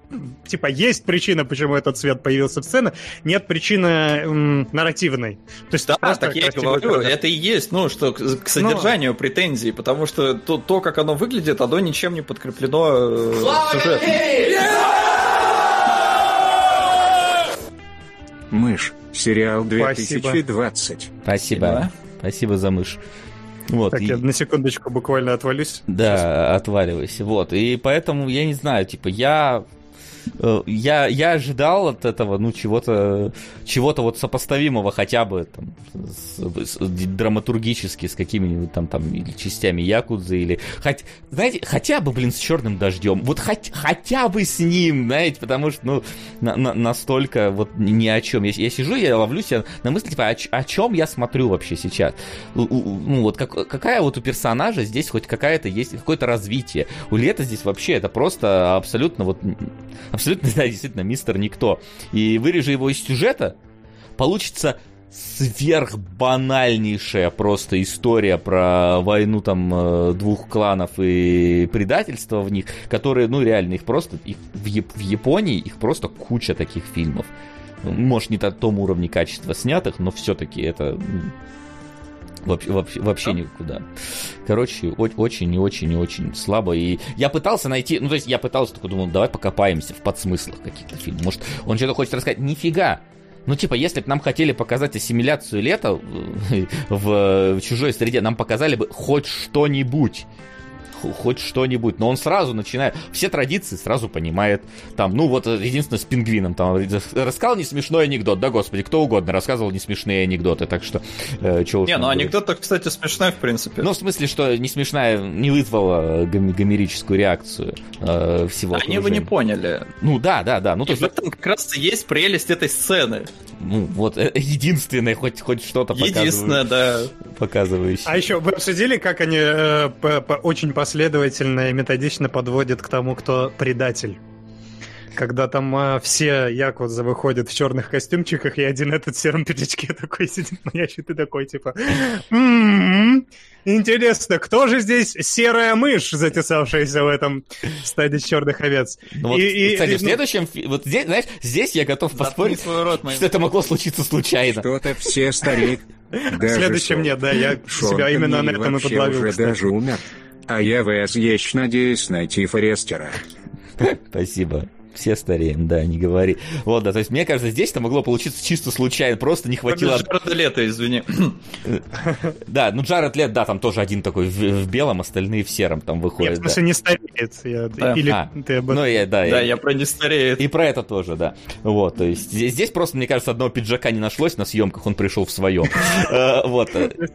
типа, есть причина, почему этот цвет появился в сцене, нет причины м, нарративной. То есть да, так я и говорю, это и есть, ну, что к содержанию но... претензий, потому что то, то, как оно выглядит, оно ничем не подкреплено сюжет. Мышь. Сериал 2020. Спасибо. Спасибо, Спасибо за мышь. Вот, так, и... я на секундочку буквально отвалюсь. Да, Сейчас. отваливайся. Вот. И поэтому, я не знаю, типа, я Э, я, я ожидал от этого, ну, чего-то чего-то вот сопоставимого хотя бы там, с, с, драматургически с какими-нибудь там, там или частями Якудзы, или, хоть, знаете, хотя бы, блин, с черным дождем, вот хоть, хотя бы с ним, знаете, потому что, ну, на, на, настолько вот ни о чем. Я, я сижу, я ловлю себя на мысли, типа, о, о чем я смотрю вообще сейчас? Ну, вот как, какая вот у персонажа здесь хоть какая-то есть, какое-то развитие. У Лета здесь вообще это просто абсолютно вот абсолютно, да, действительно, мистер Никто. И вырежи его из сюжета, получится сверхбанальнейшая просто история про войну там э, двух кланов и предательство в них, которые, ну, реально, их просто, их в, в Японии их просто куча таких фильмов. Может, не на том уровне качества снятых, но все-таки это Вообще, вообще, вообще никуда. Короче, очень и очень и очень слабо. И я пытался найти, ну, то есть я пытался, такой думал, давай покопаемся в подсмыслах каких-то фильмов. Может, он что-то хочет рассказать. Нифига! Ну, типа, если бы нам хотели показать ассимиляцию лета в, в чужой среде, нам показали бы хоть что-нибудь хоть что-нибудь. Но он сразу начинает, все традиции сразу понимает. Там, ну вот, единственное, с пингвином. Там рассказал не смешной анекдот. Да, господи, кто угодно рассказывал не смешные анекдоты. Так что, э, что Не, ну анекдот, кстати, смешной, в принципе. Ну, в смысле, что не смешная, не вызвала гом- гомерическую реакцию э, всего Они бы не поняли. Ну, да, да, да. Ну, то есть... В этом как раз есть прелесть этой сцены. Ну, вот, э, единственное, хоть, хоть что-то Единственное, да. Показывающее. А еще вы обсудили, как они э, по, по, очень последовательно и методично подводят к тому, кто предатель? Когда там э, все якудза выходят в черных костюмчиках, и один этот в сером пиджачке такой сидит маячит и такой, типа... «М-м-м, интересно, кто же здесь серая мышь, затесавшаяся в этом стаде черных овец? Ну, вот, и, кстати, и, в ну следующем... Вот здесь, знаешь, здесь я готов поспорить, рот, что это могло случиться случайно. Что-то все стареют. В следующем нет, да, я себя именно на этом и подловил. даже умер. А я вас есть надеюсь найти Форестера. Спасибо все стареем, да, не говори. Вот, да, то есть мне кажется, здесь это могло получиться чисто случайно, просто не хватило... Джаред Лето, извини. Да, ну Джаред Лет, да, там тоже один такой в, белом, остальные в сером там выходят. Нет, в смысле, не стареет. Или а, ты об Ну, я, да. Да, я про не стареет. И про это тоже, да. Вот, то есть здесь просто, мне кажется, одного пиджака не нашлось на съемках, он пришел в своем. Э, вот.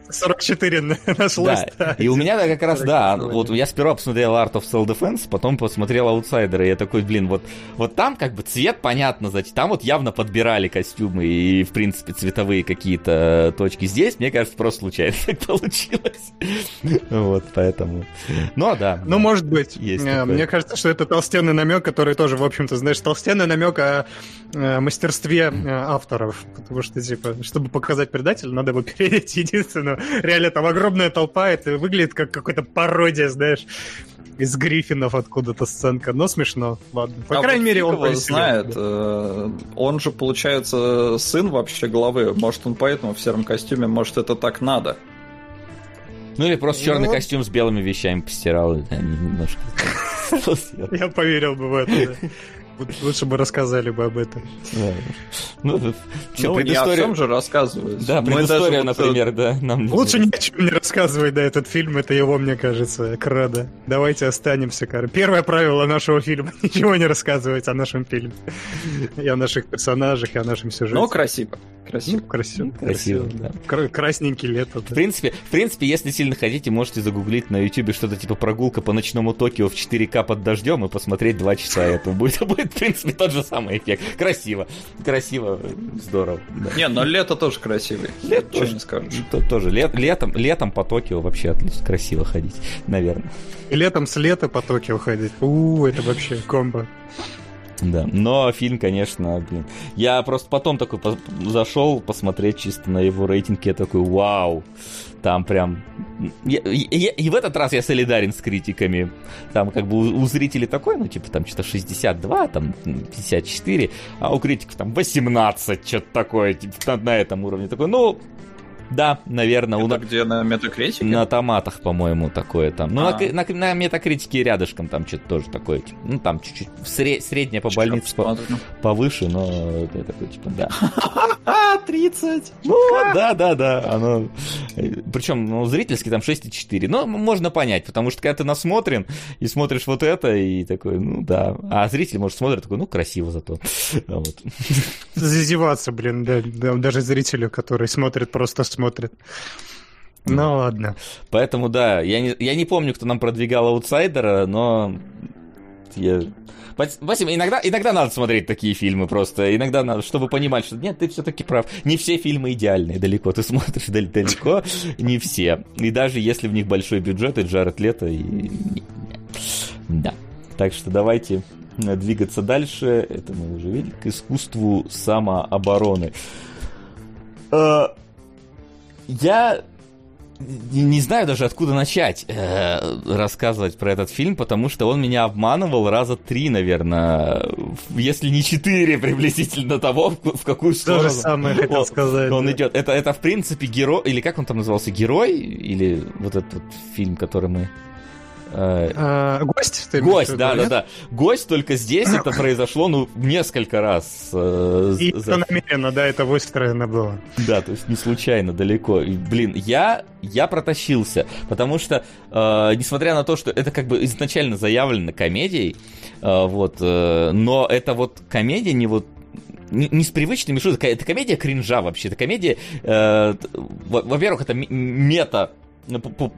44 нашлось, да. И у меня как раз, да, вот я сперва посмотрел Art of Self-Defense, потом посмотрел Outsider, и я такой, блин, вот вот там как бы цвет понятно, значит, там вот явно подбирали костюмы и, в принципе, цветовые какие-то точки. Здесь, мне кажется, просто случайно так получилось. Вот, поэтому... Ну, а да. Ну, может быть. Есть э, Мне кажется, что это толстенный намек, который тоже, в общем-то, знаешь, толстенный намек о э, мастерстве э, авторов. Потому что, типа, чтобы показать предателя, надо его переделать единственную. Реально, там огромная толпа, это выглядит как какая-то пародия, знаешь из Гриффинов откуда-то сценка, но смешно, ладно. По а крайней вот мере, он его знает. Да. Он же, получается, сын вообще главы. Может, он поэтому в сером костюме, может, это так надо. Ну или просто черный ну... костюм с белыми вещами постирал. Немножко. Я поверил бы в это. Лучше бы рассказали бы об этом. Ну, ну, предыстория... не о чем же рассказывают. Да, предыстория, например, вот... да. Нам Лучше ни о чем не рассказывать, да, этот фильм, это его, мне кажется, кредо. Давайте останемся, Кар. Первое правило нашего фильма — ничего не рассказывать о нашем фильме. И о наших персонажах, и о нашем сюжете. Ну, красиво. Красиво. Ну, красиво. Ну, красиво, да. Кра- Красненький лето. В принципе, в принципе, если сильно хотите, можете загуглить на YouTube что-то типа прогулка по ночному Токио в 4К под дождем и посмотреть два часа этого. Будет, будет, в принципе, тот же самый эффект. Красиво. Красиво, здорово. да. Не, но лето тоже красивый. Лето тоже. не скажешь. То- тоже лет, летом, летом по Токио вообще отлично, красиво ходить, наверное. И летом с лета по Токио ходить. У, это вообще комбо. Да, но фильм, конечно, блин. Я просто потом такой по- зашел посмотреть чисто на его рейтинг, я такой, вау, там прям... Я- я- и в этот раз я солидарен с критиками. Там как бы у, у зрителей такой, ну, типа там что-то 62, там 54, а у критиков там 18, что-то такое, типа на, на этом уровне. Такой, ну, да, наверное, у, Это где на метакритике? на томатах, по-моему, такое там. Ну, на, А. на, на метакритике рядышком там что-то тоже такое. Типа, ну, там чуть-чуть сре- среднее по Сейчас больнице по- повыше, но это такое, типа, да. А, 30! Ну, да, да, да. Оно... Причем, ну, зрительский там 6,4. Но можно понять, потому что когда ты насмотрен и смотришь вот это, и такой, ну, да. А зритель, может, смотрит, такой, ну, красиво зато. А Вот. Зазеваться, блин, да, да, даже зрителю, который смотрит, просто смотрит. Ну ладно. Поэтому, да, я не, я не помню, кто нам продвигал аутсайдера, но я... Васим, иногда, иногда надо смотреть такие фильмы просто. Иногда надо, чтобы понимать, что нет, ты все-таки прав. Не все фильмы идеальные, далеко. Ты смотришь дал- далеко, не все. И даже если в них большой бюджет, и Джаред Лето, и... Да. Так что давайте э, двигаться дальше. Это мы уже видели. К искусству самообороны. Я не, знаю даже откуда начать э, рассказывать про этот фильм, потому что он меня обманывал раза три, наверное, если не четыре приблизительно того, в, какую То сторону же самое хотел он- сказать. он да. идет. Это, это, в принципе, герой, или как он там назывался, герой, или вот этот вот фильм, который мы... э, А, гость? ты Гость, да, да, да. Гость только здесь это произошло, ну, несколько раз. э, И за- это намеренно, да, это выстроено было. да, то есть не случайно, далеко. И, блин, я, я протащился, потому что, э, несмотря на то, что это как бы изначально заявлено комедией, э, вот, э, но это вот комедия не вот не, не с привычными шутками, это комедия кринжа вообще, это комедия, э, во-первых, это мета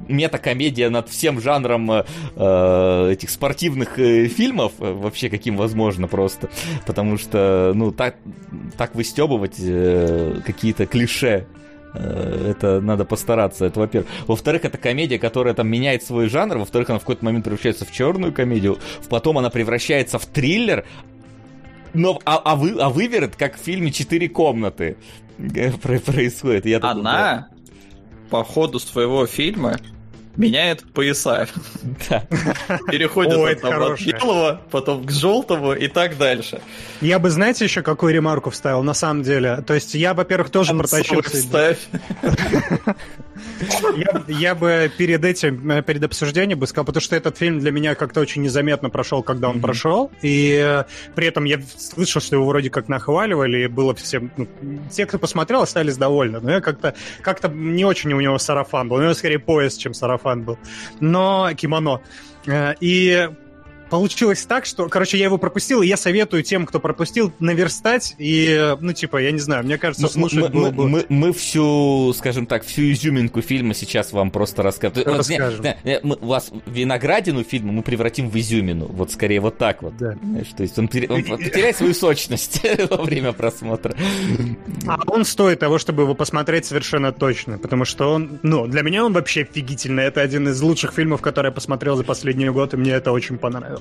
мета-комедия над всем жанром э, э, этих спортивных э, фильмов, э, вообще каким возможно просто, потому что, ну, так, так выстебывать э, какие-то клише э, это надо постараться, это во-первых. Во-вторых, это комедия, которая там меняет свой жанр, во-вторых, она в какой-то момент превращается в черную комедию, потом она превращается в триллер, но, а, а, вы, а выверт, как в фильме «Четыре комнаты» про- происходит. Я такой, Она по ходу своего фильма меняет пояса. Да. Переходит О, от, белого, потом к желтому и так дальше. Я бы, знаете, еще какую ремарку вставил, на самом деле? То есть я, во-первых, тоже протащился... вставь. Я, я бы перед этим, э, перед обсуждением бы сказал, потому что этот фильм для меня как-то очень незаметно прошел, когда он прошел, и э, при этом я слышал, что его вроде как нахваливали, и было всем... ну, те, кто посмотрел, остались довольны, но я как-то как не очень у него сарафан был, у него скорее пояс, чем сарафан был, но кимоно. Э, И получилось так, что, короче, я его пропустил, и я советую тем, кто пропустил, наверстать, и, ну, типа, я не знаю, мне кажется, Мы, слушать мы- было мы- бы... мы- мы всю, скажем так, всю изюминку фильма сейчас вам просто расскажем. Расскажем. не, не, мы вас виноградину фильма мы превратим в изюмину. Вот скорее вот так вот. Да. Знаешь, то есть он, пере- он потеряет свою сочность во время просмотра. А он стоит того, чтобы его посмотреть совершенно точно, потому что он, ну, для меня он вообще офигительный. Это один из лучших фильмов, которые я посмотрел за последний год, и мне это очень понравилось.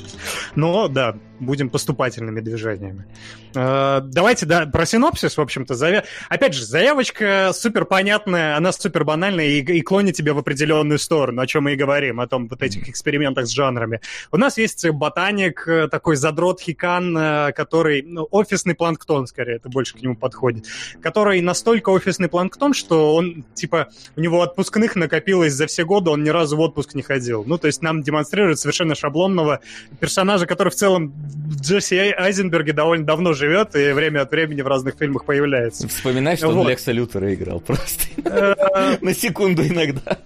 Но, да, будем поступательными движениями. Э, давайте, да, про синопсис, в общем-то, завя... опять же, заявочка супер понятная, она супер банальная и, и клонит тебя в определенную сторону, о чем мы и говорим, о том вот этих экспериментах с жанрами. У нас есть ботаник, э, такой задрот хикан, э, который, ну, офисный планктон, скорее, это больше к нему подходит, который настолько офисный планктон, что он, типа, у него отпускных накопилось за все годы, он ни разу в отпуск не ходил. Ну, то есть нам демонстрируют совершенно шаблонного персонажа, который в целом в Джесси Айзенберге довольно давно живет и время от времени в разных фильмах появляется. Вспоминай, что он Вот. Лекса Лютера играл просто. Э, На секунду иногда.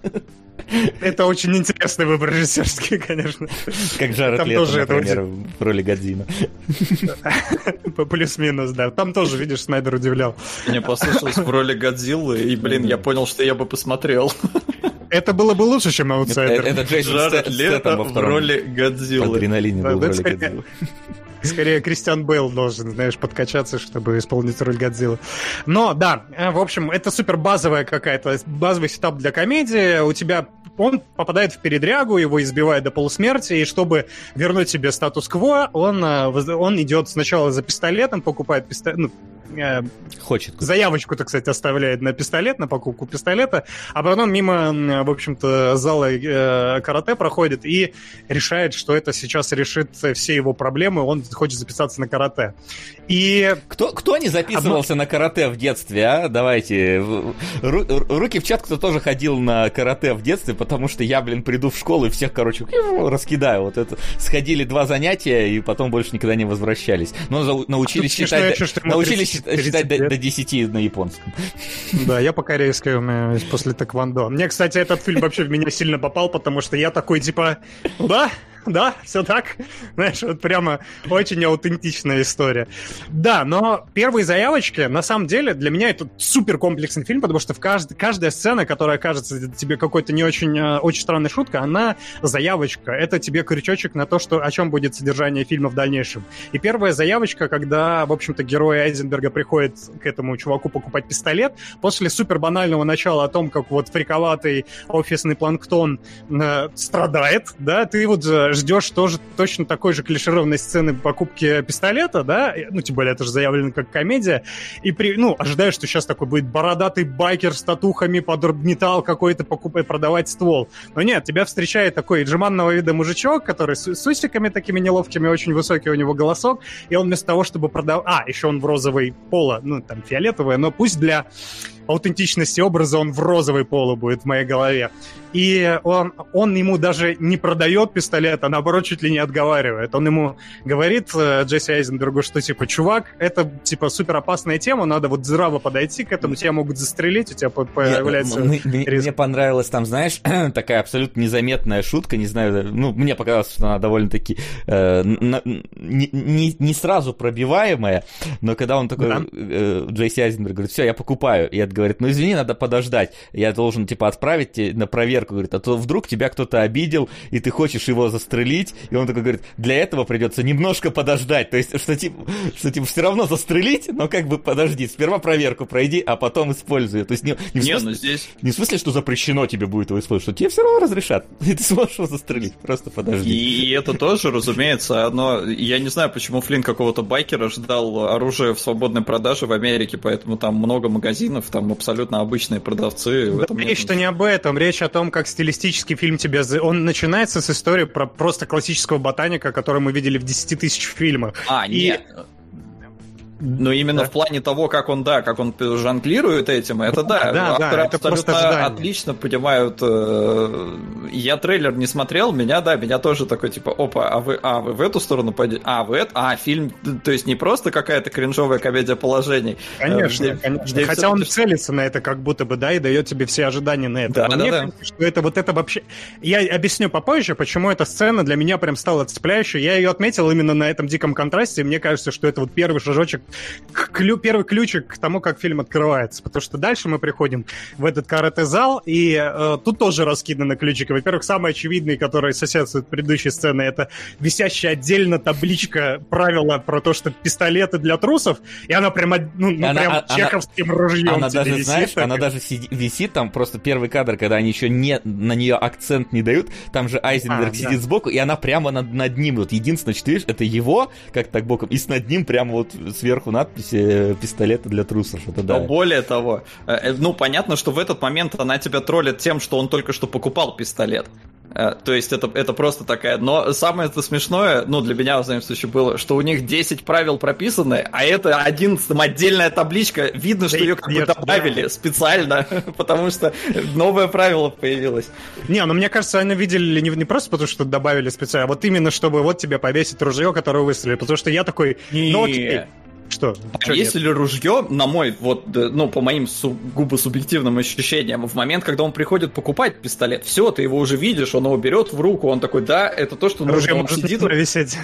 Это очень интересный выбор режиссерский, конечно. Как Джаред Там Лето, тоже это например, в роли Годзина. Плюс-минус, да. Там тоже, видишь, Снайдер удивлял. Мне послышалось в роли Годзиллы, и, блин, я понял, что я бы посмотрел. Это было бы лучше, чем Это, аутсайдер. это Джейсон Джаред Лето в роли Годзиллы. адреналине был в роли Годзиллы. Скорее, Кристиан Бейл должен, знаешь, подкачаться, чтобы исполнить роль Годзиллы. Но, да, э, в общем, это супер базовая какая-то, базовый setup для комедии. У тебя он попадает в передрягу, его избивают до полусмерти, и чтобы вернуть себе статус-кво, он, э, он идет сначала за пистолетом, покупает пистолет, ну, э, Хочет. заявочку-то, кстати, оставляет на пистолет, на покупку пистолета, а потом мимо, в общем-то, зала э, карате проходит и решает, что это сейчас решит все его проблемы, он хочет записаться на карате. И Кто, кто не записывался на карате в детстве, а? Давайте. Ру- руки в чат, кто тоже ходил на карате в детстве, потому что я, блин, приду в школу и всех, короче, раскидаю. Вот это. Сходили два занятия и потом больше никогда не возвращались. Но научились А считать, что научились 30 считать- до, до 10 на японском. Да, я по-корейски после тэквондо. Мне, кстати, этот фильм вообще в меня сильно попал, потому что я такой, типа, «Ну да, да, все так. Знаешь, вот прямо очень аутентичная история. Да, но первые заявочки, на самом деле, для меня это супер комплексный фильм, потому что в кажд... каждая сцена, которая кажется тебе какой-то не очень, э, очень странной шуткой, она заявочка. Это тебе крючочек на то, что, о чем будет содержание фильма в дальнейшем. И первая заявочка, когда, в общем-то, герой Айзенберга приходит к этому чуваку покупать пистолет, после супер банального начала о том, как вот фриковатый офисный планктон э, страдает, да, ты вот ждешь тоже точно такой же клишированной сцены покупки пистолета, да, ну, тем более это же заявлено как комедия, и при, ну, ожидаешь, что сейчас такой будет бородатый байкер с татухами под металл какой-то покупать, продавать ствол. Но нет, тебя встречает такой джиманного вида мужичок, который с, с усиками такими неловкими, очень высокий у него голосок, и он вместо того, чтобы продавать... А, еще он в розовый поло, ну, там, фиолетовое, но пусть для аутентичности образа он в розовый поло будет в моей голове. И он, он ему даже не продает пистолет, а наоборот чуть ли не отговаривает. Он ему говорит, э, Джесси Айзенбергу, что типа, чувак, это типа супер опасная тема, надо вот здраво подойти к этому, тебя могут застрелить, у тебя по- появляется... Нет, ну, мне, риск. мне понравилась там, знаешь, такая абсолютно незаметная шутка, не знаю, ну, мне показалось, что она довольно-таки э, на- не, не- не сразу пробиваемая, но когда он такой, Да. э, Джейси Айзенберг говорит, все, я покупаю, и говорит, ну, извини, надо подождать, я должен, типа, отправить тебе на проверку, говорит, а то вдруг тебя кто-то обидел, и ты хочешь его застрелить, и он такой говорит, для этого придется немножко подождать, то есть, что, типа, что, типа, все равно застрелить, но как бы подожди, сперва проверку пройди, а потом используй, то есть, не, не в Не, смысле- ну здесь... не в смысле, что запрещено тебе будет его использовать, что тебе все равно разрешат. И ты сможешь его застрелить. Просто подожди. И, и это тоже, разумеется, оно... Я не знаю, почему Флинн какого-то байкера ждал оружие в свободной продаже в Америке, поэтому там много магазинов, там абсолютно обычные продавцы. Да нет речь-то не об этом, речь о том, как стилистический фильм тебя... Он начинается с истории про просто классического ботаника, который мы видели в 10 тысяч фильмах. А, И- нет. Но именно Да. в плане того, как он, да, как он жонглирует этим, это да. Да, да, Авторы это просто абсолютно отлично понимают. э, Я трейлер не смотрел, меня, да, меня тоже такой, типа, опа, а вы, а, вы в эту сторону пойдете? А, вы это? А, фильм, то есть не просто какая-то кринжовая комедия положений. Конечно, э, где- конечно. где Хотя он целится на это как будто бы, да, и дает тебе все ожидания на это. Да, Но да, мне да. кажется, что это вот это вообще... Я объясню попозже, почему эта сцена для меня прям стала цепляющей. Я ее отметил именно на этом диком контрасте, и мне кажется, что это вот первый шажочек, клю- первый ключик к тому, как фильм открывается. Потому что дальше мы приходим в этот карате-зал, и э, тут тоже раскиданы ключики. Во-первых, самый очевидный, который соседствует предыдущей сцены, это висящая отдельно табличка правила про то, что пистолеты для трусов, и она прям, ну, ну, Она- прям а- она- чеховским ружьем Она даже, висит знаешь, она даже сиди- висит там, просто первый кадр, когда они еще не, на нее акцент не дают, там же Айзенберг А, да. сидит сбоку, и она прямо над, над ним, вот единственное, что ты видишь, это его, как так боком, и с над ним прямо вот сверху надпись э, «Пистолеты для трусов», это да. Но более того, э, э, ну понятно, что в этот момент она тебя троллит тем, что он только что покупал пистолет. То есть это, это просто такая... Но самое это смешное, ну, для меня, в данном случае, было, что у них 10 правил прописаны, а это 11 отдельная табличка. Видно, что Да, ее как бы добавили специально, потому что новое правило появилось. Не, ну мне кажется, они видели не, не просто потому, что добавили специально, а вот именно чтобы вот тебе повесить ружье, которое выстрелили. Потому что я такой, ну окей, Что? А если ли ружье, на мой, вот, ну, по моим сугубо субъективным ощущениям, в момент, когда он приходит покупать пистолет, все, ты его уже видишь, он его берет в руку, он такой, да, это то, что Ружье нужно. Он может сидит, висеть.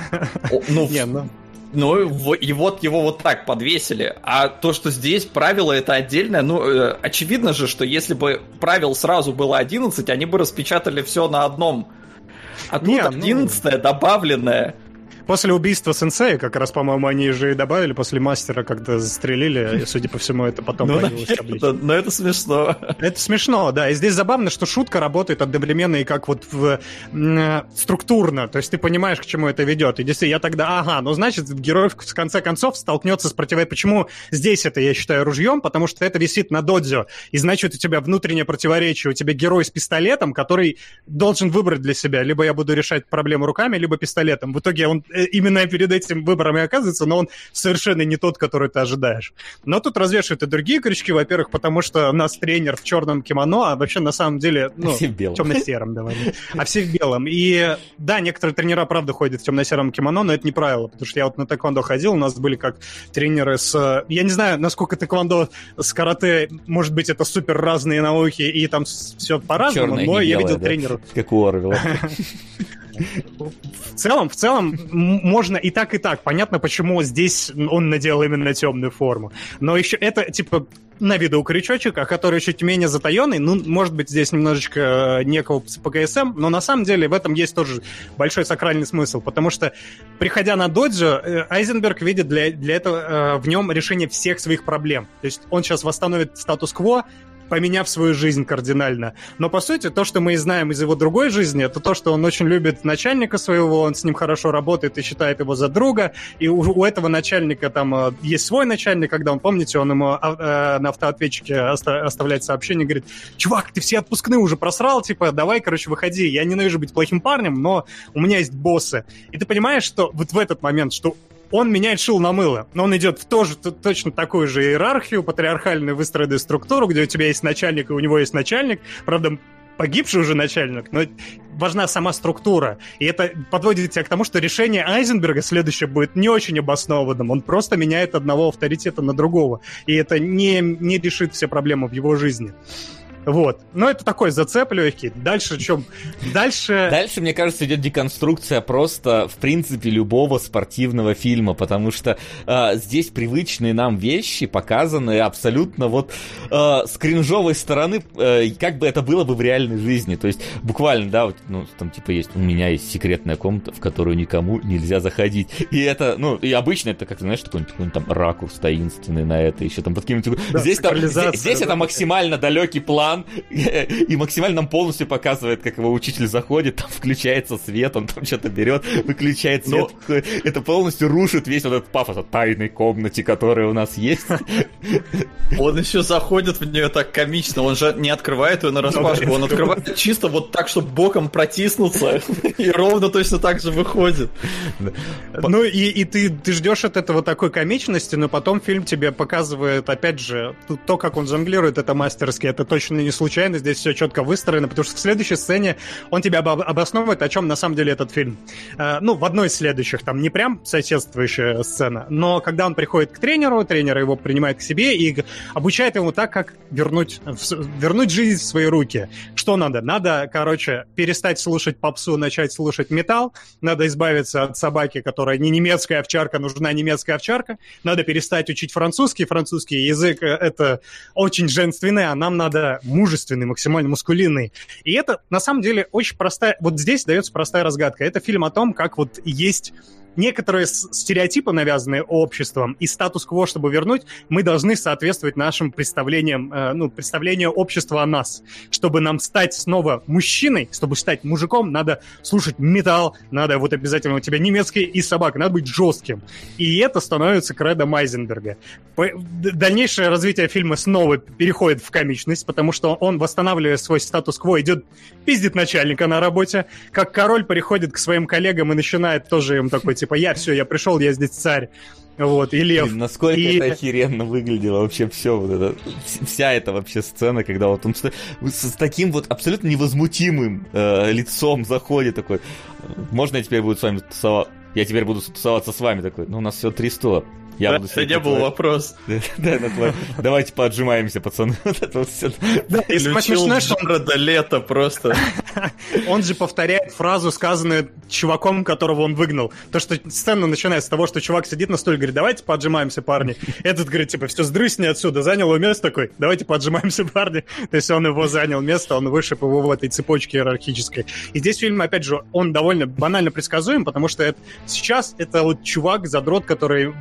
Ну, Не, ну... Ну, и вот его вот так подвесили. А то, что здесь правило это отдельное, ну, э, очевидно же, что если бы правил сразу было 11, они бы распечатали все на одном. А тут Не, ну- 11 добавленное. После убийства сенсея, как раз, по-моему, они же и добавили, после мастера как-то застрелили, и, судя по всему, это потом Ну, появилось табличке. но это смешно. Это смешно, да. И здесь забавно, что шутка работает одновременно и как вот в, структурно. То есть ты понимаешь, к чему это ведет. И действительно, я тогда, ага, ну значит, герой в конце концов столкнется с противой... Почему здесь это, я считаю, ружьем? Потому что это висит на додзё. И значит, у тебя внутреннее противоречие. У тебя герой с пистолетом, который должен выбрать для себя. Либо я буду решать проблему руками, либо пистолетом. В итоге он именно перед этим выбором и оказывается, но он совершенно не тот, который ты ожидаешь. Но тут развешивают и другие крючки, во-первых, потому что у нас тренер в черном кимоно, а вообще на самом деле, ну, в темно-сером, давай. А все в белом. И да, некоторые тренера, правда, ходят в темно-сером кимоно, но это не правило, потому что я вот на тэквондо ходил, у нас были как тренеры с... э, Я не знаю, насколько тэквондо с карате, может быть, это супер разные науки, и там все по-разному, но я видел да? тренеров. Как у Орвела. В целом, в целом, можно и так, и так. Понятно, почему здесь он надел именно темную форму. Но еще это, типа, на виду крючочек, а который чуть менее затаенный, ну, может быть, здесь немножечко э, некого с ПКСМ, но на самом деле в этом есть тоже большой сакральный смысл, потому что, приходя на доджо, э, Айзенберг видит для, для этого э, в нем решение всех своих проблем. То есть он сейчас восстановит статус-кво, поменяв свою жизнь кардинально. Но, по сути, то, что мы и знаем из его другой жизни, это то, что он очень любит начальника своего, он с ним хорошо работает и считает его за друга, и у, у этого начальника там э, есть свой начальник, когда он, помните, он ему а, э, на автоответчике оста- оставляет сообщение, говорит, чувак, ты все отпускные уже просрал, типа, давай, короче, выходи, я ненавижу быть плохим парнем, но у меня есть боссы. И ты понимаешь, что вот в этот момент, что он меняет шил на мыло, но он идет в тоже точно такую же иерархию, патриархальную выстроенную структуру, где у тебя есть начальник, и у него есть начальник, правда, погибший уже начальник, но важна сама структура. И это подводит тебя к тому, что решение Айзенберга следующее будет не очень обоснованным. Он просто меняет одного авторитета на другого. И это не, не решит все проблемы в его жизни. Вот. Но это такой зацеп легкий. Дальше что? Дальше... Дальше, мне кажется, идет деконструкция просто, в принципе, любого спортивного фильма, потому что э, здесь привычные нам вещи показаны абсолютно вот э, с кринжовой стороны, э, как бы это было бы в реальной жизни. То есть, буквально, да, вот, ну, там, типа, есть, у меня есть секретная комната, в которую никому нельзя заходить. И это, ну, и обычно это, как, знаешь, такой там ракурс таинственный на это, еще там под каким-то... Да, здесь там, здесь, здесь да. это максимально далекий план, и максимально нам полностью показывает, как его учитель заходит, там включается свет, он там что-то берет, выключает свет. Это полностью рушит весь вот этот пафос о тайной комнате, которая у нас есть. Он еще заходит в нее так комично, он же не открывает ее на распашку, он открывает чисто вот так, чтобы боком протиснуться, и ровно точно так же выходит. Ну и, и ты, ты ждешь от этого такой комичности, но потом фильм тебе показывает, опять же, то, как он жонглирует, это мастерски, это точно не случайно, здесь все четко выстроено, потому что в следующей сцене он тебя обо- обосновывает, о чем на самом деле этот фильм. Э, ну, в одной из следующих, там не прям соседствующая сцена, но когда он приходит к тренеру, тренер его принимает к себе и обучает ему так, как вернуть, с- вернуть жизнь в свои руки. Что надо? Надо, короче, перестать слушать попсу, начать слушать металл, надо избавиться от собаки, которая не немецкая овчарка, нужна немецкая овчарка, надо перестать учить французский, французский язык э, это очень женственный, а нам надо мужественный, максимально мускулинный. И это, на самом деле, очень простая... Вот здесь дается простая разгадка. Это фильм о том, как вот есть некоторые стереотипы, навязанные обществом, и статус-кво, чтобы вернуть, мы должны соответствовать нашим представлениям, э, ну, представлению общества о нас. Чтобы нам стать снова мужчиной, чтобы стать мужиком, надо слушать металл, надо вот обязательно у тебя немецкий и собака, надо быть жестким. И это становится кредом Майзенберга. Дальнейшее развитие фильма снова переходит в комичность, потому что он, восстанавливая свой статус-кво, идет пиздит начальника на работе, как король переходит к своим коллегам и начинает тоже им такой, типа, я все, я пришел, я здесь царь. Вот, и лев. Блин, насколько И- это охеренно выглядело вообще все вот это, вс- вся эта вообще сцена, когда вот он с, с таким вот абсолютно невозмутимым э, лицом заходит такой, можно я теперь буду с вами тусоваться? Я теперь буду тусоваться с вами такой, ну у нас все три стола. Я Да, буду это не был твоей- вопрос. Да, Давайте поотжимаемся, пацаны. Вот это вот всё. И смешное, что он Лето просто. Он же повторяет фразу, сказанную чуваком, которого он выгнал. То, что сцена начинается с того, что чувак сидит на стуле, говорит, давайте поджимаемся, парни. Этот говорит, типа, все, сдрысни отсюда, занял его место такой, давайте поджимаемся, парни. То есть он его занял место, он вышиб его в этой цепочке иерархической. И здесь фильм, опять же, он довольно банально предсказуем, потому что это, сейчас это вот чувак, задрот, который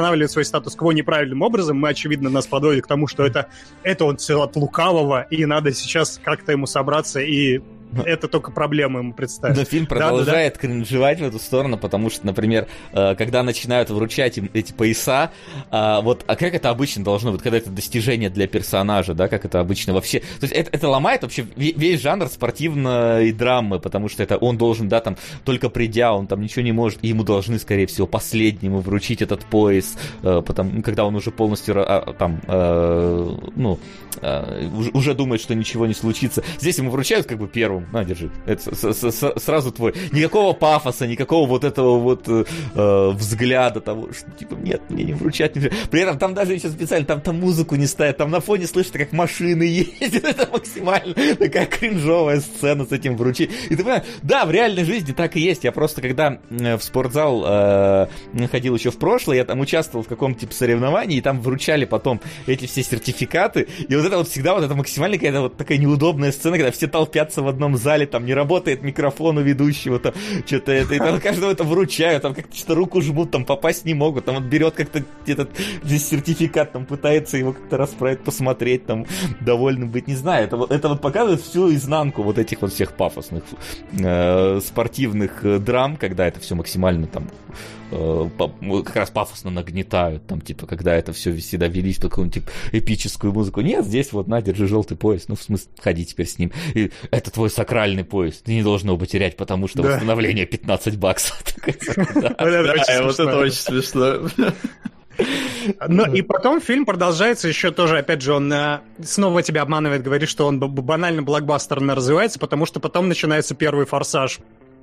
восстанавливает свой статус-кво неправильным образом. Мы, очевидно, нас подводит к тому, что это, это он все от лукавого, и надо сейчас как-то ему собраться и это только проблемы ему представить. Но фильм продолжает кринжевать в эту сторону, потому что, например, э, когда начинают вручать им эти пояса, а, вот, а как это обычно должно быть, когда это достижение для персонажа, да, как это обычно вообще... То есть это, это ломает вообще ве- весь жанр спортивной драмы, потому что это он должен, да, там, только придя, он там ничего не может, и ему должны, скорее всего, последнему вручить этот пояс, э, потому, когда он уже полностью, а, там, э, ну, э, уже, уже думает, что ничего не случится. Здесь ему вручают как бы первым, на, держи. Это с- с- с- сразу твой. Никакого пафоса, никакого вот этого вот э, э, взгляда того, что типа нет, мне не вручать. Не вручать». При этом там даже еще специально, там, там музыку не ставят, там на фоне слышно, как машины ездят. Это максимально такая кринжовая сцена с этим вручить. И ты понимаешь, да, в реальной жизни так и есть. Я просто, когда э, в спортзал э, ходил еще в прошлое, я там участвовал в каком-то типа соревновании, и там вручали потом эти все сертификаты. И вот это вот всегда вот это максимально какая-то вот такая неудобная сцена, когда все толпятся в одном зале, там не работает микрофон у ведущего, там что-то это, и там каждого это вручают, там как-то что-то руку жмут, там попасть не могут, там вот берет как-то этот здесь сертификат, там пытается его как-то расправить, посмотреть, там довольным быть, не знаю, это это вот показывает всю изнанку вот этих вот всех пафосных э, спортивных э, драм, когда это все максимально там как раз пафосно нагнетают, там, типа, когда это все всегда вели в какую-нибудь типа, эпическую музыку. Нет, здесь вот, на, держи желтый пояс, ну, в смысле, ходи теперь с ним. И это твой сакральный пояс, ты не должен его потерять, потому что Да. восстановление 15 баксов. Да. Вот это Да, очень вот смешно. это очень смешно. Ну и потом фильм продолжается еще тоже, опять же, он э, снова тебя обманывает, говорит, что он банально блокбастерно развивается, потому что потом начинается первый форсаж.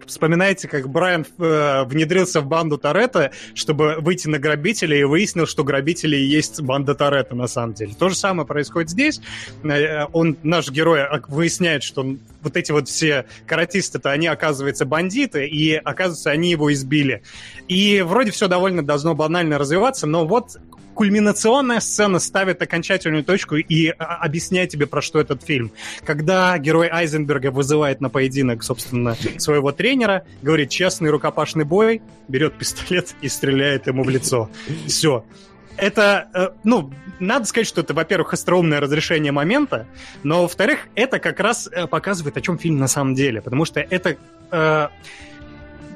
Вспоминаете, как Брайан э, внедрился в банду Торетто, чтобы выйти на грабителей и выяснил, что грабители и есть банда Торетто на самом деле. То же самое происходит здесь. Э, Он, наш герой, выясняет, что вот эти вот все каратисты-то, они, оказывается, бандиты, и, оказывается, они его избили. И вроде все довольно должно банально развиваться, но вот кульминационная сцена ставит окончательную точку и а, объясняет тебе, про что этот фильм. Когда герой Айзенберга вызывает на поединок, собственно, своего тренера, говорит честный рукопашный бой, берет пистолет и стреляет ему в лицо. Все. Это, э, ну, надо сказать, что это, во-первых, остроумное разрешение момента, но, во-вторых, это как раз э, показывает, о чем фильм на самом деле, потому что это э,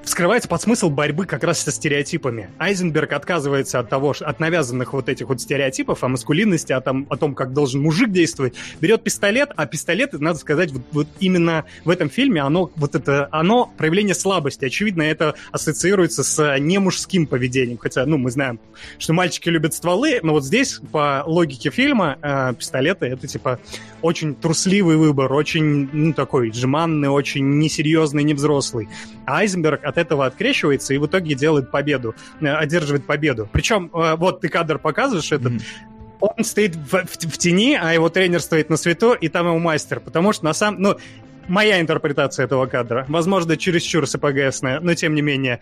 вскрывается под смысл борьбы как раз со стереотипами. Айзенберг отказывается от того, от навязанных вот этих вот стереотипов о маскулинности, о том, о том, как должен мужик действовать, берет пистолет, а пистолет, надо сказать, вот, вот именно в этом фильме оно вот это, оно проявление слабости. Очевидно, это ассоциируется с немужским поведением, хотя, ну, мы знаем, что мальчики любят стволы, но вот здесь, по логике фильма, э, пистолеты это, типа, очень трусливый выбор, очень, ну, такой жеманный, очень несерьезный, невзрослый. А Айзенберг от этого открещивается и в итоге делает победу, э, одерживает победу. Причем, э, вот ты кадр показываешь этот, Мгм. он стоит в, в- в тени, а его тренер стоит на свету, и там его мастер. Потому что на самом... Ну, моя интерпретация этого кадра. Возможно, чересчур СПГСная, но тем не менее.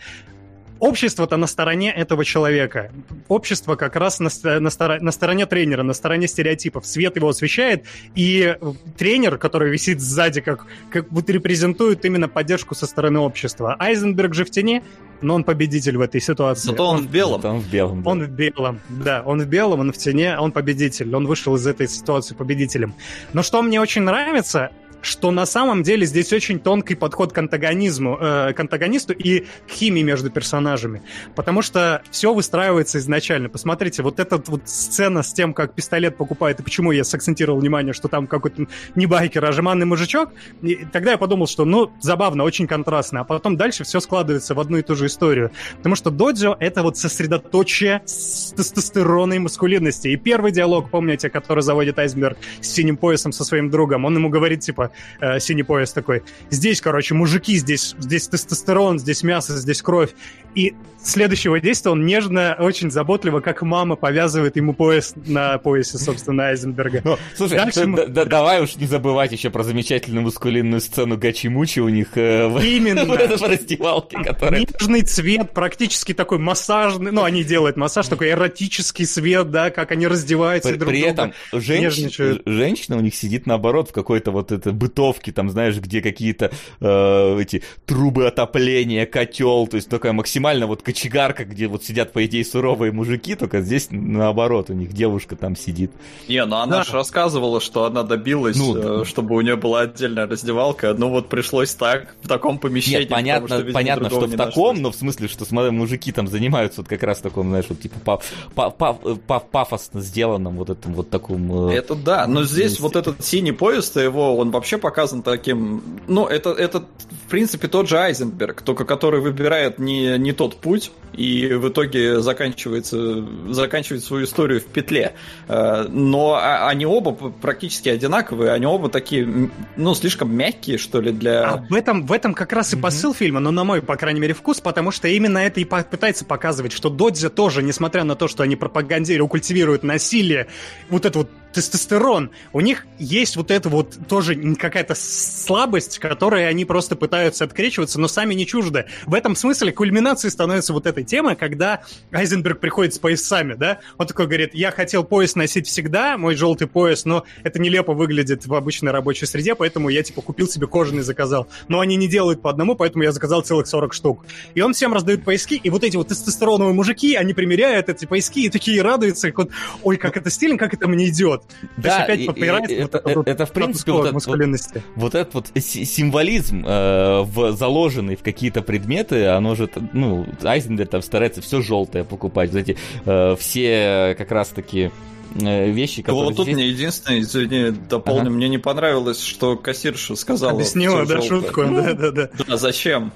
Общество-то на стороне этого человека. Общество как раз на, на, стор- на стороне тренера, на стороне стереотипов. Свет его освещает, и тренер, который висит сзади, как, как будто репрезентует именно поддержку со стороны общества. Айзенберг же в тени, но он победитель в этой ситуации. Зато он в белом. Он в белом. да. Он в белом, да, он в белом, он в тени, он победитель, он вышел из этой ситуации победителем. Но что мне очень нравится, что на самом деле здесь очень тонкий подход к антагонизму, э, к антагонисту и к химии между персонажами. Потому что все выстраивается изначально. Посмотрите, вот эта вот сцена с тем, как пистолет покупает, и почему я сакцентировал внимание, что там какой-то не байкер, а жеманный мужичок, и тогда я подумал, что, ну, забавно, очень контрастно. А потом дальше все складывается в одну и ту же историю. Потому что доджо — это вот сосредоточие тестостерона и маскулинности. И первый диалог, помните, который заводит Айсберг с синим поясом со своим другом, он ему говорит, типа, э, синий пояс такой, здесь, короче, мужики, здесь, здесь тестостерон, здесь мясо, здесь кровь. И следующего действия он нежно, очень заботливо, как мама, повязывает ему пояс на поясе, собственно, Айзенберга. Ну, слушай, Дальше да- мы- да- давай уж не забывать еще про замечательную мускулинную сцену Гачи-Мучи у них э, Именно. в этой раздевалке, которая... Нежный цвет, практически такой массажный, ну, они делают массаж, такой эротический свет, да, как они раздеваются При, друг при друга. этом женщ- женщина у них сидит наоборот в какой-то вот этой бытовке, там, знаешь, где какие-то э, эти трубы отопления, котел, то есть такая максимально вот кочегарка, где вот сидят, по идее, суровые мужики, только здесь наоборот, у них девушка там сидит. Не, ну она Да. же рассказывала, что она добилась, Ну, э, да. чтобы у нее была отдельная раздевалка. Ну вот пришлось так, в таком помещении. Нет, понятно, потому что, видимо, понятно, что в таком, нашлось. но в смысле, что смотри, мужики там занимаются вот как раз в таком, знаешь, вот типа па- па- па- па- пафосно сделанном вот этом вот таком... э, Это да, но здесь вот этот синий поезд его, он вообще показан таким, ну это это в принципе тот же Айзенберг, только который выбирает не не тот путь и в итоге заканчивается заканчивает свою историю в петле. Э, Но а- они оба практически одинаковые, они оба такие, ну слишком мягкие что ли для. А в этом, в этом как раз и посыл фильма, но на мой, по крайней мере, вкус, потому что именно это и пытается показывать, что Додзи тоже, несмотря на то, что они пропагандируют, культивируют насилие, вот это вот тестостерон, у них есть вот это вот тоже какая-то слабость, которой они просто пытаются открещиваться, но сами не чужды. В этом смысле кульминацией становится вот эта тема, когда Айзенберг приходит с поясами, да, он такой говорит, я хотел пояс носить всегда, мой желтый пояс, но это нелепо выглядит в обычной рабочей среде, поэтому я типа купил себе кожаный заказал. Но они не делают по одному, поэтому я заказал целых 40 штук. И он всем раздает пояски, и вот эти вот тестостероновые мужики, они примеряют эти пояски и такие радуются, и вот, ой, как это стильно, как это мне идет. То есть Да, опять и- и- и вот это- вот это, в принципе, вот этот вот- этот вот си- символизм, э, в, заложенный в какие-то предметы, оно же, ну, Айзенберг там старается все желтое покупать, вот эти э, все как раз-таки э, вещи, Ну, которые вот тут здесь- мне единственное, извини, дополню, Ага. мне не понравилось, что кассирша сказала. Объяснила, да, желтое. шутку, да-да-да. Да, зачем?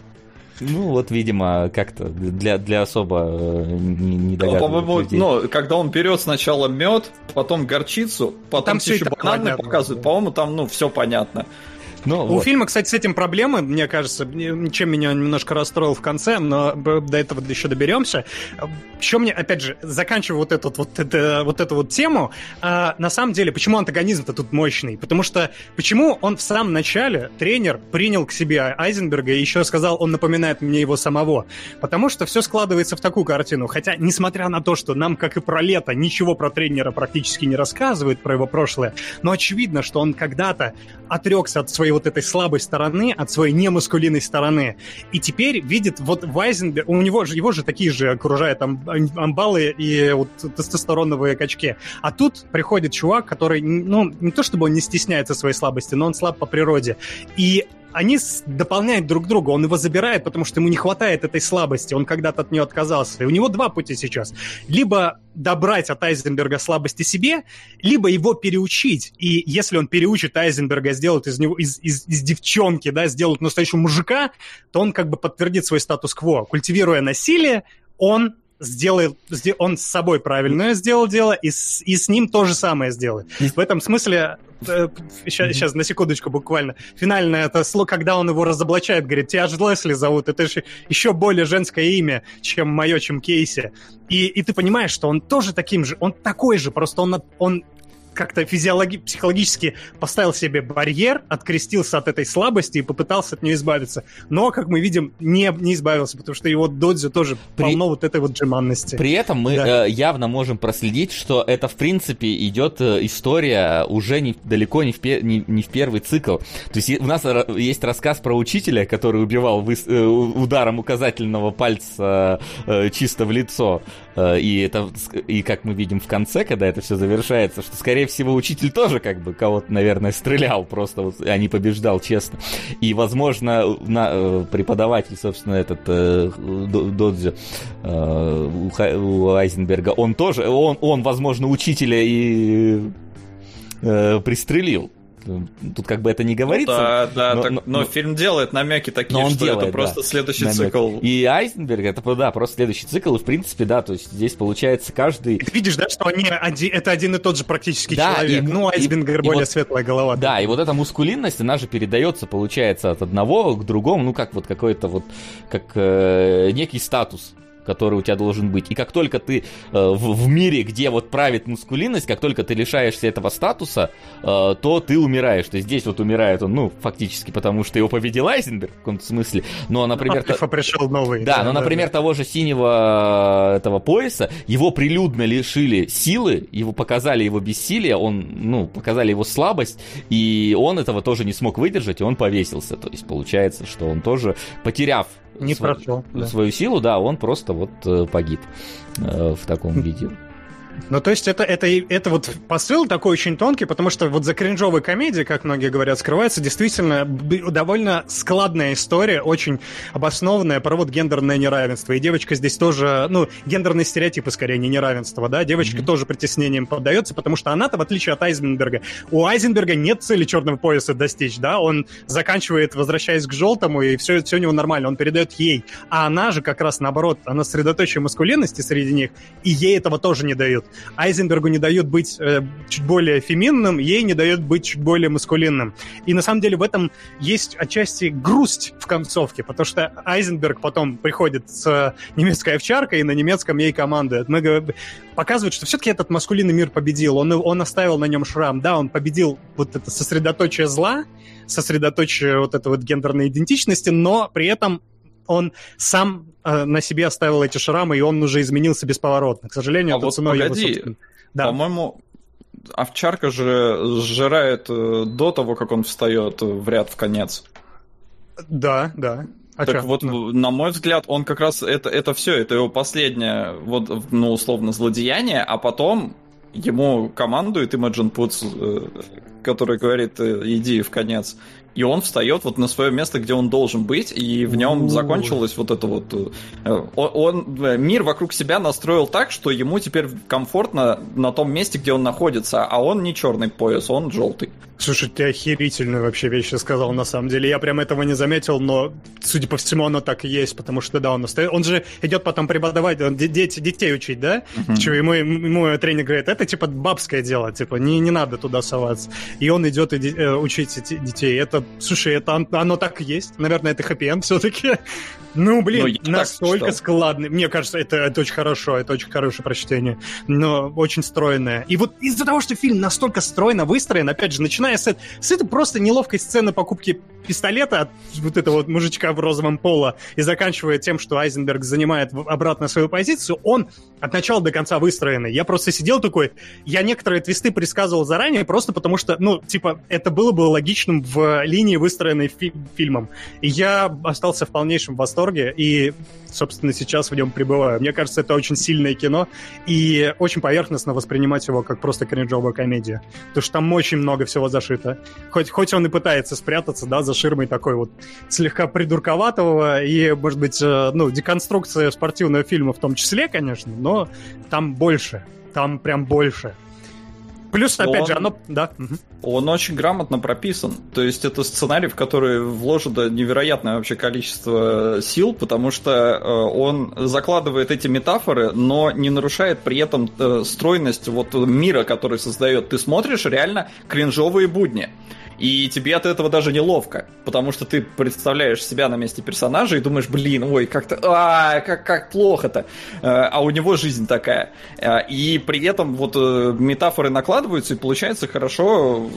Ну, вот, видимо, как-то для, для особо э, не, Ну, догадливых по-моему, людей. ну, когда он берет сначала мед, потом горчицу, потом Там еще бананы понятно, показывают, да. по-моему, там, ну, все понятно. Ну, У вот. фильма, кстати, с этим проблемы, мне кажется, чем меня немножко расстроил в конце, но до этого еще доберемся. Еще мне, опять же, заканчиваю вот эту вот, это, вот эту вот тему, а, на самом деле, почему антагонизм-то тут мощный? Потому что почему он в самом начале, тренер, принял к себе Айзенберга и еще сказал, он напоминает мне его самого? Потому что все складывается в такую картину. Хотя, несмотря на то, что нам, как и про лето, ничего про тренера практически не рассказывают, про его прошлое, но очевидно, что он когда-то отрекся от своей вот этой слабой стороны, от своей немаскулинной стороны, и теперь видит вот Вайзенберг, у него же, его же такие же окружают ам- амбалы и вот тестостероновые качки. А тут приходит чувак, который, ну, не то чтобы он не стесняется своей слабости, но он слаб по природе. И они дополняют друг друга, он его забирает, потому что ему не хватает этой слабости, он когда-то от нее отказался. И у него два пути сейчас. Либо добрать от Айзенберга слабости себе, либо его переучить. И если он переучит Айзенберга, сделает из него, из, из, из девчонки, да, сделает настоящего мужика, то он как бы подтвердит свой статус-кво. Культивируя насилие, он сделает, сде- он с собой правильное сделал дело, и с, и с ним то же самое сделает. В этом смысле, сейчас, сейчас на секундочку буквально, финальное это слово, когда он его разоблачает, говорит, тебя же Лесли зовут, это же еще более женское имя, чем мое, чем Кейси. И, и ты понимаешь, что он тоже таким же, он такой же, просто он, он как-то физиологи- психологически поставил себе барьер, открестился от этой слабости и попытался от нее избавиться. Но, как мы видим, не, не избавился, потому что его додзи тоже При- полно вот этой вот джиманности. При этом мы Да. э, явно можем проследить, что это, в принципе, идет э, история уже не, далеко не в, пе- не, не в первый цикл. То есть у нас есть рассказ про учителя, который убивал выс- э, ударом указательного пальца э, чисто в лицо. Э, и, это, и как мы видим в конце, когда это все завершается, что, скорее всего, учитель тоже как бы кого-то, наверное, стрелял просто, вот, а не побеждал, честно. И, возможно, на, э, преподаватель, собственно, этот э, До- Додзи э, у, у Айзенберга, он тоже, он, он возможно, учителя и э, пристрелил. Тут как бы это не говорится. Ну, да, да, но, так, но, но, но фильм делает намеки такие, но он что делает, это просто да, следующий намек. цикл. И Айзенберг, это, да, просто следующий цикл, и, в принципе, да, то есть здесь получается каждый... Ты видишь, да, что они один, это один и тот же практически Да, человек. и- ну, и более вот- светлая голова. Да, и вот эта мускулинность, она же передается, получается, от одного к другому, ну, как вот какой-то вот, как э, некий статус который у тебя должен быть. И как только ты э, в, в мире, где вот правит мускулинность, как только ты лишаешься этого статуса, э, то ты умираешь. То есть здесь вот умирает он, ну, фактически, потому что его победил Айзенберг в каком-то смысле. Но, например... Альфа пришел новый. Да, но, например, того же синего э, этого пояса, его прилюдно лишили силы, его показали его бессилие, он, ну, показали его слабость, и он этого тоже не смог выдержать, и он повесился. То есть получается, что он тоже, потеряв Не сво- прошел, да. свою силу, да, он просто вот э, погиб э, в таком виде. Ну, то есть это, это, это вот посыл такой очень тонкий, потому что вот за кринжовой комедией, как многие говорят, скрывается действительно довольно складная история, очень обоснованная про вот гендерное неравенство. И девочка здесь тоже, ну, гендерные стереотипы скорее, не неравенство, да, девочка тоже притеснением поддается, потому что она-то, в отличие от Айзенберга, у Айзенберга нет цели черного пояса достичь, да, он заканчивает, возвращаясь к желтому, и все, все у него нормально, он передает ей. А она же как раз наоборот, она средоточие маскулинности среди них, и ей этого тоже не дают. Айзенбергу не дают быть э, чуть более феминным, ей не дают быть чуть более маскулинным. И на самом деле в этом есть отчасти грусть в концовке, потому что Айзенберг потом приходит с э, немецкой овчаркой, и на немецком ей командует. Мы показывают, что все-таки этот маскулинный мир победил, он, он оставил на нем шрам, да, он победил вот это сосредоточие зла, сосредоточие вот этой вот гендерной идентичности, но при этом он сам на себе оставил эти шрамы, и он уже изменился бесповоротно. К сожалению, А вот ценой его погоди, собственной- Да. По-моему, овчарка же сжирает э, до того, как он встает в ряд в конец. Да, да. А так чё? вот, Ну. на мой взгляд, он как раз это, это все, это его последнее, вот, ну, условно, злодеяние, а потом ему командует Имаджин Путс, э, который говорит, э, иди в конец. И он встает вот на свое место, где он должен быть, и в нем закончилось вот это вот... э, Он, он, э, мир вокруг себя настроил так, что ему теперь комфортно на том месте, где он находится, а он не черный пояс, он желтый. Слушай, ты охерительную вообще вещь сказал, на самом деле. Я прям этого не заметил, но, судя по всему, оно так и есть, потому что, да, он остается... Он же идет потом преподавать, он де- дети, детей учить, да? Мгм. Чего ему, ему тренер говорит, это, типа, бабское дело, типа, не, не надо туда соваться. И он идет и э, учить детей. Это, слушай, это он- оно так и есть. Наверное, это хэппи-энд все-таки. Ну, блин, Ну, настолько складный. Мне кажется, это, это очень хорошо, это очень хорошее прочтение. Но очень стройное. И вот из-за того, что фильм настолько стройно выстроен, опять же, начиная с, с этой просто неловкой сцены покупки пистолета от вот этого вот мужичка в розовом поло и заканчивая тем, что Айзенберг занимает обратно свою позицию, он от начала до конца выстроенный. Я просто сидел такой, я некоторые твисты предсказывал заранее, просто потому что, ну, типа, это было бы логичным в линии, выстроенной фи- фильмом. И я остался в полнейшем восторге и, собственно, сейчас в нем пребываю. Мне кажется, это очень сильное кино и очень поверхностно воспринимать его как просто кринжовая комедия. Потому что там очень много всего зашито. Хоть, хоть он и пытается спрятаться, да, за ширмой такой вот слегка придурковатого и, может быть, э, ну, деконструкция спортивного фильма в том числе, конечно, но там больше. Там прям больше. Плюс, опять Он- же, оно... Да. мгм. Он очень грамотно прописан. То есть это сценарий, в который вложено невероятное вообще количество сил, потому что э, он закладывает эти метафоры, но не нарушает при этом э, стройность вот мира, который создает. Ты смотришь реально кринжовые будни. И тебе от этого даже неловко, потому что ты представляешь себя на месте персонажа и думаешь, блин, ой, как-то, а, как, как плохо-то. Э, А у него жизнь такая. Э, И при этом вот э, метафоры накладываются, и получается хорошо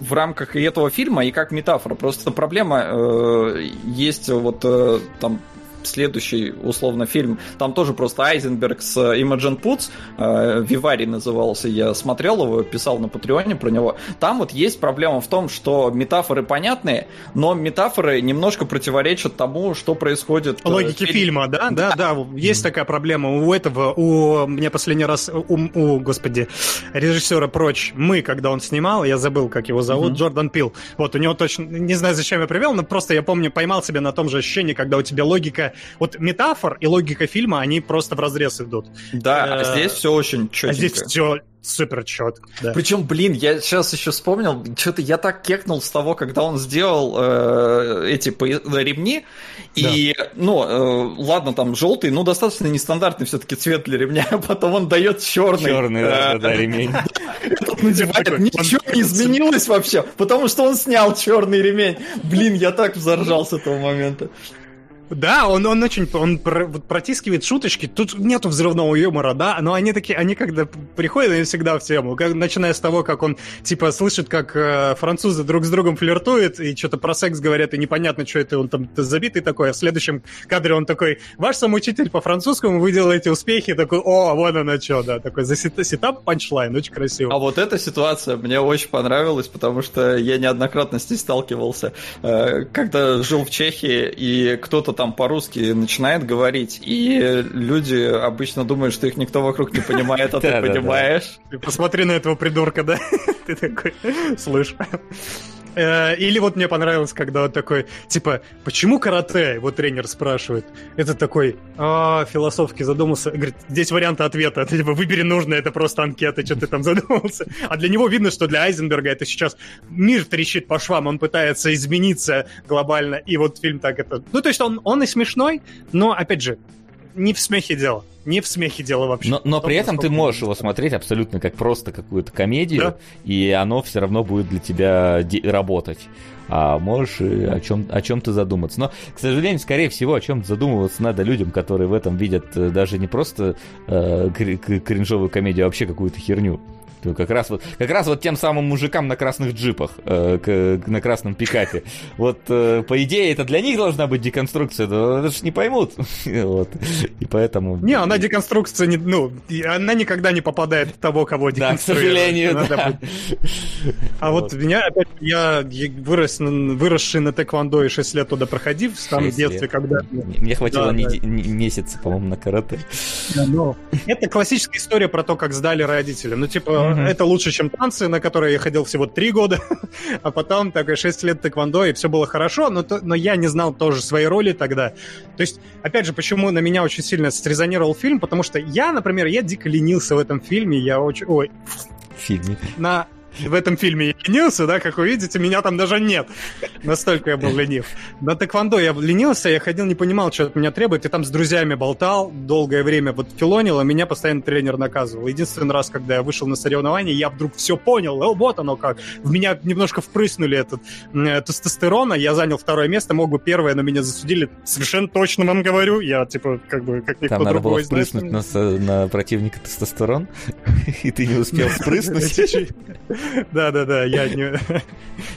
в рамках и этого фильма, и как метафора. Просто проблема э, есть вот э, там следующий, условно, фильм. Там тоже просто Айзенберг с Имаджин Путс, э, Вивари назывался, я смотрел его, писал на Патреоне про него. Там вот есть проблема в том, что метафоры понятные, но метафоры немножко противоречат тому, что происходит. э, Логики в фильма, да, да, да, есть такая проблема у этого, у мне последний раз, у, у, господи, режиссера Прочь, мы, когда он снимал, я забыл, как его зовут, Мгм. Джордан Пил, вот, у него точно, не знаю, зачем я привел, но просто я помню, поймал себя на том же ощущении, когда у тебя логика вот метафор и логика фильма, они просто в разрез идут. Да, а Э, здесь все очень четенько. А здесь все супер четко. Да. Причем, блин, я сейчас еще вспомнил, что-то я так кекнул с того, когда он сделал э, эти поя- ремни, и, ну, э, ладно, там желтый, ну, достаточно нестандартный все-таки цвет для ремня, а потом он дает черный. Черный, да, Э, да, ремень. Надевает, Такой, ничего не изменилось вообще, потому что он снял черный ремень. Блин, я так взоржал с этого момента. Да, он, он очень, он про- вот протискивает шуточки, тут нету взрывного юмора, да, но они такие, они когда приходят, они всегда в тему, как, начиная с того, как он, типа, слышит, как э, французы друг с другом флиртуют, и что-то про секс говорят, и непонятно, что это, он там забитый такой, а в следующем кадре он такой, ваш сам учитель по французскому, вы делаете успехи, такой, о, вот оно что, да, такой, за set- setup punchline, очень красиво. А вот эта ситуация мне очень понравилась, потому что я неоднократно с ней сталкивался. Э, Когда жил в Чехии, и кто-то там по-русски начинает говорить, и люди обычно думают, что их никто вокруг не понимает, а ты понимаешь. Ты посмотри на этого придурка, да? Ты такой, слышь. Э, Или вот мне понравилось, когда он такой, типа, почему карате? Вот тренер спрашивает. Это такой, а, философски задумался. Говорит, здесь варианты ответа. Ты типа, выбери нужное, это просто анкета, что ты там задумался. А для него видно, что для Айзенберга это сейчас мир трещит по швам, он пытается измениться глобально. И вот фильм так это... Ну, то есть он, он и смешной, но, опять же, не в смехе дело. Не в смехе дело вообще. Но, но при этом ты можешь его смотреть абсолютно как просто какую-то комедию, Да. и оно все равно будет для тебя де- работать. А можешь о чем о чем-то задуматься. Но, к сожалению, скорее всего, о чем-то задумываться надо людям, которые в этом видят э, даже не просто э, кринжовую комедию, а вообще какую-то херню. То Как раз, вот, как раз вот тем самым мужикам на красных джипах, э, к- на красном пикапе. Вот, э, по идее, это для них должна быть деконструкция, но это ж не поймут. Вот. И поэтому... Не, она деконструкция не, ну, она никогда не попадает в того, кого Да, к деконструирует. сожалению, Надо да. быть- А вот меня опять, я вырос, выросший на тэквондо и 6 лет туда проходив, там в детстве, лет. когда... Мне хватило Да, неде- да. не- месяца, по-моему, на карате. Ну, это классическая история про то, как сдали родители. Ну, типа, Мгм. это лучше, чем танцы, на которые я ходил всего 3 года, а потом такой 6 лет тэквондо, и все было хорошо, но, то- но я не знал тоже своей роли тогда. То есть, опять же, почему на меня очень сильно срезонировал фильм, потому что я, например, я дико ленился в этом фильме, я очень... Ой, фильме. на в этом фильме я ленился, да, как вы видите, меня там даже нет. Настолько я был ленив. На тэквондо я ленился, я ходил, не понимал, что от меня требует, и там с друзьями болтал, долгое время вот филонил, а меня постоянно тренер наказывал. Единственный раз, когда я вышел на соревнования, я вдруг все понял, о, вот оно как. В меня немножко впрыснули этот э, тестостерона, я занял второе место, мог бы первое, но меня засудили. Совершенно точно вам говорю, я, типа, как бы, как никто Там надо было другой. впрыснуть на, с- на противника тестостерон, и ты не успел впрыснуть. Да-да-да, я не,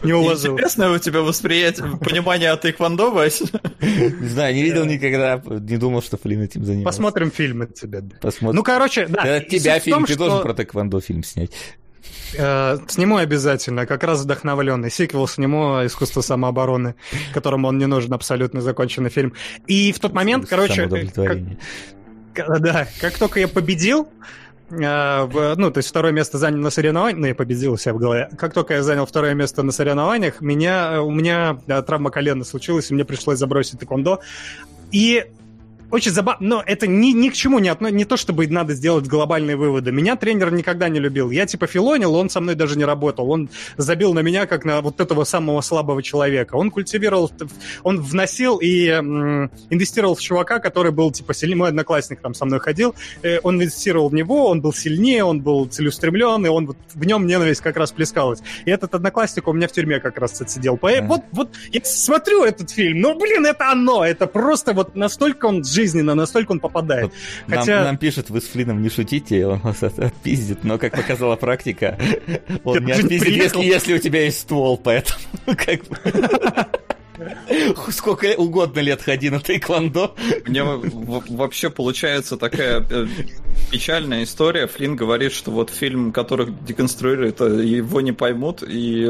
не уложил. Интересное у тебя восприятие, понимание от тэквондо? Не знаю, не видел никогда, не думал, что Флин этим занимался. Посмотрим фильм от тебя. Посмотрим. Ну, короче, да. От тебя фильм, ты должен про тэквондо фильм снять. э, сниму обязательно, как раз вдохновленный. Сиквел сниму «Искусство самообороны», которому он не нужен, абсолютно законченный фильм. И в тот момент, короче, как- Да, как только я победил, ну, то есть второе место занял на соревнованиях, ну, я победил себя в голове. Как только я занял второе место на соревнованиях, меня, э, у меня э, травма колена случилась, и мне пришлось забросить тэквондо. И очень забавно, но это ни, ни к чему не отно... не то, чтобы надо сделать глобальные выводы. Меня тренер никогда не любил. Я типа филонил, он со мной даже не работал. Он забил на меня как на вот этого самого слабого человека. Он культивировал, он вносил и м, инвестировал в чувака, который был типа сильнее. Мой одноклассник там со мной ходил. Э, он инвестировал в него, он был сильнее, он был целеустремленный, он вот в нем ненависть как раз плескалась. И этот одноклассник у меня в тюрьме как раз отсидел. По- Ага. Вот, вот я смотрю этот фильм, ну блин, это оно, это просто вот настолько он жизненно, настолько он попадает. Нам, Хотя- нам пишет, вы с Флином не шутите, он вас от- отпиздит, но, как показала практика, он не отпиздит, если, у тебя есть ствол, поэтому как бы... Сколько угодно лет ходи на тайквондо. Мне вообще получается такая э, печальная история. Флинн говорит, что вот фильм, который деконструирует, э, его не поймут, и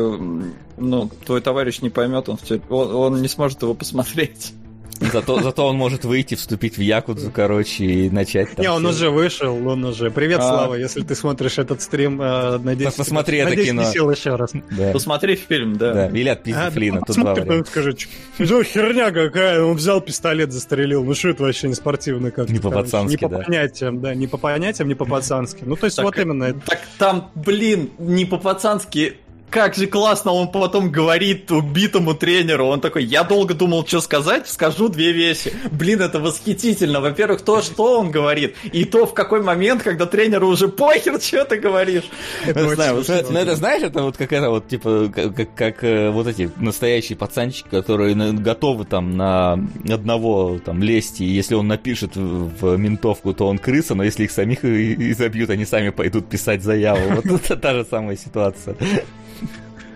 ну, твой товарищ не поймет, он, он, он не сможет его посмотреть. Зато, зато он может выйти, вступить в Якудзу, короче, и начать там... Не, он всё. уже вышел, он уже. Привет, А. Слава, если ты смотришь этот стрим, э, надеюсь... Пос- посмотри это надеюсь, кино. не сел еще раз. Да, Посмотри фильм, да. да. Или отпизди А, Флина, да, тут два варианта. скажи, «Чё- что херня какая, он взял пистолет, застрелил. Ну что это вообще не спортивно как Не по-пацански, Не по да. понятиям, да, не по понятиям, не по-пацански. Ну, то есть Так, вот именно. Так там, блин, не по-пацански. Как же классно он потом говорит убитому тренеру. Он такой, я долго думал, что сказать, скажу две вещи. Блин, это восхитительно. Во-первых, то, что он говорит, и то, в какой момент, когда тренеру уже похер, что ты говоришь. Это Ну, знаю, вот, ну, это знаешь, это вот какая-то вот, типа, как, как- как, э, вот эти настоящие пацанчики, которые готовы там на одного там лезть, и если он напишет в, в ментовку, то он крыса, но если их самих и, и забьют, они сами пойдут писать заяву. Вот это та же самая ситуация.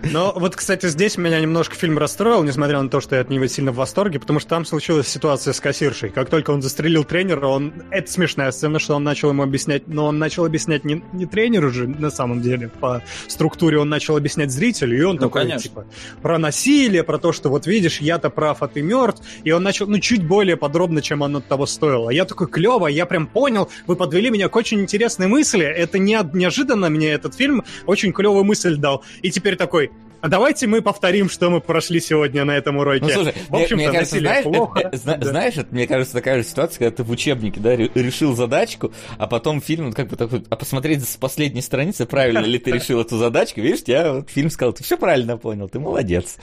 Но вот, кстати, здесь меня немножко фильм расстроил, несмотря на то, что я от него сильно в восторге, потому что там случилась ситуация с кассиршей. Как только он застрелил тренера, он... Это смешная сцена, что он начал ему объяснять, но он начал объяснять не, не тренеру же, на самом деле, по структуре он начал объяснять зрителю, и он Ну, такой, конечно. типа, про насилие, про то, что вот видишь, я-то прав, а ты мертв, и он начал, ну, чуть более подробно, чем оно того стоило. Я такой, клево, я прям понял, вы подвели меня к очень интересной мысли, это не, неожиданно мне этот фильм очень клевую мысль дал. И теперь такой, а давайте мы повторим, что мы прошли сегодня на этом уроке. Ну, слушай, в мне, общем-то, мне кажется, насилие знаешь, плохо. это- э, Да. знаешь, это, мне кажется, такая же ситуация, когда ты в учебнике, да, ре- решил задачку, а потом фильм, вот как бы такой, а посмотреть с последней страницы, правильно ли ты решил эту задачку, видишь, я вот фильм сказал, ты все правильно понял, ты молодец.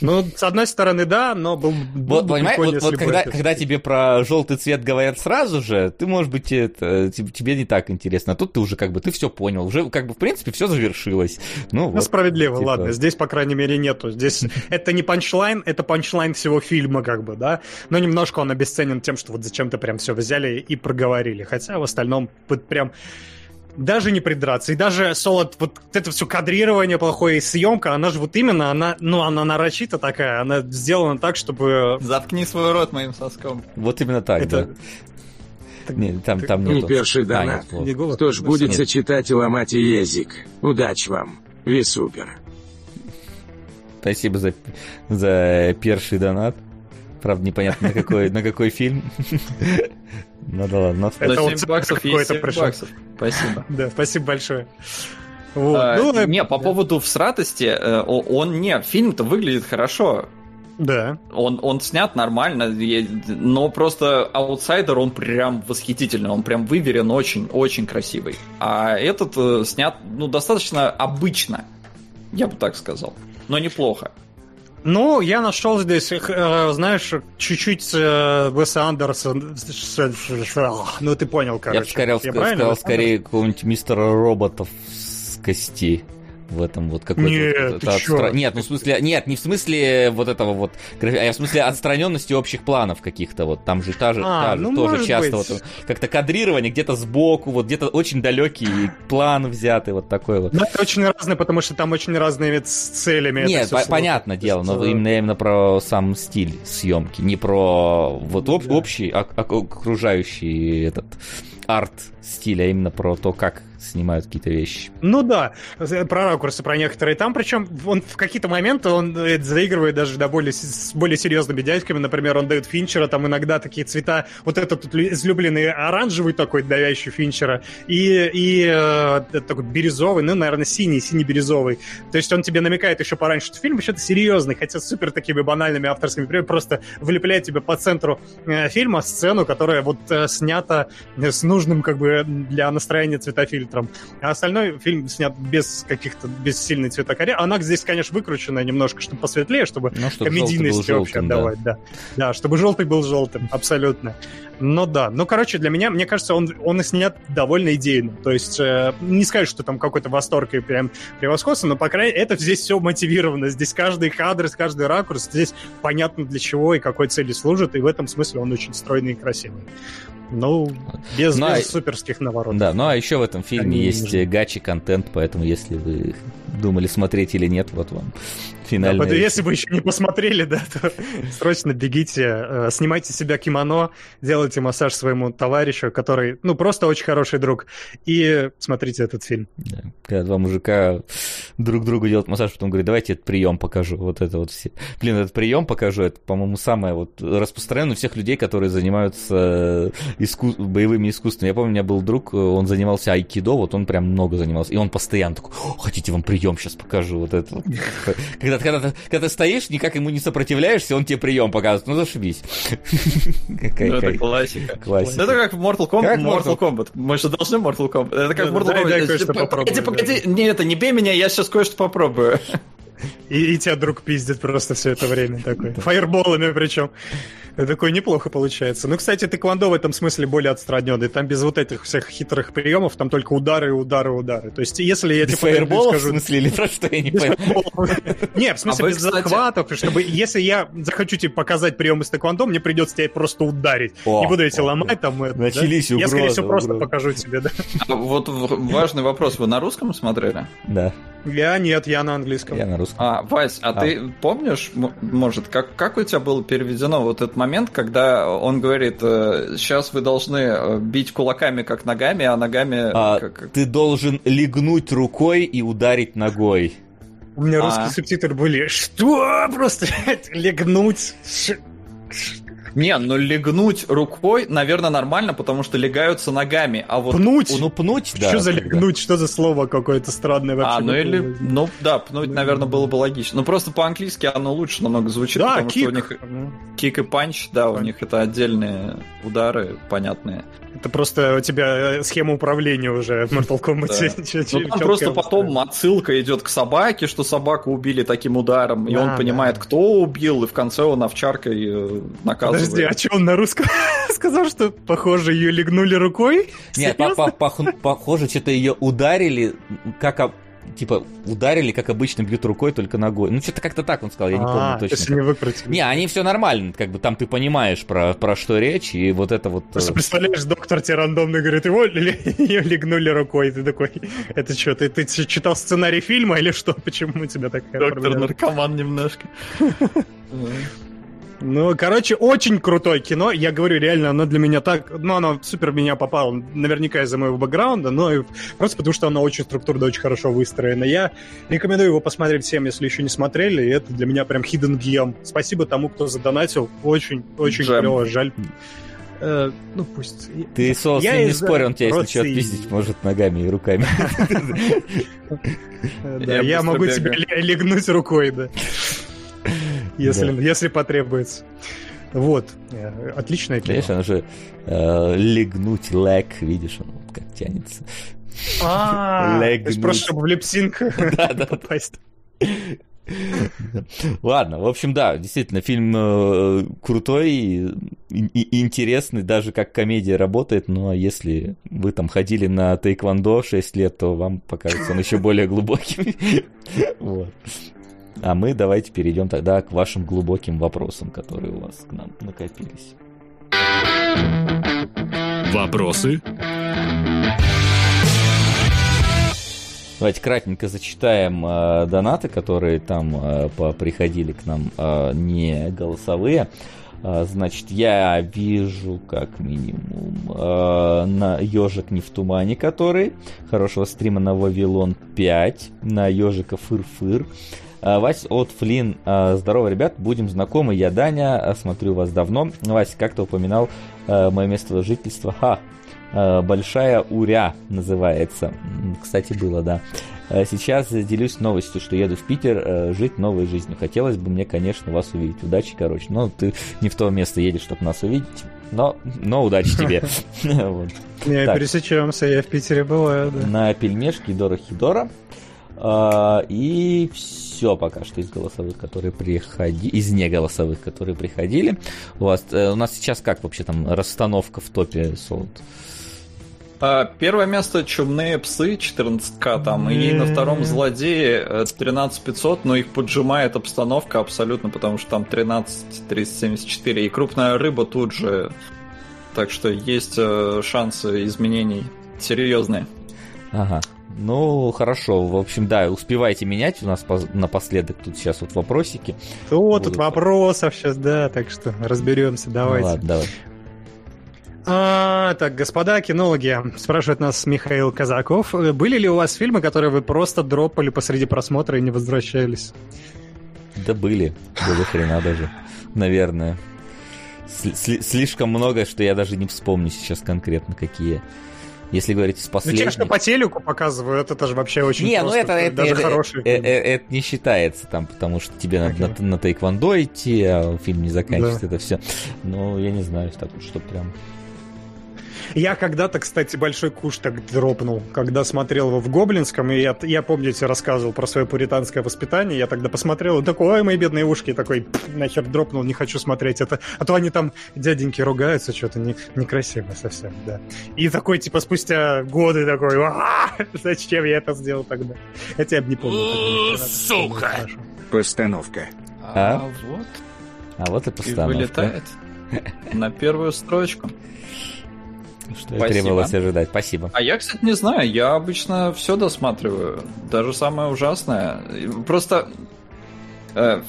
Ну, с одной стороны, да, но был, был Вот, бы понимаешь, вот, вот когда, когда тебе про желтый цвет говорят сразу же, ты, может быть, это, тебе, тебе не так интересно, а тут ты уже как бы, ты все понял, уже как бы, в принципе, все завершилось. Ну, Ну, вот, справедливо, типа. ладно. Здесь, по крайней мере, нету. Здесь это не панчлайн, это панчлайн всего фильма, как бы, да. Но немножко он обесценен тем, что вот зачем-то прям все взяли и проговорили. Хотя в остальном вот прям даже не придраться. И даже солод, вот это все кадрирование плохое и съемка, она же вот именно, она, ну, она нарочито такая, она сделана так, чтобы... Заткни свой рот моим соском. Вот именно так, Это- да. Не, там, там Не перший А, донат. нет, вот. Не голос, Хто ж будете читать и ломать язык? Удачи вам. Ви супер. Спасибо за, за перший донат. Правда, непонятно, на какой, на какой фильм. Ну да ладно. Это За вот 7 цифра баксов есть какой-то 7 пришел. баксов. Спасибо. Да, спасибо большое. Вот. А, ну, э, не, по поводу всратости, э, он не, фильм-то выглядит хорошо. Да. Он, он снят нормально, но просто аутсайдер, он прям восхитительный, он прям выверен, очень, очень красивый. А этот э, снят, ну, достаточно обычно, я бы так сказал, но неплохо. Ну, я нашел здесь, э, знаешь, чуть-чуть э, Уэса Андерсон. Ну, ты понял, короче. Я бы скорее, Я сказал скорее какого-нибудь мистера роботов с кости. В этом вот какой-то... Нет, вот отстра- Нет, ну в смысле... Нет, не в смысле вот этого вот... А в смысле отстраненности общих планов каких-то. Вот там же та же, А, та же ну, тоже часто быть. вот как-то кадрирование где-то сбоку, вот где-то очень далекий план взятый, вот такой вот. Ну, это очень разное, потому что там очень разные вид с целями. Нет, по- понятное дело, но э, именно, именно про сам стиль съемки, не про вот об- Да. общий ок- ок- окружающий этот арт стиль, а именно про то, как снимают какие-то вещи. Ну да, про ракурсы, про некоторые. Там, причем, он в какие-то моменты он э, заигрывает даже до более, с более серьезными дядьками. Например, он дает Финчера, там иногда такие цвета, вот этот излюбленный оранжевый такой, давящий Финчера, и, и э, такой бирюзовый, ну, наверное, синий, синий-бирюзовый. То есть он тебе намекает еще пораньше, что фильм вообще-то серьезный, хотя супер такими банальными авторскими примерами, просто влепляет тебе по центру э, фильма сцену, которая вот э, снята э, с нужным как бы для настроения цветофильтром. А остальной фильм снят без каких-то, без сильной цветокоррекции. Она здесь, конечно, выкручена немножко, чтобы посветлее, чтобы Ну, чтобы был комедийности вообще желтым, да. отдавать, да. да. чтобы желтый был желтым, абсолютно. Ну да, ну короче, для меня, мне кажется, он, он и снят довольно идейно. То есть, э, не скажешь, что там какой-то восторг и прям превосходство, но, по крайней мере, это здесь все мотивировано. Здесь каждый кадр, каждый ракурс, здесь понятно для чего и какой цели служит, и в этом смысле он очень стройный и красивый. Ну, без, Ну, а- без суперских наворотов. Да, ну а еще в этом фильме Они есть нужны. гачи контент, поэтому если вы думали смотреть или нет, вот вам Финальная. Да, если вы еще не посмотрели, да, то срочно бегите, э, снимайте себя кимоно, делайте массаж своему товарищу, который, ну, просто очень хороший друг, и смотрите этот фильм. Да. Когда два мужика друг другу делают массаж, потом говорят, давайте этот прием покажу, вот это вот все. Блин, этот прием покажу, это, по-моему, самое вот распространенное у всех людей, которые занимаются иску... боевыми искусствами. Я помню, у меня был друг, он занимался айкидо, вот он прям много занимался, и он постоянно такой, хотите вам прием сейчас покажу, вот это вот. Когда, когда, когда ты стоишь, никак ему не сопротивляешься, он тебе прием показывает, ну зашибись. Какая, ну, это классика. классика. Это как в Mortal Kombat. Как Mortal Kombat. Мы же должны Mortal Kombat. Это как в Mortal Kombat. Погоди, погоди, не, это не бей меня, я сейчас кое-что попробую. И, и тебя друг пиздит просто все это время такой. Фаерболами причем. Такое неплохо получается. Ну, кстати, тэквондо в этом смысле более отстраненный. Там без вот этих всех хитрых приемов, там только удары, удары, удары. То есть, если я тебе фаерболов, скажу... в смысле, или про что я не понял? Не, в смысле, а без захватов, чтобы, если я захочу тебе показать прием из тэквондо, мне придется тебя просто ударить. Не буду эти ломать там. Начались Я, скорее всего, просто покажу тебе, да. А вот важный вопрос. Вы на русском смотрели? Да. Я нет, я на английском. Я на русском. А, Вась, а, а. ты помнишь, может, как, как у тебя было переведено вот этот момент, когда он говорит, сейчас э, вы должны э, бить кулаками как ногами, а ногами... А, как... Ты должен легнуть рукой и ударить ногой. У меня а. русские субтитры были, что? Просто легнуть? Не, ну легнуть рукой, наверное, нормально, потому что легаются ногами, а вот... Пнуть? Ну, пнуть, да. Что за легнуть? Что за слово какое-то странное вообще? А, ну или... Ну, да, пнуть, наверное, было бы логично. Ну, просто по-английски оно лучше намного звучит, да, потому kick. что у них... Kick и punch, да, punch. у них это отдельные удары понятные. Это просто у тебя э, схема управления уже в Mortal Kombat. Ну, там просто потом отсылка идет к собаке, что собаку убили таким ударом, и он понимает, кто убил, и в конце он овчаркой э, наказывает Подожди, а что он на русском сказал, что похоже ее легнули рукой? Нет, похоже, что-то ее ударили, как типа ударили, как обычно бьют рукой, только ногой. Ну, что-то как-то так он сказал, я не помню а, точно. Если не выкрутили. Не, они все нормально, как бы там ты понимаешь, про, про что речь, и вот это вот... Просто э, представляешь, доктор тебе рандомно говорит, его ее легнули рукой, ты такой, это что, ты, ты читал сценарий фильма или что? Почему у тебя такая Доктор наркоман немножко. Ну, короче, очень крутое кино. Я говорю, реально, оно для меня так... Ну, оно супер меня попало. Наверняка из-за моего бэкграунда, но и просто потому, что оно очень структурно, очень хорошо выстроено. Я рекомендую его посмотреть всем, если еще не смотрели. И это для меня прям hidden gem. Спасибо тому, кто задонатил. Очень, очень Джем. клево. Жаль. Э, ну, пусть... Ты, Сос, я не спорь, он тебя, если что, отпиздить может ногами и руками. Я могу тебя легнуть рукой, да если, да. если потребуется. Вот. Э, отличное кино. Конечно, оно же э, легнуть лэг, видишь, он как тянется. А, то есть просто чтобы в липсинг попасть. Ладно, в общем, да, действительно, фильм э, крутой и, интересный, даже как комедия работает, но если вы там ходили на тайквондо 6 лет, то вам покажется он еще более глубоким. вот. А мы давайте перейдем тогда к вашим глубоким вопросам, которые у вас к нам накопились. Вопросы? Давайте кратенько зачитаем э, донаты, которые там э, приходили к нам э, не голосовые. Э, значит, я вижу как минимум э, на ежик не в тумане, который хорошего стрима на Вавилон 5, на ежика фыр-фыр. Вась от Флин. А, здорово, ребят, будем знакомы. Я Даня, а, смотрю вас давно. Вася как-то упоминал мое место жительства. Ха, Большая Уря называется. Кстати, было, да. Сейчас делюсь новостью, что еду в Питер жить новой жизнью. Хотелось бы мне, конечно, вас увидеть. Удачи, короче. Но ты не в то место едешь, чтобы нас увидеть. Но, но удачи тебе. Не, пересечемся, я в Питере бываю, да. На пельмешке Дора Хидора. И все пока что из голосовых, которые приходили, из неголосовых, которые приходили. У вас, э, у нас сейчас как вообще там расстановка в топе солд? А, первое место Чумные псы 14к там, и на втором Злодеи 13500, но их поджимает обстановка абсолютно, потому что там 13 374, и крупная рыба тут же. Так что есть э, шансы изменений серьезные. Ага. Ну, хорошо. В общем, да, успевайте менять у нас напоследок. Тут сейчас вот вопросики. О, тут вопросов сейчас, да, так что разберемся, Ну, давайте. ладно, давай. А, так, господа кинологи, спрашивает нас Михаил Казаков. э, Были ли у вас фильмы, которые вы просто дропали посреди просмотра и не возвращались? Да были. Было хрена даже. Наверное. Сли- сли- слишком много, что я даже не вспомню сейчас конкретно какие. Если говорить из Ну, последних... те, что по телеку показывают, это же вообще очень Не, ну просто, это, это, даже это, хорошие э, фильмы. э, это не считается там, потому что тебе надо Окей. на, на тайквондо идти, а фильм не заканчивается, это все. Ну, я не знаю, так что прям... Я когда-то, кстати, большой куш так дропнул, когда смотрел его в Гоблинском, и я, я помню, я тебе рассказывал про свое пуританское воспитание, я тогда посмотрел и такой, ой, мои бедные ушки, и такой, «Пф, нахер дропнул, не хочу смотреть это, а то они там, дяденьки, ругаются, что-то не, некрасиво совсем, да. И такой, типа, спустя годы такой, «А, зачем я это сделал тогда? Хотя я бы не помню. Сука! Постановка. А? вот А вот и и постановка. вылетает на первую строчку. Что Спасибо. требовалось ожидать. Спасибо. А я, кстати, не знаю, я обычно все досматриваю, даже самое ужасное. Просто э,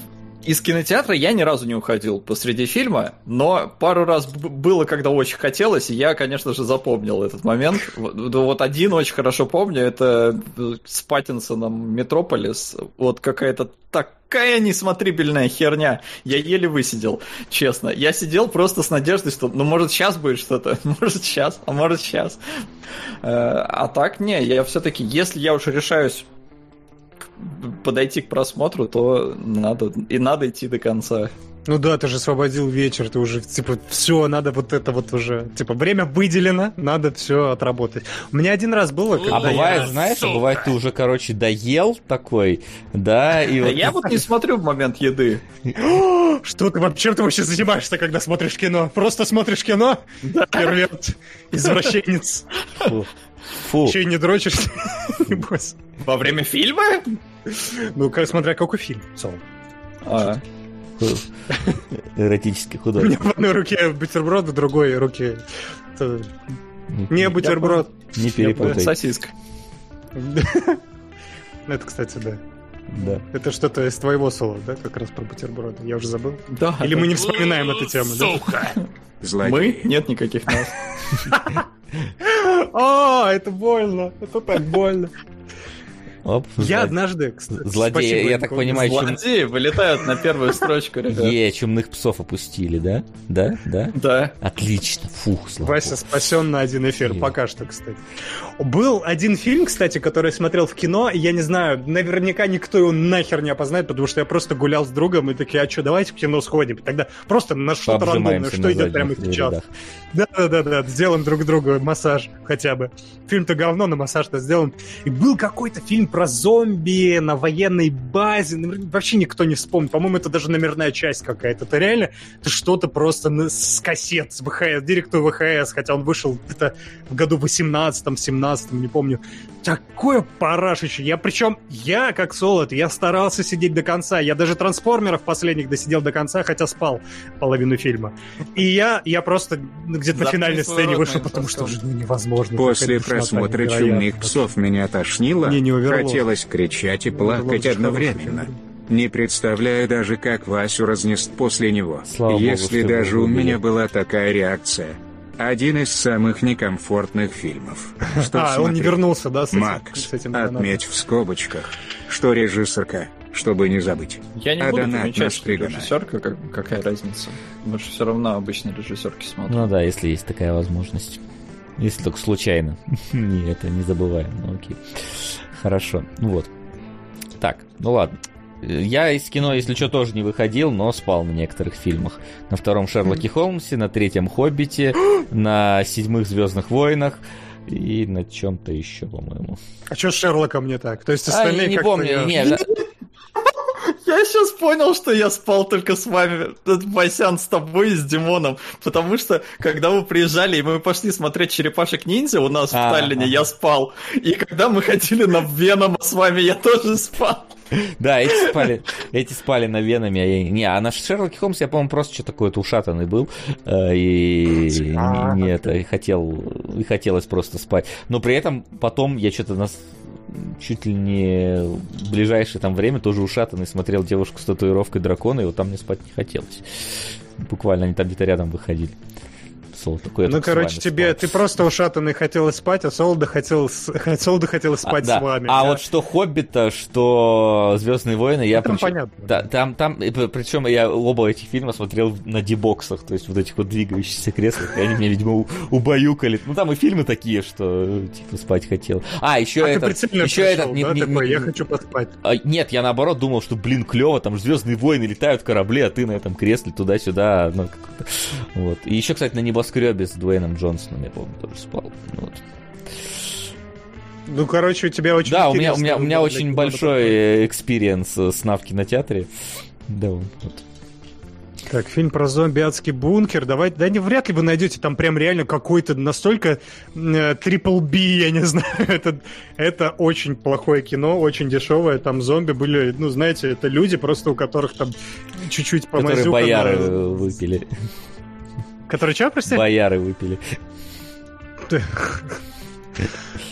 из кинотеатра я ни разу не уходил посреди фильма, но пару раз было, когда очень хотелось, и я, конечно же, запомнил этот момент. Вот, вот один очень хорошо помню, это с Паттинсоном Метрополис. Вот какая-то такая несмотрибельная херня. Я еле высидел, честно. Я сидел просто с надеждой, что, ну, может, сейчас будет что-то, может, сейчас, а может, сейчас. А так, не, я все-таки, если я уж решаюсь подойти к просмотру, то надо, и надо идти до конца. Ну да, ты же освободил вечер, ты уже, типа, все, надо вот это вот уже, типа, время выделено, надо все отработать. У меня один раз было, когда А бывает, я... знаешь, а бывает, ты уже, короче, доел такой, да, и А вот... я вот не смотрю в момент еды. Что ты вообще, чем ты вообще занимаешься, когда смотришь кино? Просто смотришь кино? Да. Перверт, извращенец. Фу. Еще и не дрочишь? Небось. Во время фильма? Ну, как- смотря какой фильм, Сол. А, Эротический У художник. меня в одной руке бутерброд, в другой руке... э, Не бутерброд. Не перепутай. сосиска. Это, кстати, да. Да. Это что-то из твоего соло, да, как раз про бутерброды? Я уже забыл. Да. Или мы не вспоминаем эту тему, да? Сука! Злодей. Мы? Нет никаких нас. А, это больно. Это так больно. Оп, Я злодей. однажды, кстати, Злодеи, спасибо, я так понимаю, Злодеи вылетают на первую строчку, ребят. Е, чумных псов опустили, да? Да? Да? Да. Отлично. Фух, слава Вася спасен на один эфир, Е. пока что, кстати. Был один фильм, кстати, который я смотрел в кино, и я не знаю, наверняка никто его нахер не опознает, потому что я просто гулял с другом и такие, а что, давайте в кино сходим. Тогда просто на что-то рандомное, что идет прямо сейчас. Да-да-да, сделаем друг другу массаж хотя бы. Фильм-то говно, но массаж-то сделаем. И был какой-то фильм про зомби на военной базе. Вообще никто не вспомнит. По-моему, это даже номерная часть какая-то. Это реально это что-то просто на- с кассет, с ВХС, директу ВХС, хотя он вышел где-то в году 18-17, не помню. Такое парашище. Я причем, я как солод, я старался сидеть до конца. Я даже трансформеров последних досидел до конца, хотя спал половину фильма. И я, я просто где-то на финальной сцене вышел, потому что уже ну, невозможно. После просмотра. «Чумных псов» меня тошнило, Не, не. Хотелось кричать и Оверлорд плакать одновременно. Не представляю даже, как Васю разнест после него. Слава Если даже у меня была такая реакция. Один из самых некомфортных фильмов. Что А, он не смотреть? вернулся, да, с этим? Макс, с этим отметь в скобочках, что режиссерка, чтобы не забыть. Я не А буду замечать, что режиссерка, как, какая разница. Мы же все равно обычно режиссерки смотрим. Ну да, если есть такая возможность. Если только случайно. не, это не забываем. Ну окей. Хорошо. Вот. Так, ну ладно. Я из кино, если что, тоже не выходил, но спал на некоторых фильмах. На втором Шерлоке Холмсе, на третьем Хоббите, на седьмых Звездных войнах и на чем-то еще, по-моему. А что с Шерлоком не так? То есть А, остальные не как-то помню, не, да- Я сейчас понял, что я спал только с вами, Васян, с тобой и с Димоном, потому что, когда вы приезжали, и мы пошли смотреть «Черепашек-ниндзя» у нас А, в Таллине, ага. я спал. И когда мы ходили на Венома с вами, я тоже спал. Да, эти спали, эти спали на венами, а я... Не, а наш Шерлок Холмс, я, по-моему, просто что такой-то ушатанный был, э, и А, не это, и хотел, и хотелось просто спать. Но при этом потом я что-то нас чуть ли не в ближайшее там время тоже ушатанный смотрел девушку с татуировкой дракона, и вот там мне спать не хотелось. Буквально они там где-то рядом выходили. Соло такой, Ну, короче, тебе спал. ты просто ушатанный хотелось спать, а Солода хотел, с- Солода хотел спать а, да. с вами. А да. вот что Хоббита, что Звездные войны, я там причем- понятно. Да, там, там, причем я оба этих фильма смотрел на дебоксах, то есть вот этих вот двигающихся креслах, и они меня, видимо, убаюкали. Ну, там и фильмы такие, что, типа, спать хотел. А, еще А этот, еще пришел, этот, да, не- такой, не- я хочу поспать. а, Нет, я наоборот думал, что, блин, клево, там Звездные войны летают корабли, а ты на этом кресле туда-сюда. Ну, вот. И еще, кстати, на небоскребе с Дуэйном Джонсоном, я помню, тоже спал. Вот. Ну, короче, у тебя очень Да, у меня, у меня, у меня очень большой э, experience э, сна в кинотеатре. Да, вот. Так, фильм про зомби «Адский бункер». Давайте, да не вряд ли вы найдете там прям реально какой-то настолько triple B, я не знаю. это, это очень плохое кино, очень дешевое. Там зомби были, ну, знаете, это люди просто у которых там чуть-чуть Которые помазюкано- бояры э, выпили. Которые что, прости? Бояры выпили.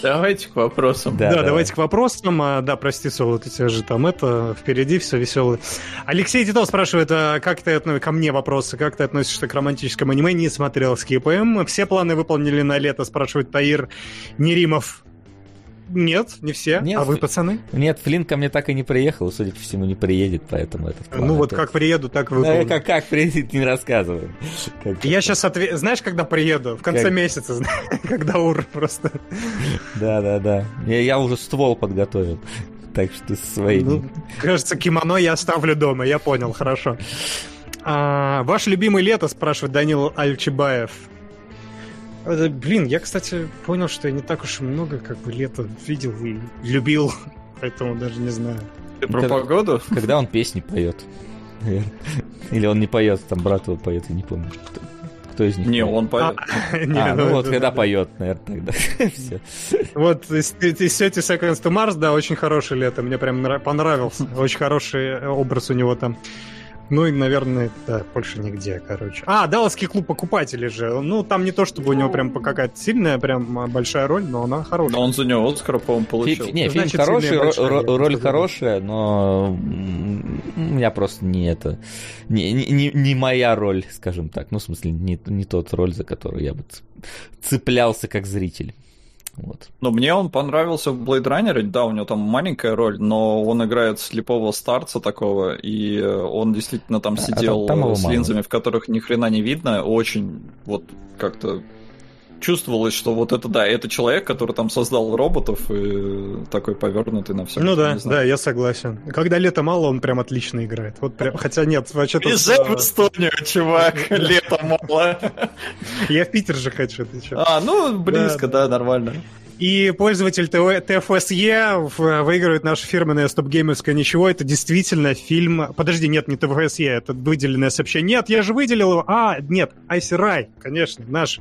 Давайте к вопросам. Да, Да, давай. давайте к вопросам. А, да, прости, Солод, у тебя же там это впереди все веселое. Алексей Титов спрашивает, а как ты относишься ко мне вопросы, как ты относишься к романтическому аниме? Не смотрел скипаем. Все планы выполнили на лето, спрашивает Таир Неримов. Нет, не все. Нет. а вы, пацаны? Нет, Флинн ко мне так и не приехал, судя по всему, не приедет, поэтому этот план ну вот как приеду, так Да, выполню. как, как приедет, не рассказываем. Как- Я сейчас отве... Знаешь, когда приеду? В конце Как? месяца, знаешь, когда ур просто. Да, да, да. Я, я уже ствол подготовил. Так что свои. Ну, кажется, кимоно я оставлю дома, я понял, хорошо. А, ваше любимое лето, спрашивает Данил Альчибаев. Э, Блин, я, кстати, понял, что я не так уж и много как бы лето видел и любил, поэтому даже не знаю. Ты про Когда- погоду? Когда он песни поет. наверное. Или он не поет, там брат его поет, я не помню. Кто, кто из них? Не, поет? он поет. Не, А, ну вот, это- когда поет, наверное, тогда. Все. Вот из из 30 Seconds to Mars, да, очень хорошее лето, мне прям нрав- понравился. Очень хороший э, образ у него там. Ну и, наверное, да, больше нигде, короче. А, Далласский клуб покупателей же. Ну, там не то, чтобы у него прям какая-то сильная, прям а, большая роль, но она хорошая. Но он за него Оскара, по-моему, Фи- получил. Не, фильм Значит, хороший, большая, роль сказал. хорошая, но у меня просто не это, не, не- не, моя роль, скажем так. Ну, в смысле, не, не тот роль, за которую я бы цеплялся как зритель. Вот. Но мне он понравился в Blade Runner, да, у него там маленькая роль, но он играет слепого старца такого, и э, он действительно там А, сидел там- там с мало. линзами, в которых ни хрена не видно, очень вот как-то чувствовалось, что вот это да, это человек, который там создал роботов и такой повернутый на все. Ну да, да, я согласен. Когда лето мало, он прям отлично играет. Вот прям, хотя нет, вообще-то... Езжай в Эстонию, чувак, лето мало. Я в Питер же хочу, ты чё? А, ну, близко, да, нормально. И пользователь ТФСЕ выигрывает наше фирменное стопгеймерское ничего. Это действительно фильм... Подожди, нет, не ТФСЕ, это выделенное сообщение. Нет, я же выделил его. А, нет, Айси Рай, конечно, наш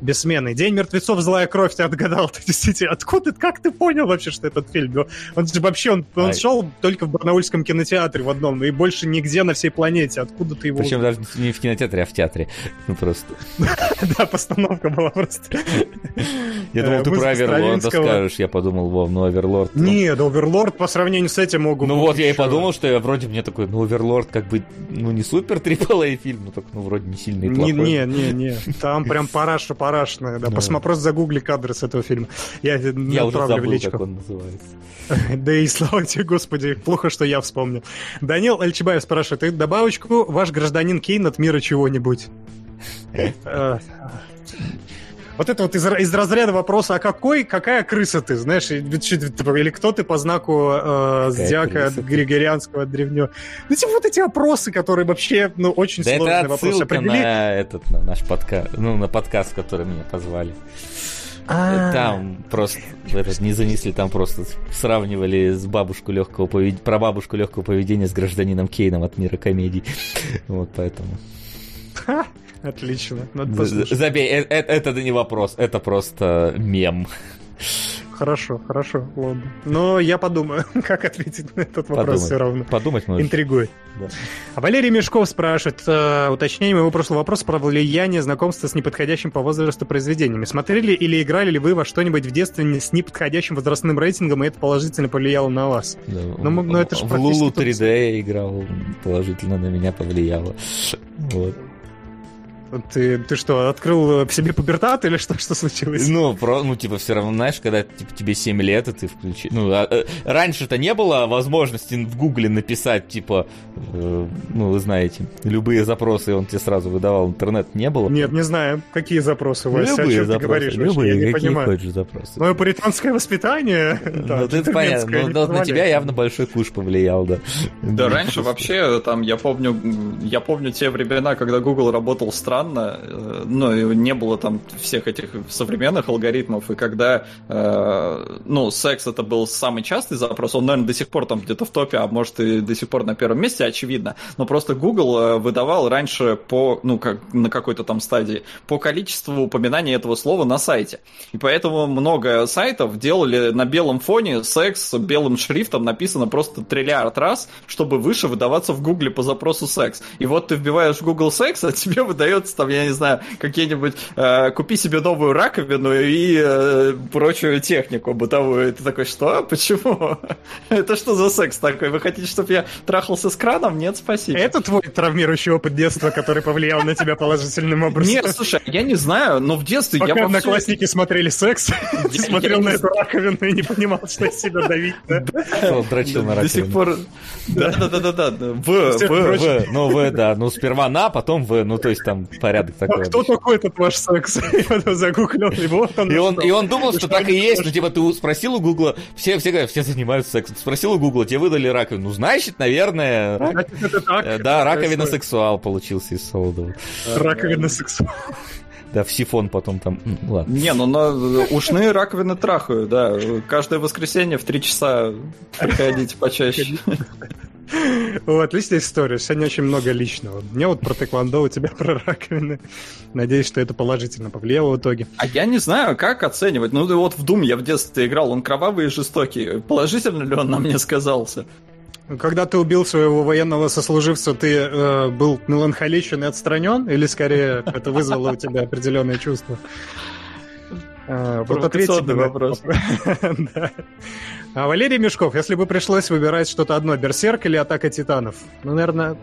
бессменный. День мертвецов, злая кровь, ты отгадал. Ты действительно, откуда, как ты понял вообще, что этот фильм? Ну, Он же вообще, он, он Ай. шел только в Барнаульском кинотеатре в одном, и больше нигде на всей планете. Откуда ты его... Причем даже не в кинотеатре, а в театре. Ну просто. Да, постановка была просто. Я думал, Э, ты про Оверлорда Стравинского. скажешь. Я подумал, Вов, ну Оверлорд. ну, Не, да Оверлорд по сравнению с этим могу Ну вот я и еще. подумал, что я вроде мне такой, ну Оверлорд как бы, ну не супер AAA фильм, но так, ну вроде не сильный и плохой. не, не, не. Там прям параша парашная. Да, посмотри, просто загугли кадры с этого фильма. Я, Я уже забыл, как он называется. Да и слава тебе, господи, плохо, что я вспомнил. Данил Альчибаев спрашивает, ты добавочку, ваш гражданин Кейн от мира чего-нибудь? Э, Вот это вот из, из разряда вопроса, а какой, какая крыса ты, знаешь, типа, или кто ты по знаку э, зодиака? Григорианского древнего. Ну, типа вот эти вопросы, которые вообще, ну, очень Да сложные это вопросы. Определи- на этот, на наш подкаст, ну на подкаст, который меня позвали. А, Там просто этот не занесли, там просто сравнивали с бабушку легкого поведения, про бабушку легкого поведения с гражданином Кейном от мира комедий. Вот поэтому. Отлично. Надо. Забей, э- э- это не вопрос, это просто мем. хорошо, хорошо, ладно. Но я подумаю, как ответить на этот вопрос Подумай. все равно. Подумать можешь. Интригует. Да. А Валерий Мешков спрашивает, э, уточнение моего прошлого вопроса про влияние знакомства с неподходящим по возрасту произведениями. Смотрели или играли ли вы во что-нибудь в детстве с неподходящим возрастным рейтингом, и это положительно повлияло на вас? Да, Ну, мы- ну, это ж в Лулу тот 3D я играл, положительно на меня повлияло. Вот. Ты, ты что, открыл в себе пубертат или что, что случилось? Ну, про, ну, типа, все равно, знаешь, когда типа, тебе 7 лет, и ты включи... Ну, а, э, раньше-то не было возможности в Гугле написать, типа, э, ну, вы знаете, любые запросы, он тебе сразу выдавал, интернет не было. Нет, не знаю, какие запросы у вас, о любые чем ты запросы, говоришь вообще, любые, я не какие понимаю. хочешь запросы. Мое пуританское воспитание, Ну, это понятно, но, но на тебя явно большой куш повлиял, да. Да, раньше вообще, там, я помню, я помню те времена, когда Google работал странно, э, ну, и не было там всех этих современных алгоритмов, и когда, э, ну, секс это был самый частый запрос, он, наверное, до сих пор там где-то в топе, а может и до сих пор на первом месте, очевидно, но просто Google э, выдавал раньше по, ну, как на какой-то там стадии, по количеству упоминаний этого слова на сайте. И поэтому много сайтов делали на белом фоне секс белым шрифтом написано просто триллиард раз, чтобы выше выдаваться в Гугле по запросу секс. И вот ты вбиваешь в Google секс, а тебе выдается там, я не знаю, какие-нибудь э, купи себе новую раковину и э, прочую технику бытовую. И ты такой, что? Почему? Это что за секс такой? Вы хотите, чтобы я трахался с краном? Нет, спасибо. Это твой травмирующий опыт детства, который повлиял на тебя положительным образом? Нет, слушай, я не знаю, но в детстве Пока я всё- одноклассники смотрели секс, ты смотрел на эту раковину и не понимал, что из себя давить. дрочил на До сих раковину? пор... Да-да-да-да. В, в. В, ну, В, да, ну, сперва на, потом В, ну, то есть там порядок А такой. кто такой этот ваш секс? Потом загуглил, и вот он. И он, и он думал, что так и есть. Ну, типа, ты спросил у Гугла, все, все говорят, все занимаются сексом. Спросил у Гугла, тебе выдали раковину. Ну, значит, наверное, рак- Значит, э, да, раковина сексуал получился из Солодова. Раковина сексуал. Да, в сифон потом там, ладно. Не, ну на ушные раковины трахаю, да. Каждое воскресенье в три часа приходите почаще. О, отличная история. Сегодня очень много личного. Мне вот про тэквондо, у тебя про раковины. Надеюсь, что это положительно повлияло в итоге. А я не знаю, как оценивать. Ну, вот в Doom я в детстве играл, он кровавый и жестокий. Положительно ли он на мне сказался? Когда ты убил своего военного сослуживца, ты э, был меланхоличен и отстранен? Или скорее это вызвало у тебя определенные чувства? Э, Вот ответьте Провокационный на вопрос. А Валерий Мешков, если бы пришлось выбирать что-то одно, Берсерк или Атака Титанов? Ну, наверное...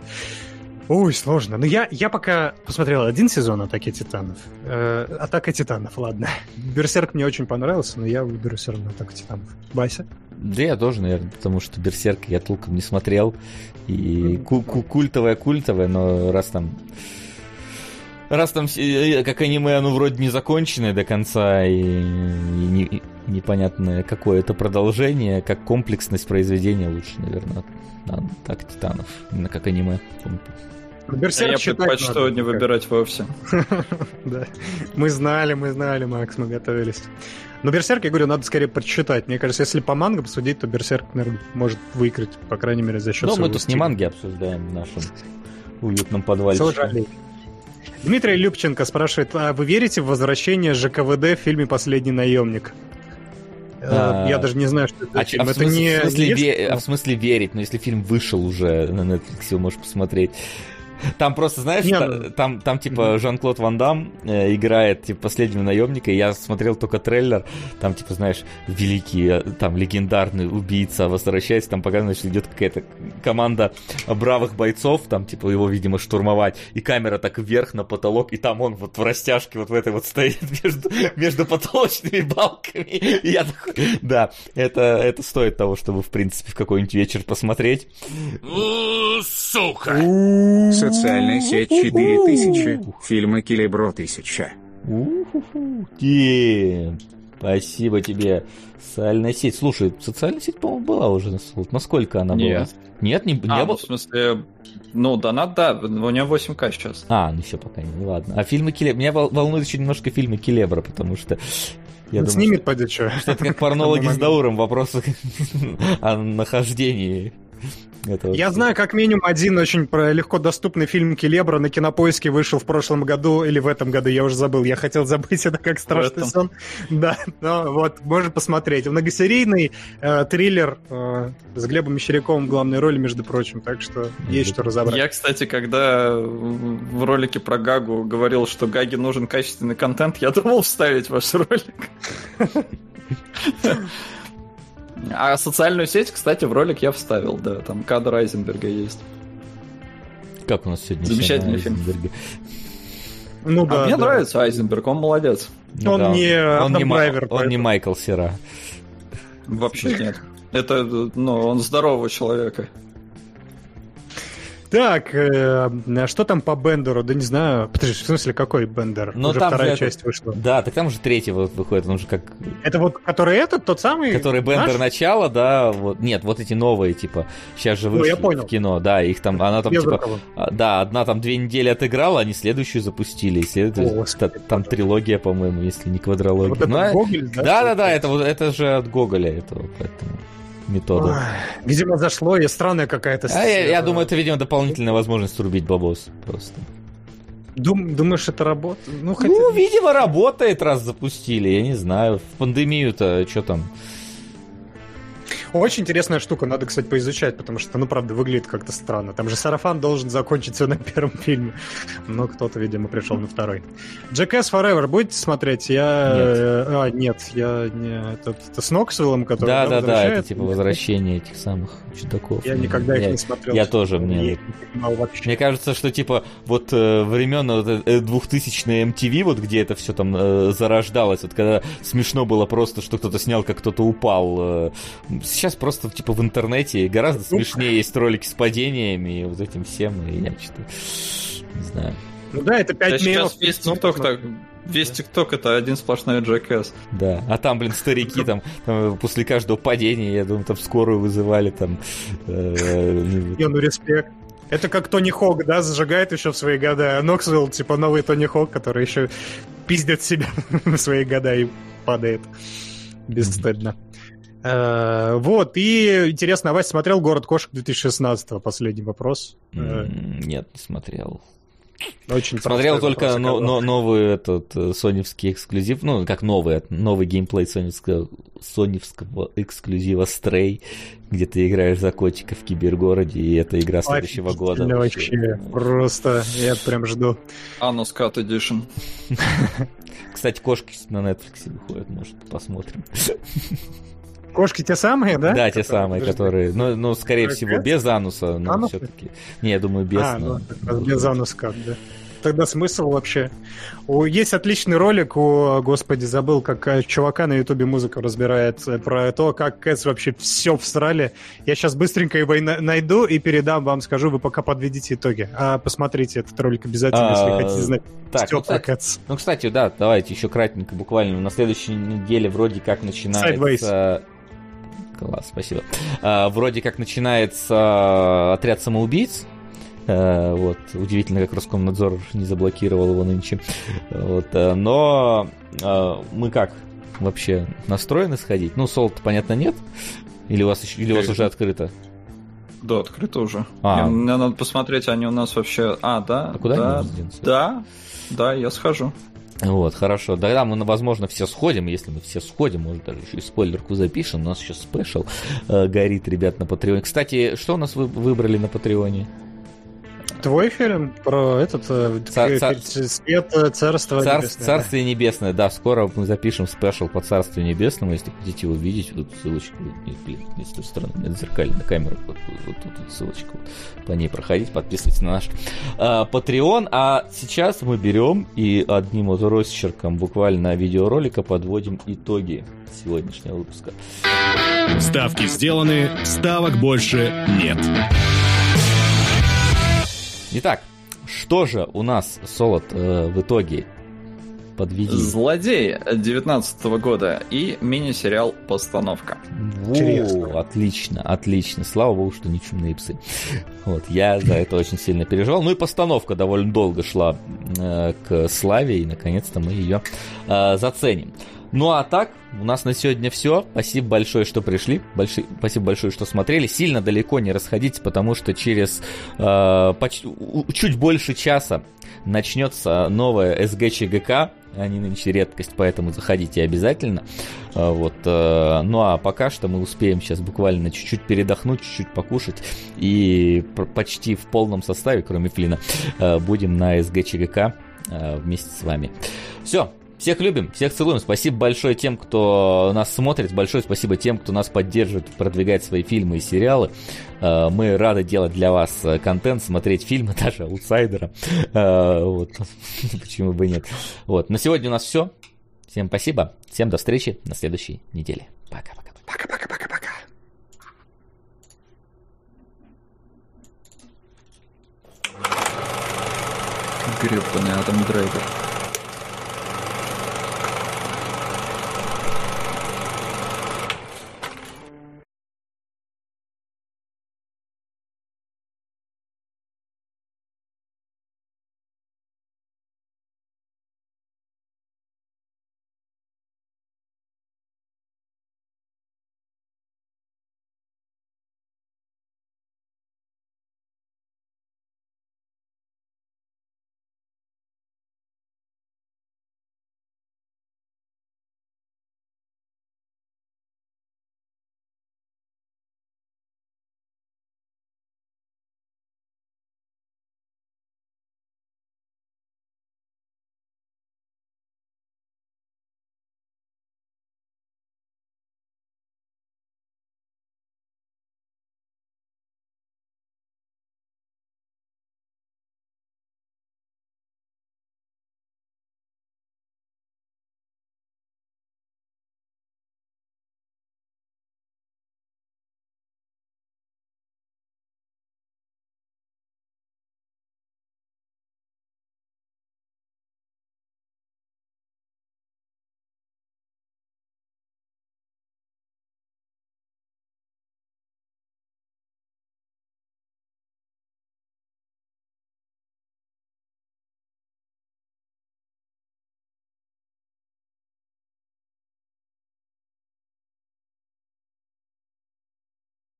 Ой, сложно. Ну, я, я пока посмотрел один сезон Атаки Титанов. Э, Атака Титанов, ладно. Берсерк мне очень понравился, но я выберу все равно Атаку Титанов. Бася? Да я тоже, наверное, потому что Берсерк я толком не смотрел. И ку- ку- культовая, культовая, но раз там... Раз там все- как аниме, оно вроде не законченное до конца, и, и не- и непонятно, какое это продолжение, как комплексность произведения лучше, наверное, да, так Титанов, именно как аниме. Берсерк я предпочту надо, не как- выбирать вовсе. Да. Мы знали, мы знали, Макс, мы готовились. Но Берсерк, я говорю, надо скорее прочитать. Мне кажется, если по манго посудить, то Берсерк, наверное, может выиграть, по крайней мере, за счет Но мы тут не стиля. манги обсуждаем в нашем уютном подвале. Всё жалею. Дмитрий Любченко спрашивает, а вы верите в возвращение ЖКВД в фильме «Последний наемник»? Э, А, Я даже не знаю, что это А, фильм. а в, Это не... в смысле не- ве- а в смысле верить, но если фильм вышел уже на Netflix, его можешь посмотреть. Там просто, знаешь, Не, та- ну- там, там типа Жан-Клод Ван Дам э, играет типа последнего наемника, и я смотрел только трейлер, там типа, знаешь, великий, э, там легендарный убийца возвращается, там показано, что идет какая-то команда бравых бойцов, там типа его, видимо, штурмовать, и камера так вверх на потолок, и там он вот в растяжке вот в этой вот стоит между, между потолочными балками, и я такой, да, это, это стоит того, чтобы, в принципе, в какой-нибудь вечер посмотреть. Сука! Социальная сеть 4000, фильмы Келебро 1000. У-ху-ху. Дим, спасибо тебе. Социальная сеть. Слушай, социальная сеть, по-моему, была уже. Вот Насколько она была? Нет. Нет, не, не А, ну, было? в смысле, ну, донат, да, у него 8К сейчас. А, ну все, пока не, ладно. А фильмы Келебра... Меня вол- волнует еще немножко фильмы Келебра, потому что... Я думаю, снимет, поди, что. что это как порнологи с Дауром, вопросы о нахождении Это вот- Я знаю как минимум один очень про- легко доступный фильм Келебра на кинопоиске вышел в прошлом году или в этом году, я уже забыл. Я хотел забыть это как страшный сон. Да, но вот, можно посмотреть. Многосерийный э, триллер э, с Глебом Мещеряковым в главной роли, между прочим, так что есть что разобрать. Я, кстати, когда в ролике про Гагу говорил, что Гаге нужен качественный контент, я думал вставить ваш ролик. А социальную сеть, кстати, в ролик я вставил, да, там кадр Айзенберга есть. Как у нас сегодня Замечательный фильм. Ну а да, мне да. нравится Айзенберг, он молодец. Ну Он да, не он не, Драйвер, он не. Майкл Сера. Вообще нет. Это, ну, он здорового человека. Так, э, что там по Бендеру? Да не знаю. Подожди, в смысле, какой Бендер? Ну, Уже там вторая же часть вышла. Да, так там же третий вот выходит, он же как... Это вот, который этот, тот самый? Который Бендер наш? начало, да, вот... Нет, вот эти новые, типа, сейчас же Ну, вышли я понял. в кино, да, их там, она там, типа, Безруковым. а, да, одна там две недели отыграла, они следующую запустили, следующую, О, та- там трилогия, по-моему, если не квадрология. Вот это Ну, а- Гоголь, да? Да, да, да, это, вот- это же от Гоголя этого, поэтому метода. Ой, Видимо, зашло, и странная какая-то... А я, я думаю, это, видимо, дополнительная возможность рубить бабос просто. Дум- думаешь, это работает? Ну, хотя... Ну, видимо, работает, раз запустили, я не знаю. В пандемию-то что там? Очень интересная штука, надо, кстати, поизучать, потому что, ну, правда, выглядит как-то странно. Там же сарафан должен закончиться на первом фильме, но кто-то, видимо, пришел на второй. Jackass Forever будете смотреть? Я... Нет. э, А, нет, я не... Это, это с Ноксвиллом, который Да, да, да, это типа возвращение этих самых чудаков. Я никогда их Я- не смотрел. я тоже, мне их. Мне кажется, что типа вот э, времен вот, э, 2000 MTV, вот где это все там э, зарождалось, вот когда смешно было просто, что кто-то снял, как кто-то упал. э, сейчас просто типа в интернете гораздо Ну, смешнее есть ролики с падениями и вот этим всем, и я что-то не знаю. Ну да, это Да 5 мемов. сейчас весь ТикТок так... Весь ТикТок это один сплошной Jackass. Да, а там, блин, старики там, там, после каждого падения, я думаю, там скорую вызывали там. э, Не, ну респект. Это как Тони Хок, да, зажигает еще в свои года. А Ноксвилл, типа новый Тони Хок, который еще пиздит себя в свои года и падает. Бесстыдно. Э, Вот, и интересно, а Вася смотрел «Город кошек» 2016 последний вопрос. Э, Нет, не смотрел. Очень Смотрел только вопрос но- но- новый этот э, соневский эксклюзив, ну, как новый, новый геймплей соневского, соневского эксклюзива Stray, где ты играешь за котика в кибергороде, и это игра следующего года. Вообще. Просто я прям жду. Anus Cut Edition. Кстати, кошки на Netflix выходят, может, посмотрим. Кошки те самые, да? Да, те Которые- самые, подожди. которые, ну, ну, скорее Которые всего, без? без ануса, но Анус? все-таки. Не, я думаю, без. а, но- ну, как раз без анус как, да. Тогда смысл вообще. У- Есть отличный ролик у, господи, забыл, как э, чувака на ютубе музыку разбирает э, про то, как Кэтс вообще все всрали. Я сейчас быстренько его и на- найду и передам вам, скажу, вы пока подведите итоги. А посмотрите этот ролик обязательно, А, если хотите знать Так, все ну, про кстати, Кэтс. Ну, кстати, да, давайте еще кратенько, буквально. На следующей неделе вроде как начинается... Класс, спасибо. А, вроде как начинается отряд самоубийц. А, вот, удивительно, как Роскомнадзор не заблокировал его нынче. Вот, а, но а, мы как вообще настроены сходить? Ну, соло понятно, нет? Или у вас, еще, или у вас уже открыто? Да, открыто уже. А. Я- Мне надо посмотреть, они у нас вообще... А, да, А куда да, они да, да, я схожу. Вот, хорошо. Тогда мы, возможно, все сходим. Если мы все сходим, может, даже еще и спойлерку запишем. У нас сейчас спешл э, горит, ребят, на Патреоне. Кстати, что у нас вы выбрали на Патреоне? Твой фильм про этот э, Цар- свет э, царства Цар- небесное, да. Царствие Небесное. Да, скоро мы запишем спешл по Царствию Небесному. Если хотите увидеть, вот ссылочка. Нет, блин, не с той стороны, нет, зеркальная камера. Вот, вот, вот тут ссылочка. Вот. По ней проходить, подписывайтесь на наш э, Patreon. А сейчас мы берем и одним вот росчерком буквально видеоролика подводим итоги сегодняшнего выпуска. Ставки сделаны, ставок больше нет. Итак, что же у нас, Солод, э, в итоге? Подведи. Злодей 19 года и мини-сериал «Постановка». Во, отлично, отлично. Слава богу, что не чумные псы. Вот, я за это очень сильно переживал. Ну и постановка довольно долго шла э, к славе, и наконец-то мы ее э, заценим. Ну а так, у нас на сегодня все. Спасибо большое, что пришли. Больши... Спасибо большое, что смотрели. Сильно далеко не расходитесь, потому что через э, почти, чуть больше часа начнется новая СГ ЧГК. Они нынче редкость, поэтому заходите обязательно. А, вот. Э, ну а пока что мы успеем сейчас буквально чуть-чуть передохнуть, чуть-чуть покушать. И почти в полном составе, кроме Флина, э, будем на СГ ЧГК э, вместе с вами. Все, всех любим, всех целуем. Спасибо большое тем, кто нас смотрит. Большое спасибо тем, кто нас поддерживает, продвигает свои фильмы и сериалы. Э, мы рады делать для вас э, контент, смотреть фильмы, даже аутсайдера. Э, вот. Почему бы нет. Вот. На сегодня у нас все. Всем спасибо. Всем до встречи на следующей неделе. Пока-пока. Пока-пока-пока-пока. Гребаный Адам Драйвер.